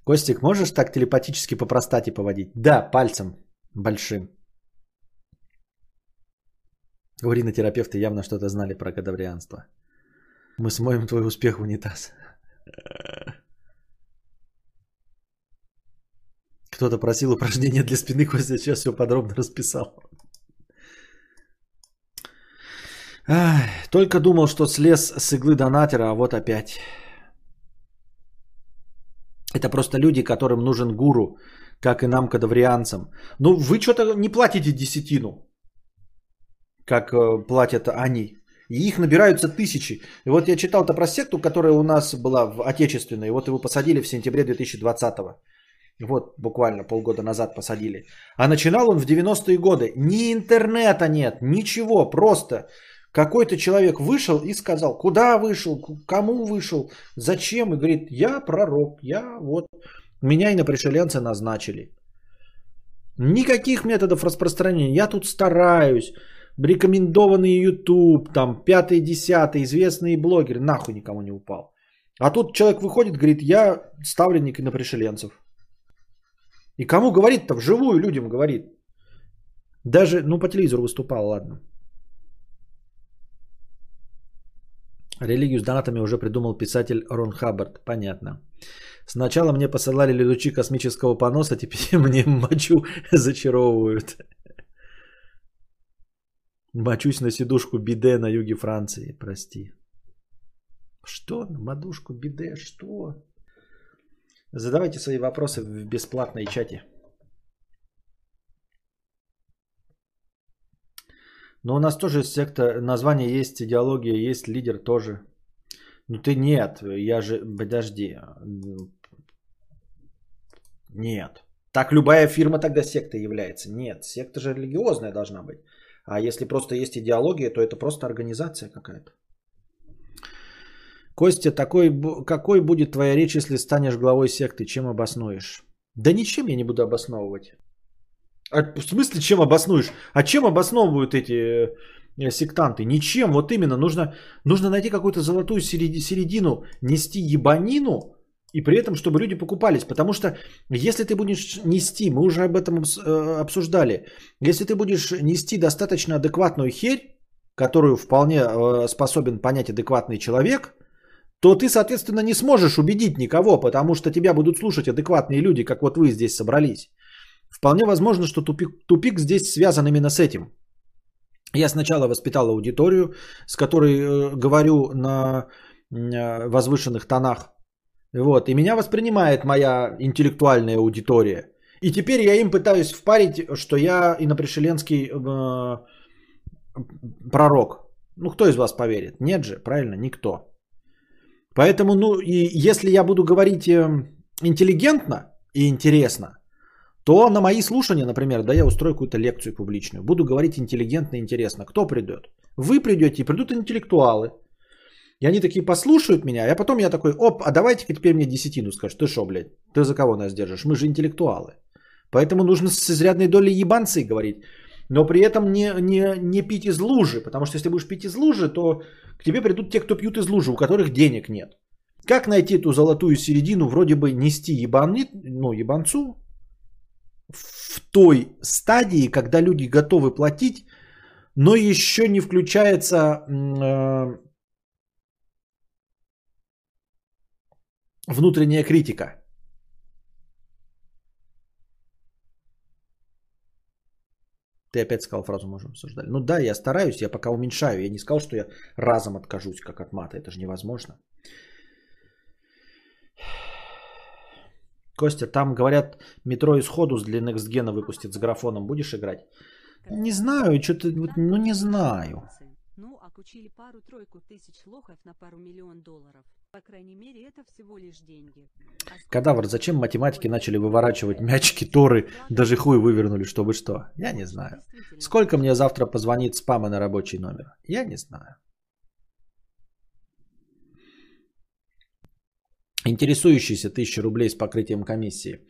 S1: Костик, можешь так телепатически по простате поводить? Да, пальцем большим. Уринотерапевты явно что-то знали про кадаврианство. Мы смоем твой успех в унитаз. Кто-то просил упражнения для спины, Костя сейчас все подробно расписал. Только думал, что слез с иглы донатера, а вот опять. Это просто люди, которым нужен гуру, как и нам, кадаврианцам. Ну, вы что-то не платите десятину как э, платят они. И их набираются тысячи. И вот я читал-то про секту, которая у нас была в отечественной. Вот его посадили в сентябре 2020 Вот буквально полгода назад посадили. А начинал он в 90-е годы. Ни интернета нет, ничего. Просто какой-то человек вышел и сказал, куда вышел, кому вышел, зачем. И говорит, я пророк, я вот. Меня и на пришеленца назначили. Никаких методов распространения. Я тут стараюсь рекомендованный YouTube, там, пятый, десятый, известные блогеры, нахуй никому не упал. А тут человек выходит, говорит, я ставленник на пришеленцев. И кому говорит-то? Вживую людям говорит. Даже, ну, по телевизору выступал, ладно. Религию с донатами уже придумал писатель Рон Хаббард. Понятно. Сначала мне посылали летучи космического поноса, теперь мне мочу зачаровывают. Мочусь на сидушку биде на юге Франции, прости. Что? На подушку биде? Что? Задавайте свои вопросы в бесплатной чате. Но у нас тоже секта, название есть, идеология есть, лидер тоже. Ну ты нет, я же, подожди. Нет. Так любая фирма тогда секта является. Нет, секта же религиозная должна быть. А если просто есть идеология, то это просто организация какая-то. Костя, такой, какой будет твоя речь, если станешь главой секты? Чем обоснуешь? Да ничем я не буду обосновывать. А в смысле, чем обоснуешь? А чем обосновывают эти э, сектанты? Ничем. Вот именно. Нужно, нужно найти какую-то золотую середину, нести ебанину, и при этом, чтобы люди покупались. Потому что если ты будешь нести, мы уже об этом э, обсуждали, если ты будешь нести достаточно адекватную херь, которую вполне э, способен понять адекватный человек, то ты, соответственно, не сможешь убедить никого, потому что тебя будут слушать адекватные люди, как вот вы здесь собрались. Вполне возможно, что тупик, тупик здесь связан именно с этим. Я сначала воспитал аудиторию, с которой э, говорю на возвышенных тонах, вот, и меня воспринимает моя интеллектуальная аудитория. И теперь я им пытаюсь впарить, что я инопришеленский э, пророк. Ну, кто из вас поверит? Нет же, правильно, никто. Поэтому, ну, и если я буду говорить э, интеллигентно и интересно, то на мои слушания, например, да, я устрою какую-то лекцию публичную, буду говорить интеллигентно и интересно. Кто придет? Вы придете, придут интеллектуалы, и они такие послушают меня, а потом я такой, оп, а давайте-ка теперь мне десятину скажешь. Ты что, блядь, ты за кого нас держишь? Мы же интеллектуалы. Поэтому нужно с изрядной долей ебанцы говорить. Но при этом не, не, не пить из лужи, потому что если будешь пить из лужи, то к тебе придут те, кто пьют из лужи, у которых денег нет. Как найти эту золотую середину, вроде бы нести ебаны, ну, ебанцу в той стадии, когда люди готовы платить, но еще не включается э, внутренняя критика. Ты опять сказал фразу «можем обсуждать». Ну да, я стараюсь, я пока уменьшаю. Я не сказал, что я разом откажусь, как от мата. Это же невозможно. Костя, там говорят, метро исходу с для Next Gen выпустит с графоном. Будешь играть? Не знаю, что-то, ну не знаю.
S4: Окучили пару-тройку тысяч лохов на пару миллион долларов. По крайней мере, это всего лишь деньги. А
S1: Кадавр, зачем математики начали выворачивать мячики Торы, даже хуй вывернули, чтобы что? Я не знаю. Сколько мне завтра позвонит спама на рабочий номер? Я не знаю. Интересующийся 1000 рублей с покрытием комиссии.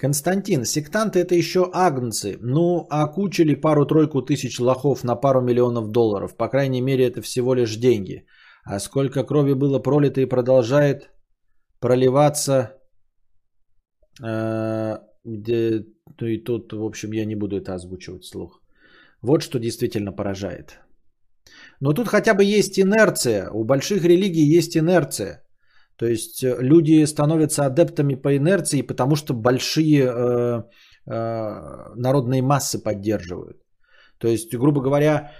S1: Константин, сектанты это еще агнцы. Ну, окучили пару-тройку тысяч лохов на пару миллионов долларов. По крайней мере, это всего лишь деньги. А сколько крови было пролито и продолжает проливаться, э, ну и тут, в общем, я не буду это озвучивать вслух. Вот что действительно поражает. Но тут хотя бы есть инерция. У больших религий есть инерция. То есть э, люди становятся адептами по инерции, потому что большие э, э, народные массы поддерживают. То есть, грубо говоря,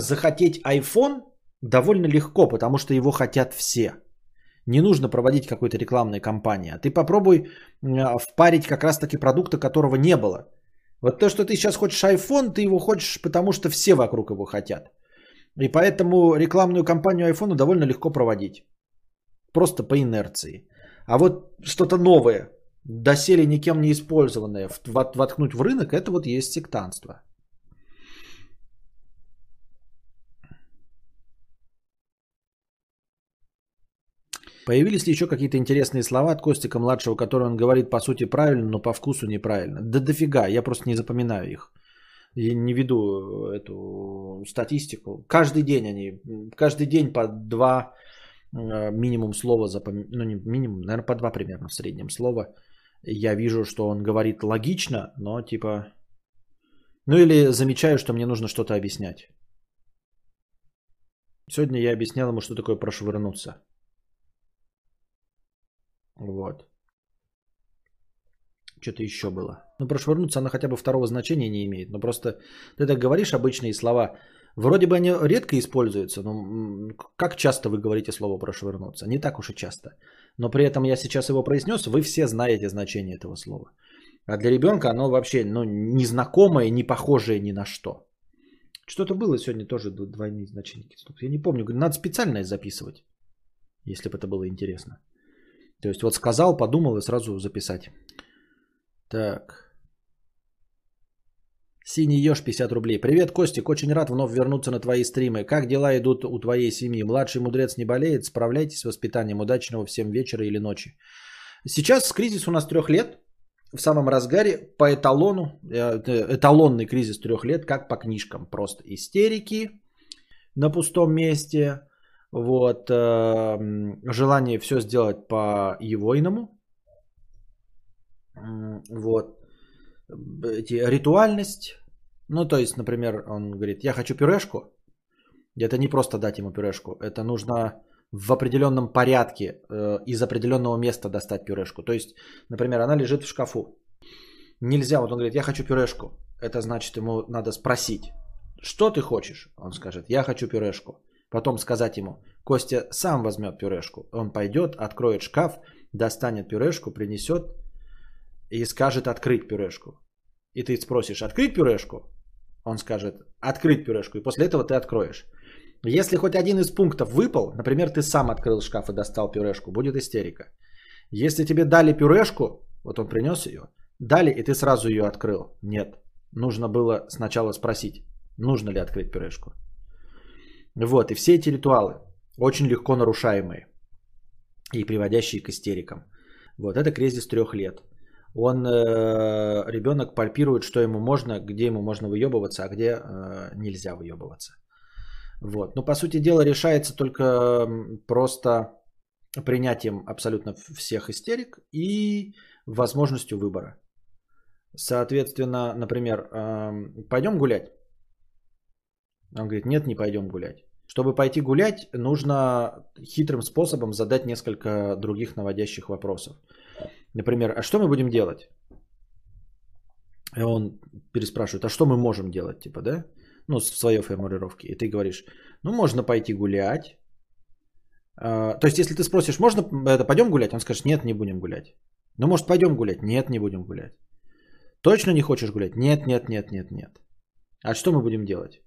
S1: захотеть iPhone довольно легко, потому что его хотят все. Не нужно проводить какой-то рекламной кампании. А ты попробуй э, впарить как раз-таки продукта, которого не было. Вот то, что ты сейчас хочешь iPhone, ты его хочешь, потому что все вокруг его хотят. И поэтому рекламную кампанию iPhone довольно легко проводить. Просто по инерции. А вот что-то новое, доселе никем не использованное, воткнуть в рынок, это вот есть сектантство. Появились ли еще какие-то интересные слова от Костика младшего, которые он говорит по сути правильно, но по вкусу неправильно? Да дофига, я просто не запоминаю их. Я не веду эту статистику. Каждый день они, каждый день по два э, минимум слова запоминаю, ну не минимум, наверное, по два примерно в среднем слова. Я вижу, что он говорит логично, но типа... Ну или замечаю, что мне нужно что-то объяснять. Сегодня я объяснял ему, что такое прошвырнуться. Вот. Что-то еще было. Ну, прошвырнуться она хотя бы второго значения не имеет. Но просто ты так говоришь обычные слова. Вроде бы они редко используются, но как часто вы говорите слово прошвырнуться? Не так уж и часто. Но при этом я сейчас его произнес, вы все знаете значение этого слова. А для ребенка оно вообще ну, незнакомое, не похожее ни на что. Что-то было сегодня тоже двойные значения. Я не помню. Надо специально записывать, если бы это было интересно. То есть вот сказал, подумал и сразу записать. Так. Синий еж 50 рублей. Привет, Костик, очень рад вновь вернуться на твои стримы. Как дела идут у твоей семьи? Младший мудрец не болеет? Справляйтесь с воспитанием. Удачного всем вечера или ночи. Сейчас кризис у нас трех лет. В самом разгаре по эталону. э, э, Эталонный кризис трех лет, как по книжкам. Просто истерики на пустом месте. Вот. эм, Желание все сделать по его-иному. М, Вот. Эти, ритуальность. Ну, то есть, например, он говорит, я хочу пюрешку. Это не просто дать ему пюрешку. Это нужно в определенном порядке э, из определенного места достать пюрешку. То есть, например, она лежит в шкафу. Нельзя, вот он говорит, я хочу пюрешку. Это значит, ему надо спросить, что ты хочешь? Он скажет, я хочу пюрешку. Потом сказать ему, Костя сам возьмет пюрешку. Он пойдет, откроет шкаф, достанет пюрешку, принесет и скажет открыть пюрешку. И ты спросишь, открыть пюрешку? Он скажет, открыть пюрешку. И после этого ты откроешь. Если хоть один из пунктов выпал, например, ты сам открыл шкаф и достал пюрешку, будет истерика. Если тебе дали пюрешку, вот он принес ее, дали, и ты сразу ее открыл. Нет. Нужно было сначала спросить, нужно ли открыть пюрешку. Вот, и все эти ритуалы очень легко нарушаемые и приводящие к истерикам. Вот, это кризис трех лет. Он, э, ребенок пальпирует, что ему можно, где ему можно выебываться, а где э, нельзя выебываться. Вот. Но по сути дела решается только просто принятием абсолютно всех истерик и возможностью выбора. Соответственно, например, эм, пойдем гулять. Он говорит, нет, не пойдем гулять. Чтобы пойти гулять, нужно хитрым способом задать несколько других наводящих вопросов. Например, а что мы будем делать? И он переспрашивает, а что мы можем делать, типа, да? Ну, в своей формулировке. И ты говоришь, ну, можно пойти гулять. А, то есть, если ты спросишь, можно это, пойдем гулять? Он скажет, нет, не будем гулять. Ну, может, пойдем гулять? Нет, не будем гулять. Точно не хочешь гулять? Нет, нет, нет, нет, нет. А что мы будем делать?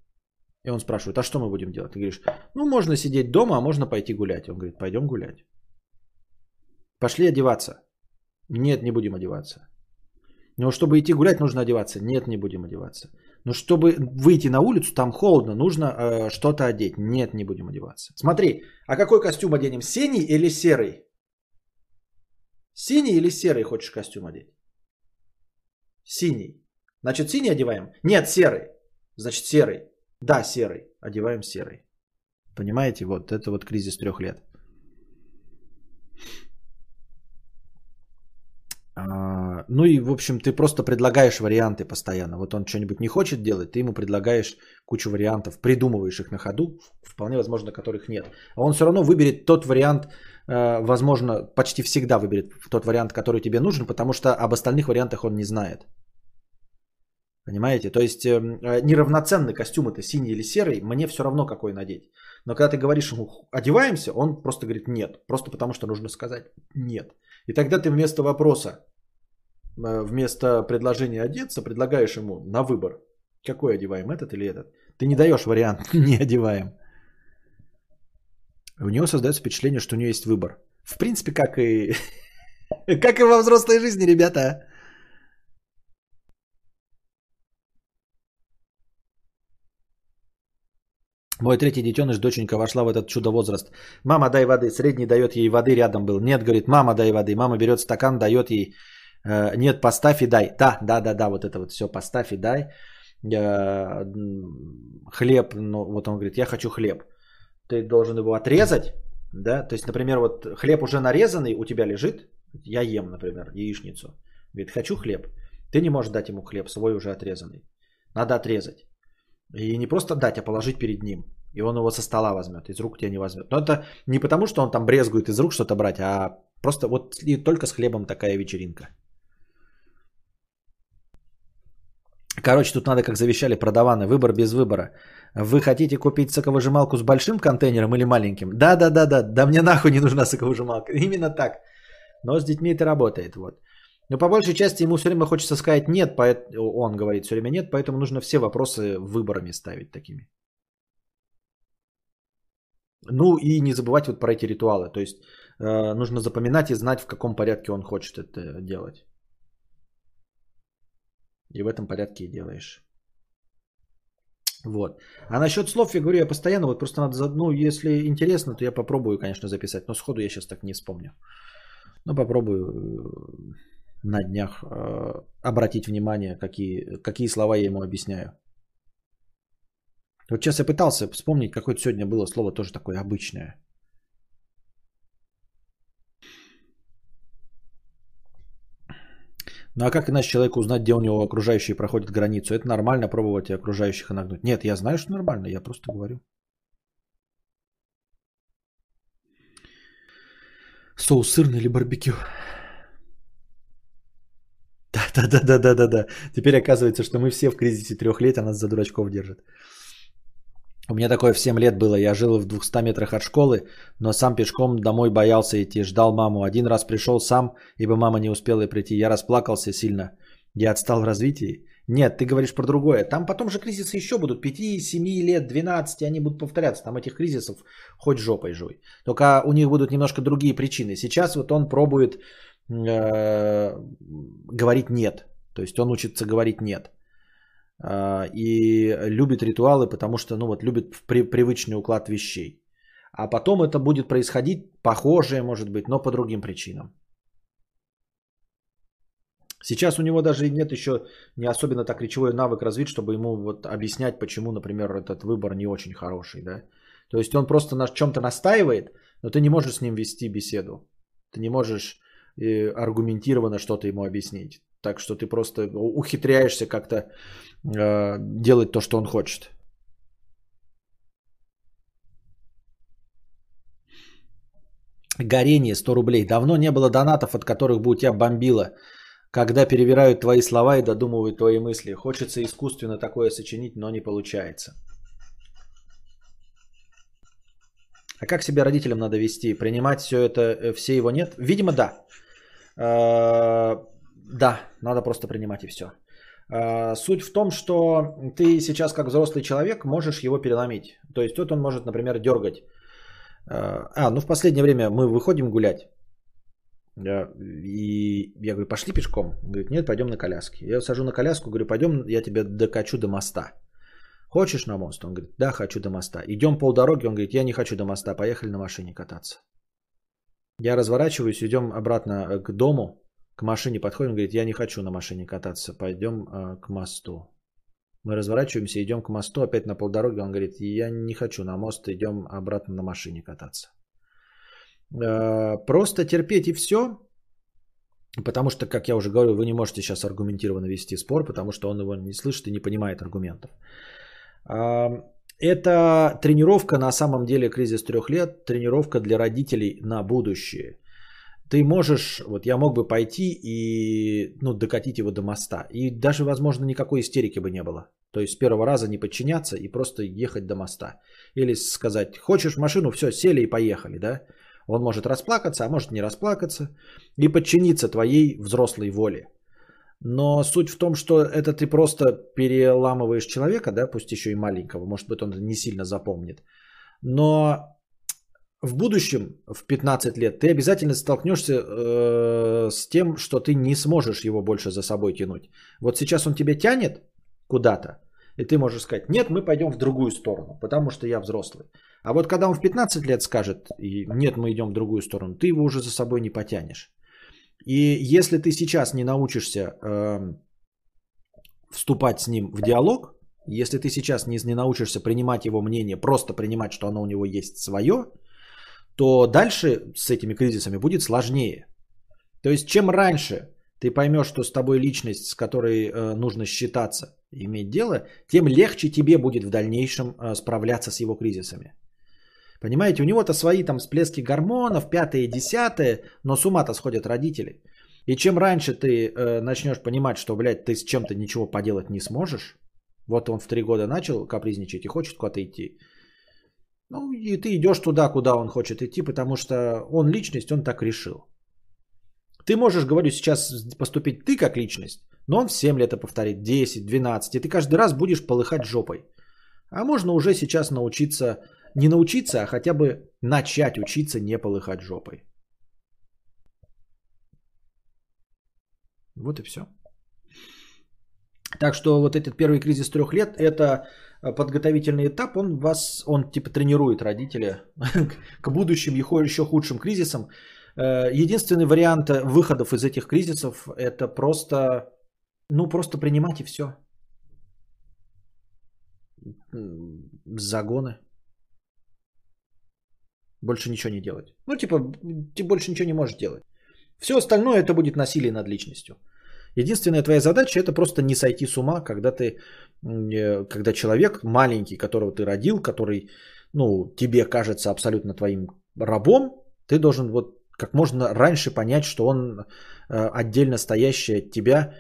S1: И он спрашивает, а что мы будем делать? Ты говоришь, ну, можно сидеть дома, а можно пойти гулять. Он говорит, пойдем гулять. Пошли одеваться. Нет, не будем одеваться. Но чтобы идти гулять, нужно одеваться. Нет, не будем одеваться. Но чтобы выйти на улицу, там холодно, нужно э, что-то одеть. Нет, не будем одеваться. Смотри, а какой костюм оденем? Синий или серый? Синий или серый хочешь костюм одеть? Синий. Значит, синий одеваем? Нет, серый. Значит, серый. Да, серый. Одеваем серый. Понимаете, вот это вот кризис трех лет. Ну и, в общем, ты просто предлагаешь варианты постоянно. Вот он что-нибудь не хочет делать, ты ему предлагаешь кучу вариантов, придумываешь их на ходу, вполне возможно, которых нет. А он все равно выберет тот вариант, э, возможно, почти всегда выберет тот вариант, который тебе нужен, потому что об остальных вариантах он не знает. Понимаете? То есть эм, э, неравноценный костюм это синий или серый, мне все равно какой надеть. Но когда ты говоришь ему одеваемся, он просто говорит нет. Просто потому что нужно сказать нет. И тогда ты вместо вопроса, вместо предложения одеться, предлагаешь ему на выбор, какой одеваем, этот или этот. Ты не даешь вариант, не одеваем. У него создается впечатление, что у него есть выбор. В принципе, как и, как и во взрослой жизни, ребята. Мой третий детеныш, доченька, вошла в этот чудо-возраст. Мама, дай воды. Средний дает ей воды, рядом был. Нет, говорит, мама, дай воды. Мама берет стакан, дает ей. Э, нет, поставь и дай. Да, да, да, да, вот это вот все, поставь и дай. Э, хлеб, ну вот он говорит, я хочу хлеб. Ты должен его отрезать, да, то есть, например, вот хлеб уже нарезанный у тебя лежит, я ем, например, яичницу. Говорит, хочу хлеб. Ты не можешь дать ему хлеб, свой уже отрезанный. Надо отрезать. И не просто дать, а положить перед ним. И он его со стола возьмет, из рук тебя не возьмет. Но это не потому, что он там брезгует из рук что-то брать, а просто вот и только с хлебом такая вечеринка. Короче, тут надо, как завещали продаваны, выбор без выбора. Вы хотите купить соковыжималку с большим контейнером или маленьким? Да, да, да, да, да мне нахуй не нужна соковыжималка. Именно так. Но с детьми это работает. Вот. Но по большей части ему все время хочется сказать нет, он говорит все время нет, поэтому нужно все вопросы выборами ставить такими. Ну и не забывать вот про эти ритуалы. То есть э, нужно запоминать и знать, в каком порядке он хочет это делать. И в этом порядке и делаешь. Вот. А насчет слов, я говорю, я постоянно, вот просто надо, ну, если интересно, то я попробую, конечно, записать. Но сходу я сейчас так не вспомню. Ну, попробую э, на днях э, обратить внимание, какие, какие слова я ему объясняю. Вот сейчас я пытался вспомнить, какое-то сегодня было слово тоже такое обычное. Ну а как иначе человеку узнать, где у него окружающие проходят границу? Это нормально пробовать и окружающих нагнуть. Нет, я знаю, что нормально, я просто говорю. Соус сырный или барбекю? Да, да, да, да, да, да. Теперь оказывается, что мы все в кризисе трех лет, а нас за дурачков держат. У меня такое в 7 лет было. Я жил в 200 метрах от школы, но сам пешком домой боялся идти. Ждал маму. Один раз пришел сам, ибо мама не успела прийти. Я расплакался сильно. Я отстал в развитии. Нет, ты говоришь про другое. Там потом же кризисы еще будут. 5, 7 лет, 12, они будут повторяться. Там этих кризисов хоть жопой жуй. Только у них будут немножко другие причины. Сейчас вот он пробует Э, говорить нет. То есть он учится говорить нет. Э, и любит ритуалы, потому что, ну вот, любит при, привычный уклад вещей. А потом это будет происходить похожее, может быть, но по другим причинам. Сейчас у него даже нет еще не особенно так речевой навык развит, чтобы ему вот объяснять, почему, например, этот выбор не очень хороший. Да? То есть он просто на чем-то настаивает, но ты не можешь с ним вести беседу. Ты не можешь и аргументированно что-то ему объяснить. Так что ты просто ухитряешься как-то э, делать то, что он хочет. Горение 100 рублей. Давно не было донатов, от которых бы у тебя бомбило. когда перевирают твои слова и додумывают твои мысли. Хочется искусственно такое сочинить, но не получается. А как себя родителям надо вести? Принимать все это, э, все его нет? Видимо, да. Да, надо просто принимать и все. Суть в том, что ты сейчас как взрослый человек можешь его переломить. То есть тут он может, например, дергать. Э, А, ну в последнее время мы выходим гулять. И я говорю, пошли пешком. Он говорит, нет, пойдем на коляске. Я сажу на коляску, говорю, пойдем, я тебя докачу до моста. Хочешь на мост? Он говорит, да, хочу до моста. Идем полдороги, он говорит, я не хочу до моста, поехали на машине кататься. Я разворачиваюсь, идем обратно э, к дому, к машине подходим, говорит, я не хочу на машине кататься, пойдем э, к мосту. Мы разворачиваемся, идем к мосту, опять на полдороги, он говорит, я не хочу на мост, идем обратно на машине кататься. Э, Просто терпеть и все, потому что, как я уже говорил, вы не можете сейчас аргументированно вести спор, потому что он его не слышит и не понимает аргументов. А, Это тренировка на самом деле кризис трех лет, тренировка для родителей на будущее. Ты можешь, вот я мог бы пойти и ну, докатить его до моста. И даже, возможно, никакой истерики бы не было. То есть с первого раза не подчиняться и просто ехать до моста. Или сказать, хочешь машину, все, сели и поехали, да? Он может расплакаться, а может не расплакаться. И подчиниться твоей взрослой воле. Но суть в том, что это ты просто переламываешь человека, да, пусть еще и маленького, может быть, он не сильно запомнит. Но в будущем, в 15 лет, ты обязательно столкнешься э, с тем, что ты не сможешь его больше за собой тянуть. Вот сейчас он тебя тянет куда-то, и ты можешь сказать, нет, мы пойдем в другую сторону, потому что я взрослый. А вот когда он в 15 лет скажет, нет, мы идем в другую сторону, ты его уже за собой не потянешь. И если ты сейчас не научишься э, вступать с ним в диалог, если ты сейчас не, не научишься принимать его мнение, просто принимать, что оно у него есть свое, то дальше с этими кризисами будет сложнее. То есть чем раньше ты поймешь, что с тобой личность, с которой э, нужно считаться, иметь дело, тем легче тебе будет в дальнейшем э, справляться с его кризисами. Понимаете, у него-то свои там всплески гормонов, пятое, десятое, но с ума-то сходят родители. И чем раньше ты э, начнешь понимать, что, блядь, ты с чем-то ничего поделать не сможешь, вот он в три года начал капризничать и хочет куда-то идти, ну и ты идешь туда, куда он хочет идти, потому что он личность, он так решил. Ты можешь, говорю, сейчас поступить ты как личность, но он в 7 лет это повторит, 10, 12, и ты каждый раз будешь полыхать жопой. А можно уже сейчас научиться не научиться, а хотя бы начать учиться не полыхать жопой. Вот и все. Так что вот этот первый кризис трех лет – это подготовительный этап, он вас, он типа тренирует родителя к будущим еще худшим кризисам. Единственный вариант выходов из этих кризисов – это просто, ну просто принимать и все. Загоны. Больше ничего не делать. Ну, типа, ты больше ничего не можешь делать. Все остальное это будет насилие над личностью. Единственная твоя задача это просто не сойти с ума, когда ты, э, когда человек маленький, которого ты родил, который, ну, тебе кажется абсолютно твоим рабом, ты должен вот как можно раньше понять, что он э, отдельно стоящая от тебя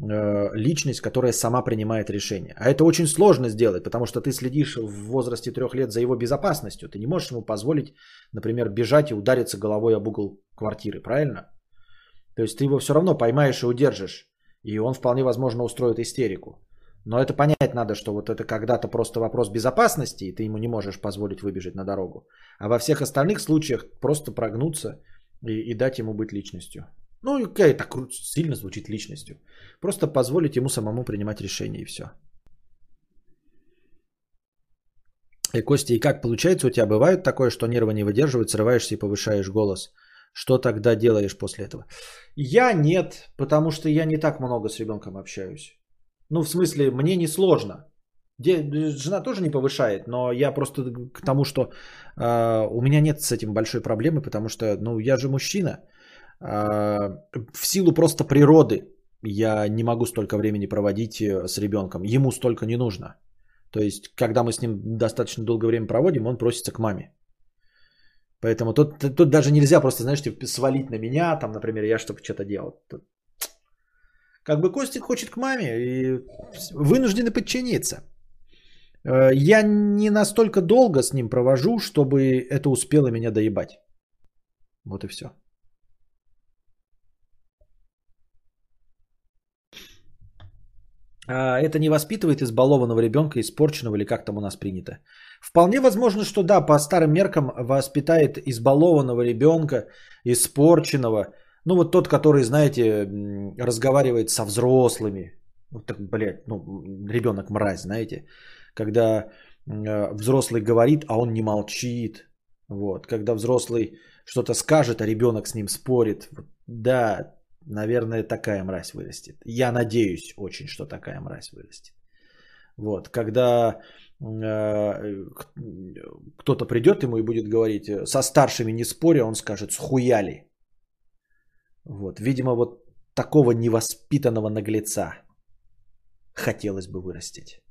S1: э, личность, которая сама принимает решения. А это очень сложно сделать, потому что ты следишь в возрасте трех лет за его безопасностью. Ты не можешь ему позволить, например, бежать и удариться головой об угол квартиры, правильно? То есть ты его все равно поймаешь и удержишь. И он вполне возможно устроит истерику. Но это понять надо, что вот это когда-то просто вопрос безопасности, и ты ему не можешь позволить выбежать на дорогу. А во всех остальных случаях просто прогнуться и, и дать ему быть личностью. Ну, какая так сильно звучит личностью. Просто позволить ему самому принимать решения и все. И Костя, и как получается у тебя бывает такое, что нервы не выдерживают, срываешься и повышаешь голос? Что тогда делаешь после этого? Я нет, потому что я не так много с ребенком общаюсь. Ну, в смысле, мне не сложно. Жена тоже не повышает, но я просто к тому, что э, у меня нет с этим большой проблемы, потому что, ну, я же мужчина. Э, в силу просто природы я не могу столько времени проводить э, с ребенком. Ему столько не нужно. То есть, когда мы с ним достаточно долгое время проводим, он просится к маме. Поэтому тут, тут даже нельзя просто, знаешь, типа, свалить на меня, там, например, я чтобы что-то делал. Тут Как бы Костик хочет к маме и вынуждены подчиниться. Э, я не настолько долго с ним провожу, чтобы это успело меня доебать. Вот и все. А, это не воспитывает избалованного ребенка, испорченного или как там у нас принято. Вполне возможно, что да, по старым меркам воспитает избалованного ребенка, испорченного. Ну вот тот, который, знаете, разговаривает со взрослыми. Вот так, блядь, ну, ребенок мразь, знаете. Когда э, взрослый говорит, а он не молчит. Вот. Когда взрослый что-то скажет, а ребенок с ним спорит. Да, наверное, такая мразь вырастет. Я надеюсь очень, что такая мразь вырастет. Вот, когда э, кто-то придет ему и будет говорить, э, со старшими не споря, он скажет, схуяли. Вот, видимо, вот такого невоспитанного наглеца хотелось бы вырастить.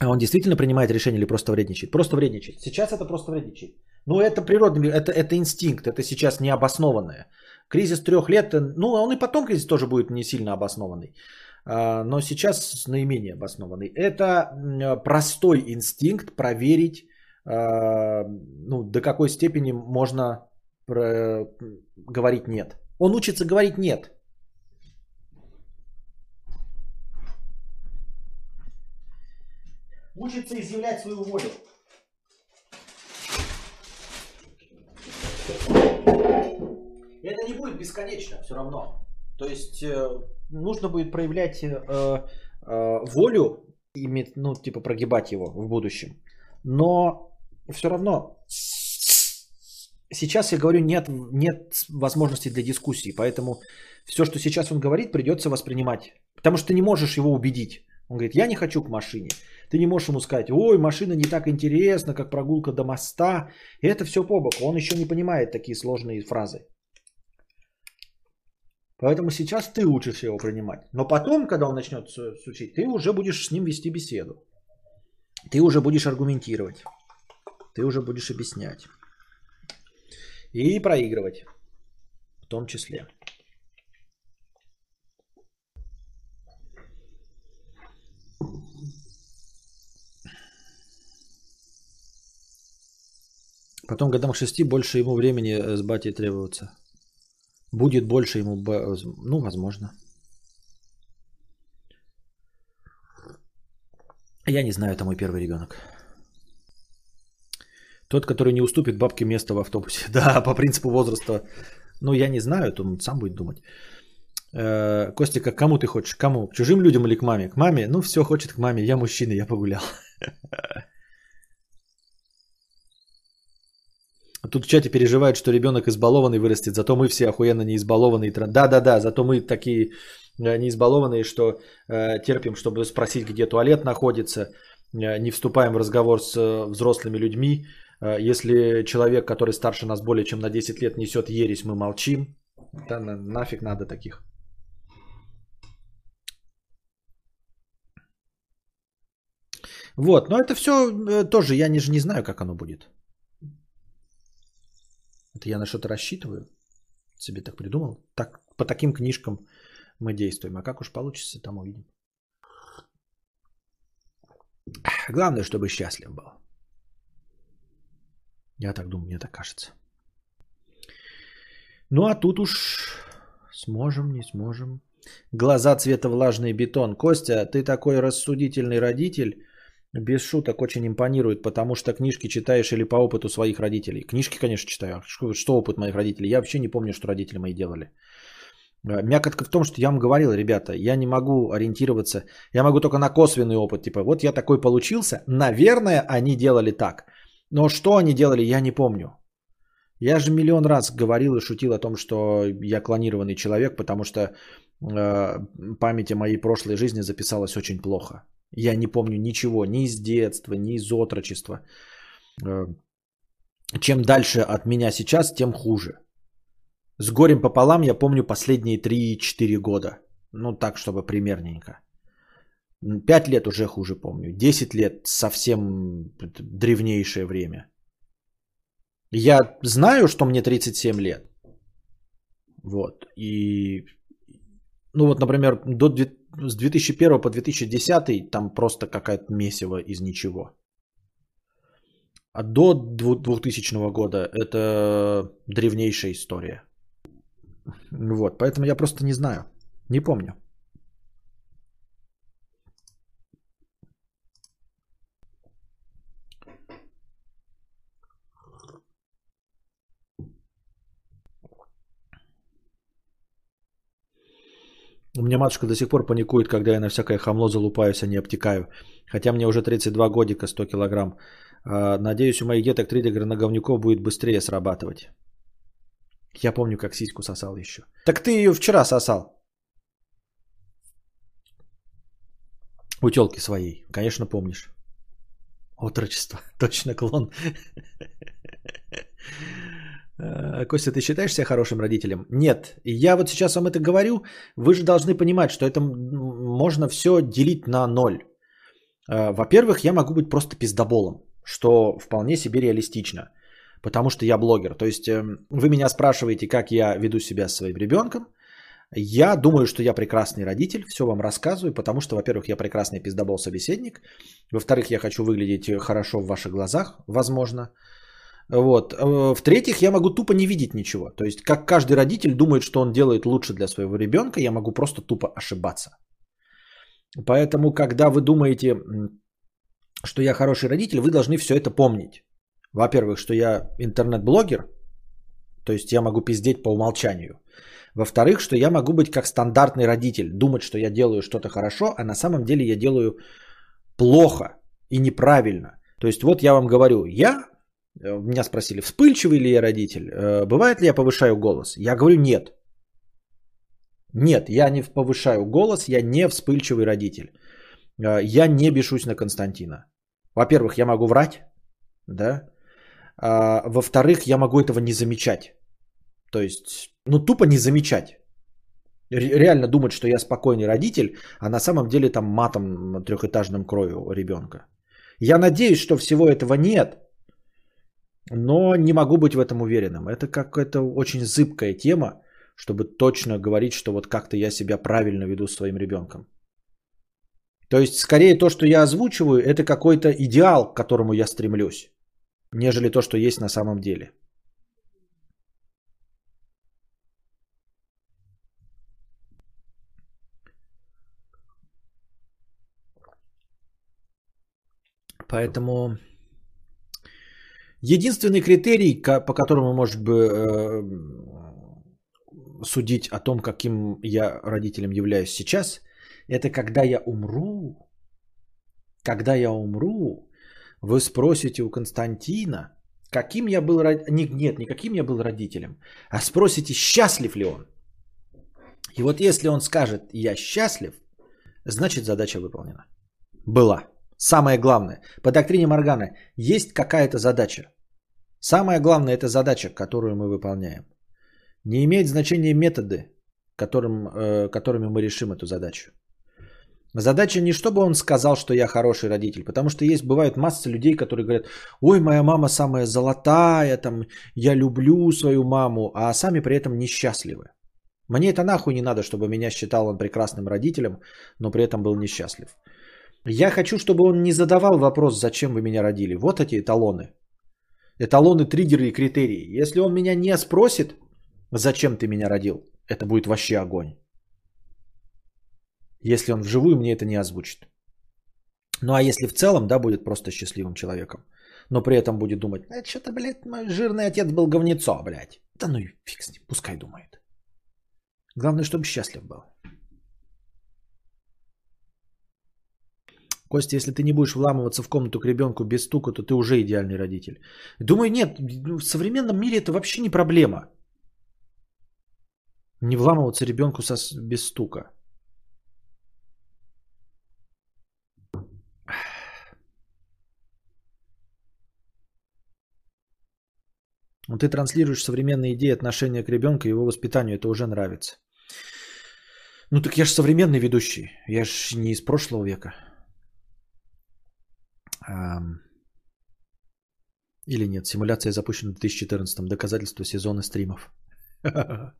S1: А он действительно принимает решение или просто вредничает? Просто вредничает. Сейчас это просто вредничает. Ну, это природный, это, это инстинкт, это сейчас необоснованное. Кризис трех лет, ну, он и потом кризис тоже будет не сильно обоснованный. А, но сейчас наименее обоснованный. Это простой инстинкт проверить, а, ну, до какой степени можно говорить нет. Он учится говорить нет. Учится изъявлять свою волю. Это не будет бесконечно все равно. То есть э, нужно будет проявлять э, э, волю, иметь, ну, типа прогибать его в будущем. Но все равно сейчас я говорю, нет, нет возможности для дискуссии. Поэтому все, что сейчас он говорит, придется воспринимать. Потому что ты не можешь его убедить. Он говорит, я не хочу к машине. Ты не можешь ему сказать, ой, машина не так интересна, как прогулка до моста. И это все по боку. Он еще не понимает такие сложные фразы. Поэтому сейчас ты учишь его принимать. Но потом, когда он начнет сучить, ты уже будешь с ним вести беседу. Ты уже будешь аргументировать. Ты уже будешь объяснять. И проигрывать. В том числе. Потом годам к шести больше ему времени э, с батей требуется. Будет больше ему, ну, возможно. Я не знаю, это мой первый ребенок. Тот, который не уступит бабке место в автобусе. Да, по принципу возраста. Ну, я не знаю, то он сам будет думать. Э, Костя, как кому ты хочешь? Кому? К чужим людям или к маме? К маме? Ну, все, хочет к маме. Я мужчина, я погулял. Тут в чате переживают, что ребенок избалованный вырастет, зато мы все охуенно не избалованные. Да-да-да, зато мы такие э, не избалованные, что э, терпим, чтобы спросить, где туалет находится, э, не вступаем в разговор с э, взрослыми людьми. Э, если человек, который старше нас более чем на 10 лет, несет ересь, мы молчим. Да на, нафиг надо таких. Вот, но это все э, тоже, я не, же не знаю, как оно будет. Это я на что-то рассчитываю? Себе так придумал? Так, по таким книжкам мы действуем. А как уж получится, там увидим. Главное, чтобы счастлив был. Я так думаю, мне так кажется. Ну а тут уж сможем, не сможем. Глаза цвета влажный бетон. Костя, ты такой рассудительный родитель, без шуток очень импонирует, потому что книжки читаешь или по опыту своих родителей. Книжки, конечно, читаю. Что, что опыт моих родителей? Я вообще не помню, что родители мои делали. Э, мякотка в том, что я вам говорил, ребята, я не могу ориентироваться. Я могу только на косвенный опыт. Типа, вот я такой получился. Наверное, они делали так. Но что они делали, я не помню. Я же миллион раз говорил и шутил о том, что я клонированный человек, потому что э, память о моей прошлой жизни записалась очень плохо. Я не помню ничего, ни из детства, ни из отрочества. Э, чем дальше от меня сейчас, тем хуже. С горем пополам я помню последние 3-4 года. Ну так, чтобы примерненько. 5 лет уже хуже помню. 10 лет совсем древнейшее время. Я знаю, что мне 37 лет. Вот. И, ну вот, например, до, с 2001 по 2010 там просто какая-то месиво из ничего. А до дву- 2000 года это древнейшая история. Вот, поэтому я просто не знаю, не помню. У меня матушка до сих пор паникует, когда я на всякое хамло залупаюсь, а не обтекаю. Хотя мне уже 32 годика, 100 килограмм. А, надеюсь, у моих деток триггер на говнюков будет быстрее срабатывать. Я помню, как сиську сосал еще. Так ты ее вчера сосал. У телки своей. Конечно, помнишь. Отрочество. Точно клон. Э, Костя, ты считаешь себя хорошим родителем? Нет. Я вот сейчас вам это говорю, вы же должны понимать, что это можно все делить на ноль. Э, Во-первых, я могу быть просто пиздоболом, что вполне себе реалистично, потому что я блогер. То есть эм, вы меня спрашиваете, как я веду себя с своим ребенком. Я думаю, что я прекрасный родитель, все вам рассказываю, потому что, во-первых, я прекрасный пиздобол-собеседник, во-вторых, я хочу выглядеть хорошо в ваших глазах, возможно, вот. Э, В-третьих, я могу тупо не видеть ничего. То есть, как каждый родитель думает, что он делает лучше для своего ребенка, я могу просто тупо ошибаться. Поэтому, когда вы думаете, что я хороший родитель, вы должны все это помнить. Во-первых, что я интернет-блогер, то есть я могу пиздеть по умолчанию. Во-вторых, что я могу быть как стандартный родитель, думать, что я делаю что-то хорошо, а на самом деле я делаю плохо и неправильно. То есть вот я вам говорю, я Меня спросили, вспыльчивый ли я родитель? Э, Бывает ли я повышаю голос? Я говорю нет. Нет, я не повышаю голос, я не вспыльчивый родитель. Э, Я не бешусь на Константина. Во-первых, я могу врать, да. А, Во-вторых, я могу этого не замечать. То есть, ну тупо не замечать. Ре- Реально думать, что я спокойный родитель, а на самом деле там матом трехэтажным крою ребенка. Я надеюсь, что всего этого нет, но не могу быть в этом уверенным. Это какая-то очень зыбкая тема, чтобы точно говорить, что вот как-то я себя правильно веду с своим ребенком. То есть, скорее то, что я озвучиваю, это какой-то идеал, к которому я стремлюсь, нежели то, что есть на самом деле. Поэтому Единственный критерий, по которому может бы э, судить о том, каким я родителем являюсь сейчас, это когда я умру. Когда я умру, вы спросите у Константина, каким я был родителем. Нет, не каким я был родителем, а спросите, счастлив ли он. И вот если он скажет, я счастлив, значит задача выполнена. Была. Самое главное, по доктрине Моргана есть какая-то задача. Самое главное это задача, которую мы выполняем. Не имеет значения методы, которым, э, которыми мы решим эту задачу. Задача не чтобы он сказал, что я хороший родитель, потому что есть, бывает масса людей, которые говорят, ой, моя мама самая золотая, там, я люблю свою маму, а сами при этом несчастливы. Мне это нахуй не надо, чтобы меня считал он прекрасным родителем, но при этом был несчастлив. Я хочу, чтобы он не задавал вопрос, зачем вы меня родили. Вот эти эталоны. Эталоны, триггеры и критерии. Если он меня не спросит, зачем ты меня родил, это будет вообще огонь. Если он вживую мне это не озвучит. Ну а если в целом, да, будет просто счастливым человеком. Но при этом будет думать, это что-то, блядь, мой жирный отец был говнецо, блядь. Да ну и фиг с ним, пускай думает. Главное, чтобы счастлив был. Костя, если ты не будешь вламываться в комнату к ребенку без стука, то ты уже идеальный родитель. Думаю, нет, в современном мире это вообще не проблема. Не вламываться ребенку со, без стука. Ну, ты транслируешь современные идеи отношения к ребенку и его воспитанию. Это уже нравится. Ну так я же современный ведущий. Я же не из прошлого века. Или нет, симуляция запущена в 2014. Доказательство сезона стримов.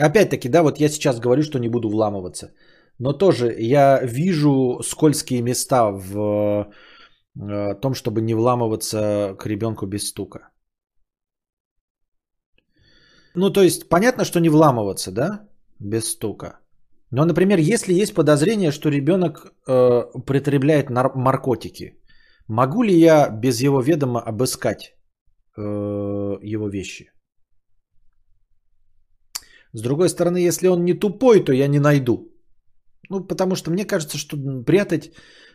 S1: Опять-таки, да, вот я сейчас говорю, что не буду вламываться. Но тоже я вижу скользкие места в э, том, чтобы не вламываться к ребенку без стука. Ну, то есть, понятно, что не вламываться, да, без стука. Но, например, если есть подозрение, что ребенок э, притребляет нар- наркотики, могу ли я без его ведома обыскать э, его вещи? С другой стороны, если он не тупой, то я не найду. Ну, потому что мне кажется, что прятать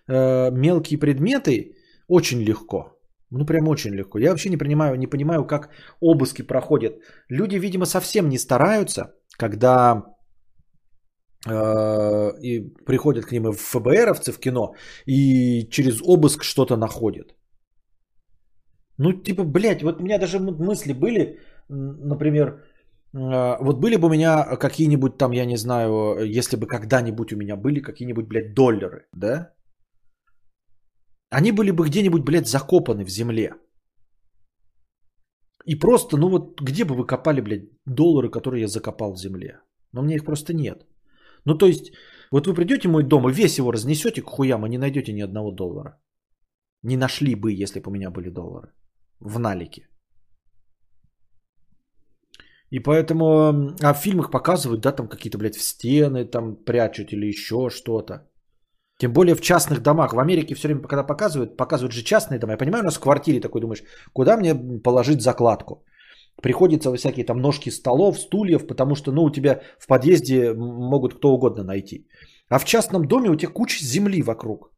S1: э, мелкие предметы очень легко. Ну, прям очень легко. Я вообще не понимаю, не понимаю, как обыски проходят. Люди, видимо, совсем не стараются, когда и приходят к ним в ФБРовцы в кино и через обыск что-то находят. Ну, типа, блядь, вот у меня даже мысли были, например, э, вот были бы у меня какие-нибудь там, я не знаю, если бы когда-нибудь у меня были какие-нибудь, блядь, доллары, да? Они были бы где-нибудь, блядь, закопаны в земле. И просто, ну вот, где бы вы копали, блядь, доллары, которые я закопал в земле? Но меня их просто нет. Ну, то есть, вот вы придете в мой дом и весь его разнесете к хуям, и не найдете ни одного доллара. Не нашли бы, если бы у меня были доллары в налике. И поэтому, а в фильмах показывают, да, там какие-то, блядь, в стены там прячут или еще что-то. Тем более в частных домах. В Америке все время, когда показывают, показывают же частные дома. Я понимаю, у нас в квартире такой думаешь, куда мне положить закладку? Приходится во всякие там ножки столов, стульев, потому что, ну, у тебя в подъезде могут кто угодно найти. А в частном доме у тебя куча земли вокруг.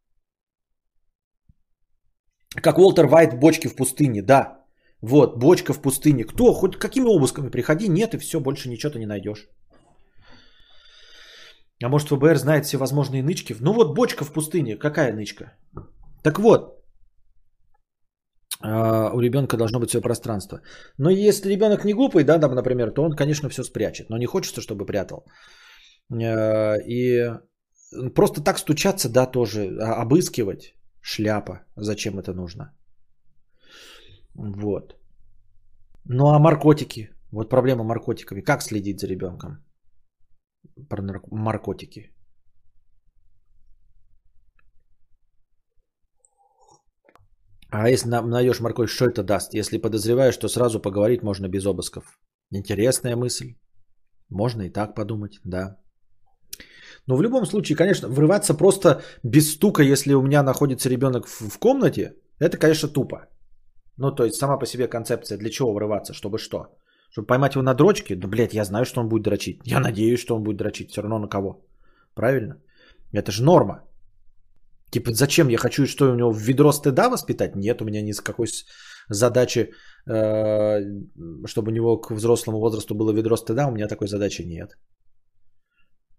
S1: Как Уолтер Вайт в бочке в пустыне, да. Вот, бочка в пустыне. Кто, хоть какими обысками приходи, нет, и все, больше ничего ты не найдешь. А может ФБР знает все возможные нычки? Ну вот бочка в пустыне. Какая нычка? Так вот, у ребенка должно быть свое пространство. Но если ребенок не глупый, да, там, например, то он, конечно, все спрячет. Но не хочется, чтобы прятал. А, и просто так стучаться, да, тоже. А обыскивать шляпа. Зачем это нужно? Вот. Ну а наркотики? Вот проблема наркотиками. Как следить за ребенком? про наркотики. А если найдешь морковь, что это даст? Если подозреваешь, что сразу поговорить можно без обысков. Интересная мысль. Можно и так подумать, да. Но в любом случае, конечно, врываться просто без стука, если у меня находится ребенок в, комнате, это, конечно, тупо. Ну, то есть сама по себе концепция, для чего врываться, чтобы что? Чтобы поймать его на дрочке? Да, блядь, я знаю, что он будет дрочить. Я надеюсь, что он будет дрочить. Все равно на кого. Правильно? Это же норма. Типа, зачем я хочу, что у него в ведро стыда воспитать? Нет, у меня ни с какой задачи, э, чтобы у него к взрослому возрасту было ведро стыда, у меня такой задачи нет.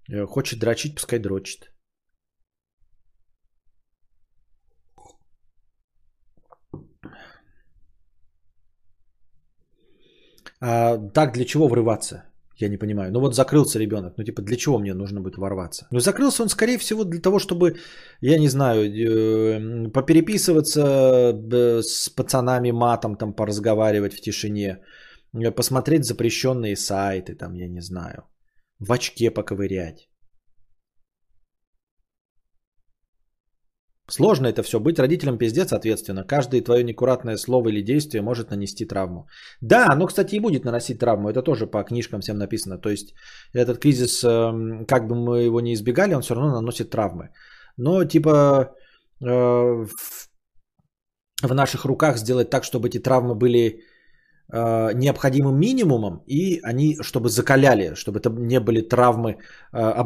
S1: Э, хочет дрочить, пускай дрочит. А, так для чего врываться? Я не понимаю. Ну вот закрылся ребенок. Ну типа для чего мне нужно будет ворваться? Ну закрылся он скорее всего для того, чтобы, я не знаю, э, попереписываться э, с пацанами матом, там поразговаривать в тишине, э, посмотреть запрещенные сайты, там я не знаю, в очке поковырять. Сложно это все. Быть родителем пиздец, соответственно. Каждое твое некуратное слово или действие может нанести травму. Да, оно, кстати, и будет наносить травму. Это тоже по книжкам всем написано. То есть этот кризис, эм, как бы мы его не избегали, он все равно наносит травмы. Но типа э, в наших руках сделать так, чтобы эти травмы были э, необходимым минимумом, и они, чтобы закаляли, чтобы это не были травмы, э,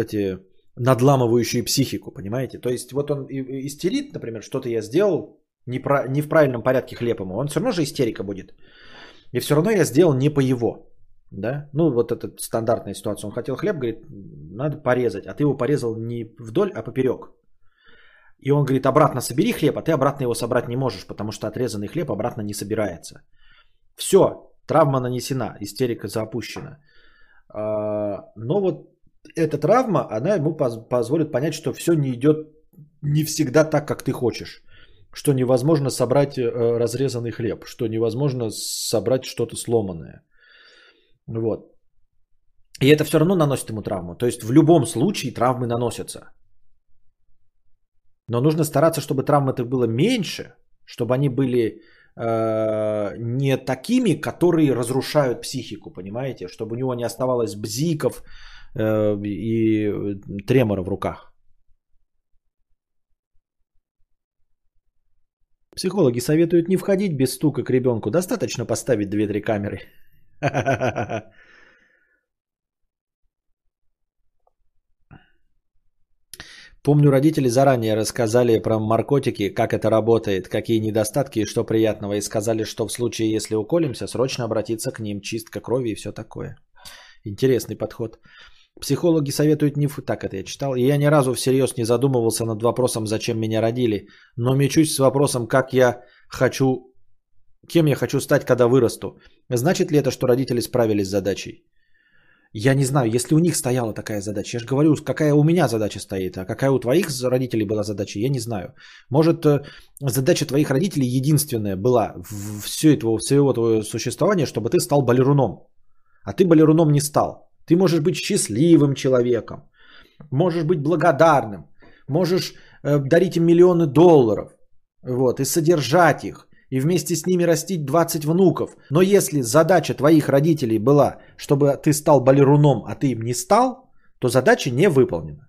S1: эти надламывающие психику, понимаете? То есть вот он истерит, например, что-то я сделал, не, про, не в правильном порядке хлеб ему, он все равно же истерика будет. И все равно я сделал не по его. Да? Ну, вот это стандартная ситуация. Он хотел хлеб, говорит, надо порезать, а ты его порезал не вдоль, а поперек. И он говорит, обратно собери хлеб, а ты обратно его собрать не можешь, потому что отрезанный хлеб обратно не собирается. Все, травма нанесена, истерика запущена. А, но вот эта травма, она ему позволит понять, что все не идет не всегда так, как ты хочешь. Что невозможно собрать э, разрезанный хлеб, что невозможно собрать что-то сломанное. Вот. И это все равно наносит ему травму. То есть в любом случае травмы наносятся. Но нужно стараться, чтобы травм-то было меньше, чтобы они были э, не такими, которые разрушают психику, понимаете? Чтобы у него не оставалось бзиков и тремора в руках. Психологи советуют не входить без стука к ребенку. Достаточно поставить 2-3 камеры. Помню, родители заранее рассказали про наркотики, как это работает, какие недостатки и что приятного, и сказали, что в случае, если уколемся, срочно обратиться к ним, чистка крови и все такое. Интересный подход. Психологи советуют не... Так это я читал. И я ни разу всерьез не задумывался над вопросом, зачем меня родили. Но мечусь с вопросом, как я хочу... Кем я хочу стать, когда вырасту. Значит ли это, что родители справились с задачей? Я не знаю, если у них стояла такая задача. Я же говорю, какая у меня задача стоит, а какая у твоих родителей была задача, я не знаю. Может, э, задача твоих родителей единственная была в все этого, всего твоего существования, чтобы ты стал балеруном. А ты балеруном не стал. Ты можешь быть счастливым человеком, можешь быть благодарным, можешь э, дарить им миллионы долларов вот, и содержать их и вместе с ними растить 20 внуков. Но если задача твоих родителей была, чтобы ты стал балеруном, а ты им не стал, то задача не выполнена.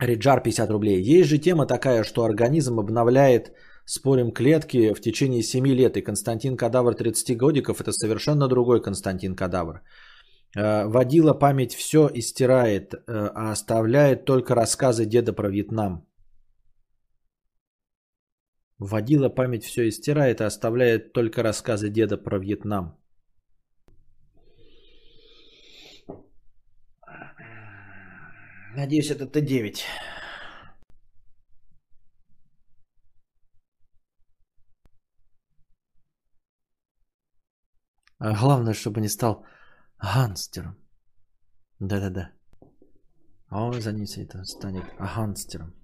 S1: Риджар 50 рублей. Есть же тема такая, что организм обновляет, спорим, клетки в течение 7 лет. И Константин Кадавр 30 годиков это совершенно другой Константин Кадавр. Э, водила память все и стирает, э, а оставляет только рассказы деда про Вьетнам. Водила память все и а оставляет только рассказы деда про Вьетнам. Надеюсь, это Т9. А главное, чтобы не стал Гангстером. Да-да-да. А он за ним это станет гангстером.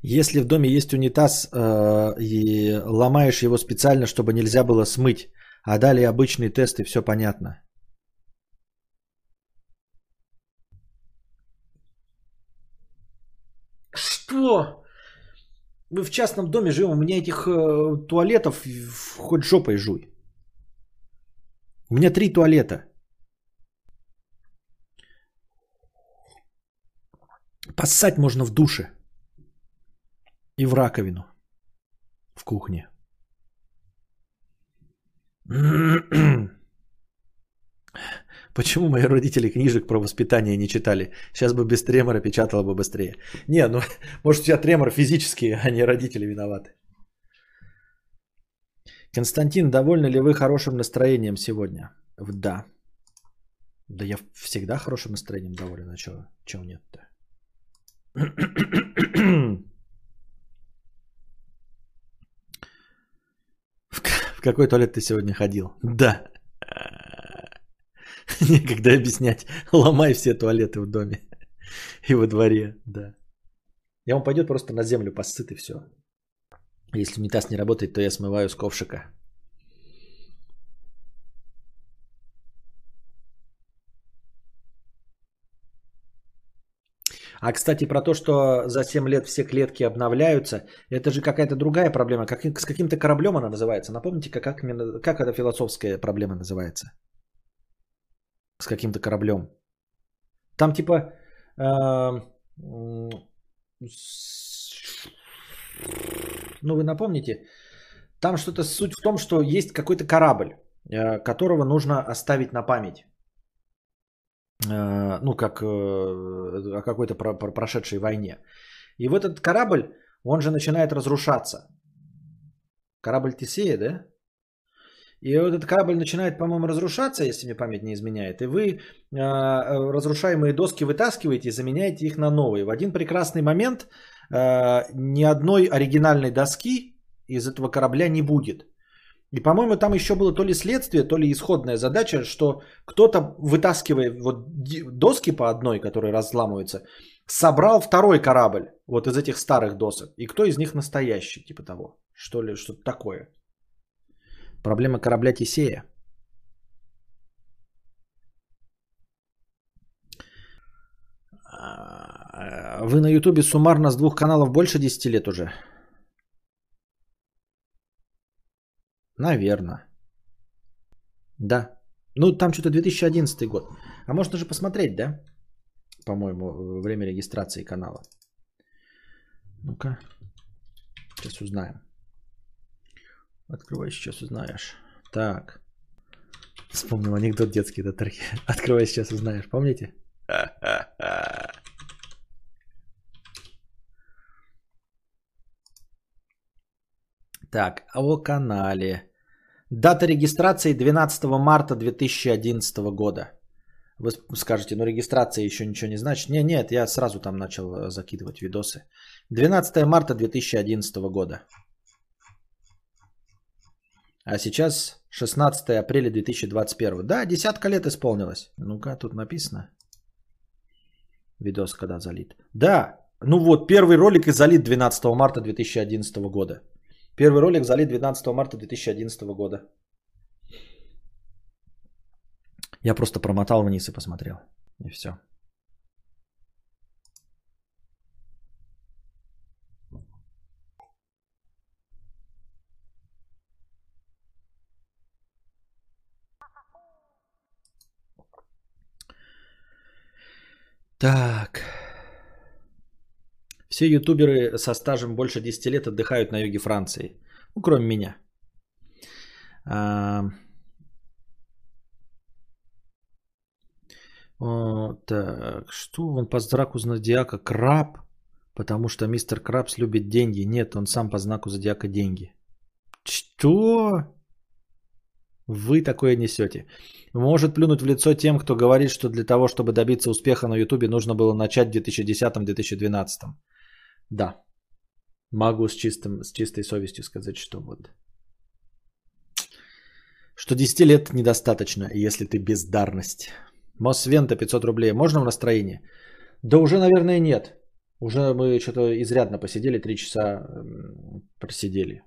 S1: Если в доме есть унитаз э, и ломаешь его специально, чтобы нельзя было смыть, а далее обычный тест и все понятно. Что? Мы в частном доме живем, у меня этих э, туалетов хоть жопой жуй. У меня три туалета. Поссать можно в душе. И в раковину. В кухне. Почему мои родители книжек про воспитание не читали? Сейчас бы без тремора печатала бы быстрее. Не, ну, может, у тебя тремор физический, а не родители виноваты. Константин, довольны ли вы хорошим настроением сегодня? Да. Да я всегда хорошим настроением доволен, а чего, чего нет-то? В какой туалет ты сегодня ходил? Да. Некогда объяснять. Ломай все туалеты в доме и во дворе, да. И он пойдет просто на землю посыт и все. Если унитаз не работает, то я смываю с ковшика. А, кстати, про то, что за 7 лет все клетки обновляются, это же какая-то другая проблема. Как, с каким-то кораблем она называется. Напомните, как, как, как эта философская проблема называется? С каким-то кораблем. Там типа... Э, ну, вы напомните, там что-то суть в том, что есть какой-то корабль, э, которого нужно оставить на память. Э, ну, как о какой-то прошедшей войне. И в этот корабль, он же начинает разрушаться. Корабль Тесея, да? И этот корабль начинает, по-моему, разрушаться, если мне память не изменяет. И вы э, разрушаемые доски вытаскиваете и заменяете их на новые. В один прекрасный момент э, ни одной оригинальной доски из этого корабля не будет. И, по-моему, там еще было то ли следствие, то ли исходная задача, что кто-то, вытаскивая вот доски по одной, которые разламываются, собрал второй корабль вот из этих старых досок. И кто из них настоящий, типа того. Что ли, что-то такое. Проблема корабля Тесея. А, Вы на Ютубе суммарно с двух каналов больше 10 лет уже? Наверное. Да. Ну, там что-то 2011 год. А можно же посмотреть, да? По-моему, время регистрации канала. Ну-ка. Сейчас узнаем. Открывай, сейчас узнаешь. Так. Вспомнил анекдот детский торги. Открывай, сейчас узнаешь. Помните? Так, о канале. Дата регистрации 12 марта 2011 года. Вы скажете, ну регистрация еще ничего не значит. Не, нет, я сразу там начал э, закидывать видосы. 12 марта 2011 года. А сейчас 16 апреля 2021. Да, десятка лет исполнилось. Ну-ка, тут написано. Видос когда залит. Да, ну вот, первый ролик и залит 12 марта 2011 года. Первый ролик залит 12 марта 2011 года. Я просто промотал вниз и посмотрел. И все. Так. Все ютуберы со стажем больше 10 лет отдыхают на юге Франции. Ну, кроме меня. А... О, так, что он по знаку зодиака краб, потому что мистер Крабс любит деньги. Нет, он сам по знаку зодиака деньги. Что? Вы такое несете. Может плюнуть в лицо тем, кто говорит, что для того, чтобы добиться успеха на Ютубе, нужно было начать в 2010-2012. Да. Могу с, чистым, с чистой совестью сказать, что вот. Что 10 лет недостаточно, если ты бездарность. Мосвента 500 рублей. Можно в настроении? Да уже, наверное, нет. Уже мы что-то изрядно посидели, 3 часа просидели.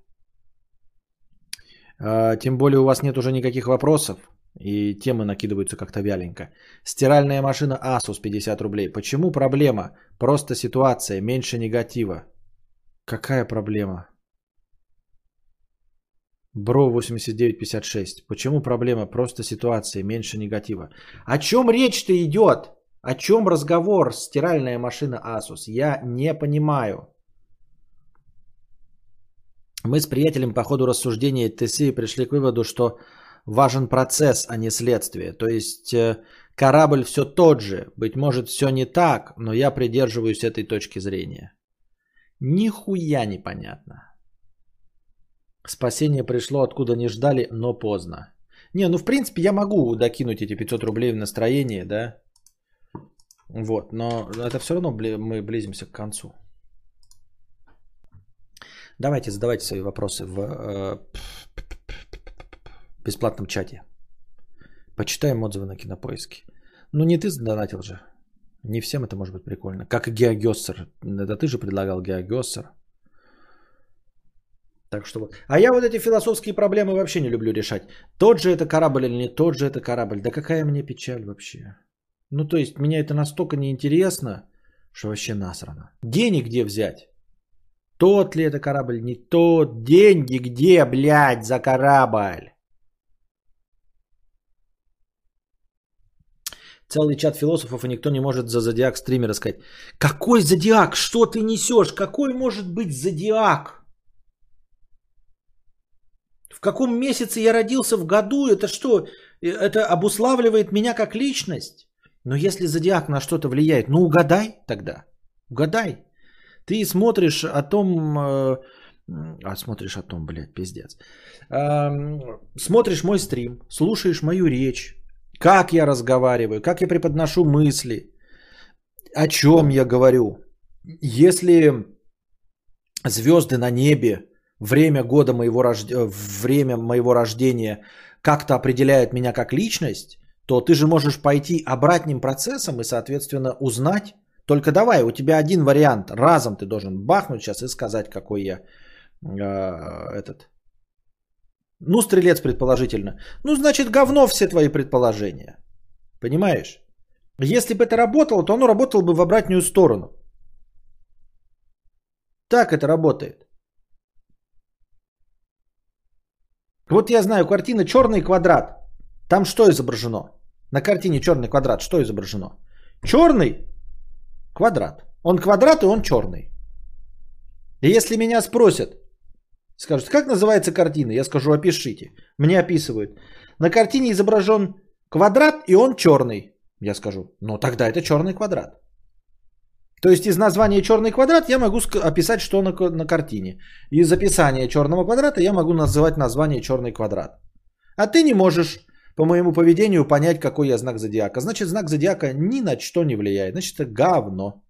S1: А, Тем более у вас нет уже никаких вопросов. И темы накидываются как-то вяленько. Стиральная машина Asus 50 рублей. Почему проблема? Просто ситуация, меньше негатива. Какая проблема? Бро 8956. Почему проблема? Просто ситуация, меньше негатива. О чем речь-то идет? О чем разговор? Стиральная машина Asus. Я не понимаю. Мы с приятелем по ходу рассуждения ТСИ пришли к выводу, что важен процесс, а не следствие. То есть э, корабль все тот же. Быть может, все не так, но я придерживаюсь этой точки зрения. Нихуя непонятно. Спасение пришло откуда не ждали, но поздно. Не, ну в принципе я могу докинуть эти 500 рублей в настроение, да? Вот, но это все равно мы близимся к концу. Давайте задавайте свои вопросы в э, бесплатном чате. Почитаем отзывы на кинопоиске. Ну не ты задонатил же. Не всем это может быть прикольно. Как и Геогессер. Это ты же предлагал Геогессер. Так что вот. А я вот эти философские проблемы вообще не люблю решать. Тот же это корабль или не тот же это корабль. Да какая мне печаль вообще. Ну то есть меня это настолько неинтересно, что вообще насрано. Денег где взять? Тот ли это корабль, не тот. Деньги где, блядь, за корабль? Целый чат философов, и никто не может за зодиак стримера сказать. Какой зодиак? Что ты несешь? Какой может быть зодиак? В каком месяце я родился в году? Это что? Это обуславливает меня как личность? Но если зодиак на что-то влияет, ну угадай тогда. Угадай. Ты смотришь о том... э, А, смотришь о том, блядь, пиздец. Эм, Смотришь мой стрим, слушаешь мою речь, как я разговариваю, как я преподношу мысли, о чем я говорю. Если звезды на небе время года моего рождения, время моего рождения как-то определяет меня как личность, то ты же можешь пойти обратным процессом и, соответственно, узнать. Только давай, у тебя один вариант. Разом ты должен бахнуть сейчас и сказать, какой я э, этот. Ну, стрелец предположительно. Ну, значит, говно все твои предположения. Понимаешь? Если бы это работало, то оно работало бы в обратную сторону. Так это работает. Вот я знаю, картина черный квадрат. Там что изображено? На картине черный квадрат что изображено? Черный квадрат. Он квадрат и он черный. И если меня спросят, скажут, как называется картина? Я скажу, опишите. Мне описывают. На картине изображен квадрат и он черный. Я скажу, ну тогда это черный квадрат. То есть из названия черный квадрат я могу описать, что на, на картине. Из описания черного квадрата я могу называть название черный квадрат. А ты не можешь по моему поведению понять, какой я знак зодиака. Значит, знак зодиака ни на что не влияет. Значит, это говно.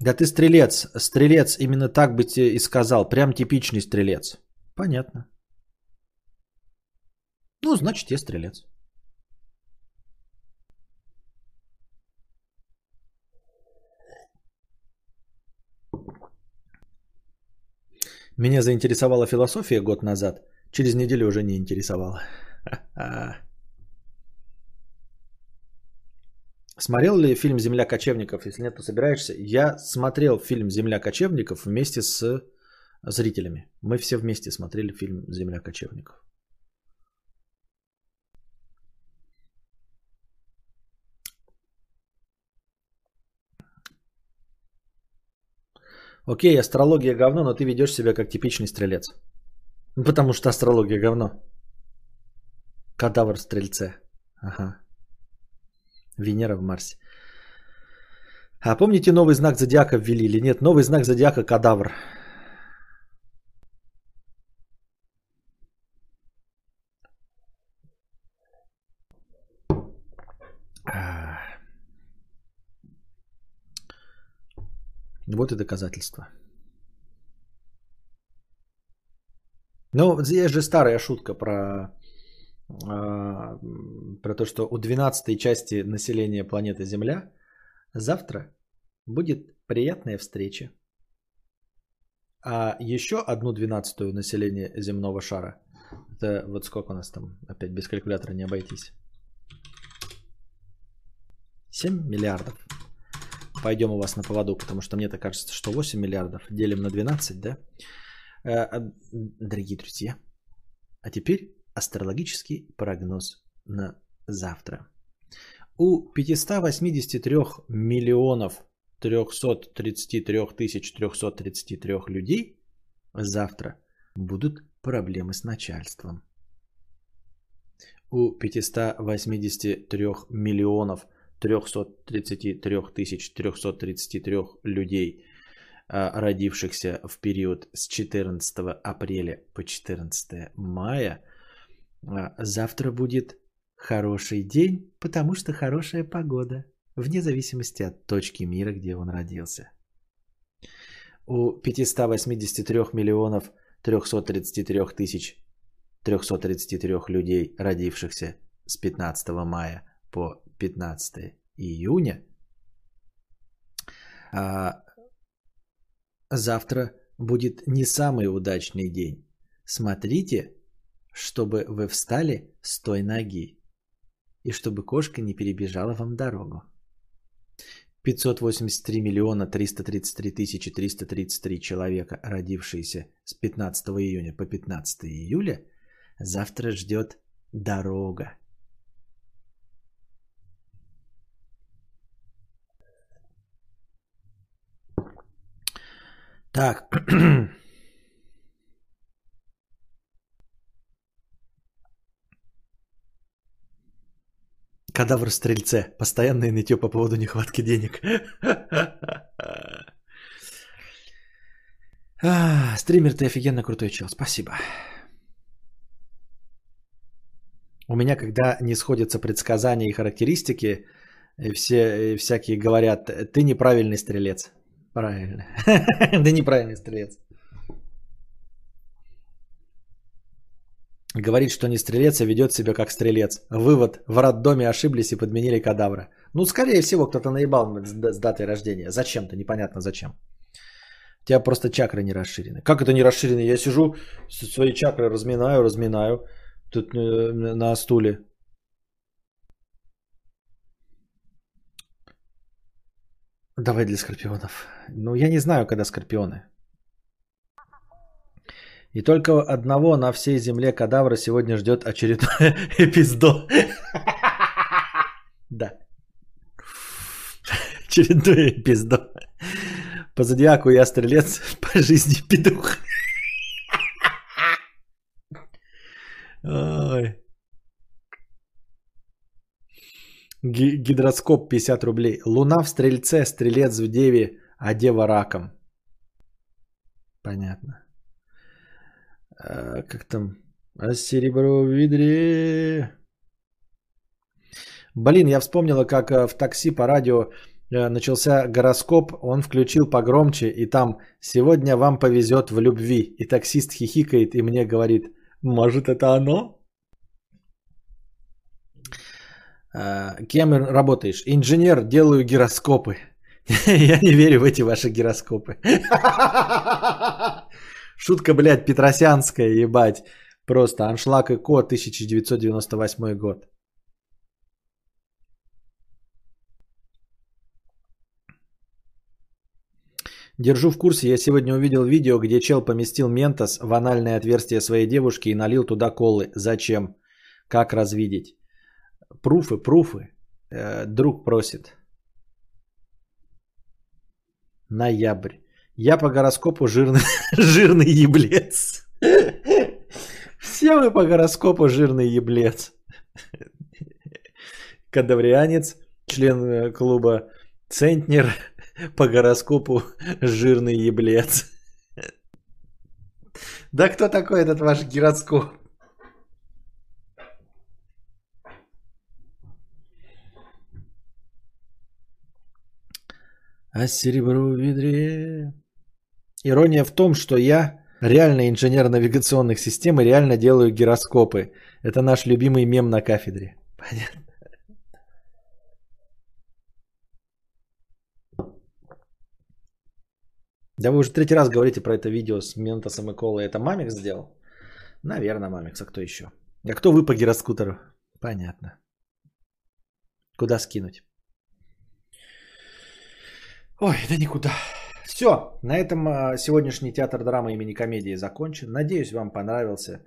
S1: Да ты стрелец. Стрелец именно так бы тебе и сказал. Прям типичный стрелец. Понятно. Ну, значит, я стрелец. Меня заинтересовала философия год назад. Через неделю уже не интересовала. Смотрел ли фильм «Земля кочевников»? Если нет, то собираешься. Я смотрел фильм «Земля кочевников» вместе с зрителями. Мы все вместе смотрели фильм «Земля кочевников». Окей, астрология говно, но ты ведешь себя как типичный стрелец. Потому что астрология говно. Кадавр стрельце. Ага. Венера в Марсе. А помните новый знак зодиака ввели или нет? Новый знак зодиака кадавр. Вот и доказательства. Ну, здесь же старая шутка про, э, про то, что у 12 части населения планеты Земля завтра будет приятная встреча. А еще одну двенадцатую население земного шара. Это вот сколько у нас там, опять без калькулятора не обойтись. 7 миллиардов пойдем у вас на поводу, потому что мне-то кажется, что 8 миллиардов делим на 12, да? Э, а, дорогие друзья, а теперь астрологический прогноз на завтра. У 583 миллионов 333 тысяч 333 людей завтра будут проблемы с начальством. У 583 миллионов 333 333 людей, а, родившихся в период с 14 апреля по 14 мая, а, завтра будет хороший день, потому что хорошая погода, вне зависимости от точки мира, где он родился. У 583 миллионов 333 тысяч 333 людей, родившихся с 15 мая по 15 июня. А завтра будет не самый удачный день. Смотрите, чтобы вы встали с той ноги и чтобы кошка не перебежала вам дорогу. 583 миллиона 333 тысячи 333 человека, родившиеся с 15 июня по 15 июля, завтра ждет дорога. Так. Кадавр стрельце. Постоянное нытье по поводу нехватки денег. а, стример, ты офигенно крутой чел. Спасибо. У меня, когда не сходятся предсказания и характеристики, все, всякие говорят, ты неправильный стрелец. Правильно. Да неправильный стрелец. Говорит, что не стрелец, а ведет себя как стрелец. Вывод. В роддоме ошиблись и подменили кадавра. Ну, скорее всего, кто-то наебал с датой рождения. Зачем-то, непонятно зачем. У тебя просто чакры не расширены. Как это не расширены? Я сижу, свои чакры разминаю, разминаю. Тут э, на стуле. Давай для скорпионов. Ну, я не знаю, когда скорпионы. И только одного на всей земле кадавра сегодня ждет очередной эпиздо. Да. Очередной эпиздо. По зодиаку я стрелец, по жизни петух. Ой. Гидроскоп 50 рублей. Луна в стрельце, стрелец в деве, а дева раком. Понятно. А, как там? А серебро в ведре. Блин, я вспомнила, как э, в такси по радио э, начался гороскоп, он включил погромче, и там «Сегодня вам повезет в любви». И таксист хихикает и мне говорит «Может, это оно?» А, Кем работаешь? Инженер, делаю гироскопы. Я не верю в эти ваши гироскопы. Шутка, блядь, петросянская, ебать. Просто аншлаг и ко 1998 год. Держу в курсе, я сегодня увидел видео, где чел поместил ментос в анальное отверстие своей девушки и налил туда колы. Зачем? Как развидеть? Пруфы, пруфы. Э, друг просит. Ноябрь. Я по гороскопу жирный, жирный еблец. Все мы по гороскопу жирный еблец. Кадаврианец, член э, клуба Центнер, по гороскопу жирный еблец. Да кто такой этот ваш гироскоп? А серебро в ведре. Ирония в том, что я реально инженер навигационных систем и реально делаю гироскопы. Это наш любимый мем на кафедре. Понятно. Да вы уже третий раз говорите про это видео с Ментосом и Колой. Это Мамикс сделал? Наверное, Мамикс. А кто еще? А кто вы по гироскутеру? Понятно. Куда скинуть? Ой, да никуда. Все, на этом а, сегодняшний театр драмы имени комедии закончен. Надеюсь, вам понравился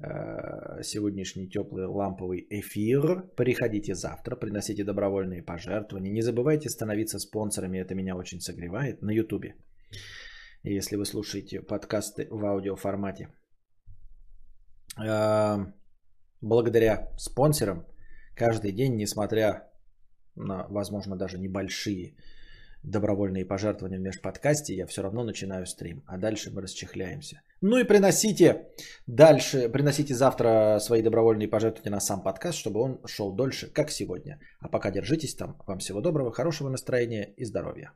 S1: э, сегодняшний теплый ламповый эфир. Приходите завтра, приносите добровольные пожертвования. Не забывайте становиться спонсорами, это меня очень согревает на ютубе. Если вы слушаете подкасты в аудиоформате. Э, Благодаря спонсорам каждый день, несмотря на, возможно, даже небольшие добровольные пожертвования в межподкасте, я все равно начинаю стрим. А дальше мы расчехляемся. Ну и приносите дальше, приносите завтра свои добровольные пожертвования на сам подкаст, чтобы он шел дольше, как сегодня. А пока держитесь там. Вам всего доброго, хорошего настроения и здоровья.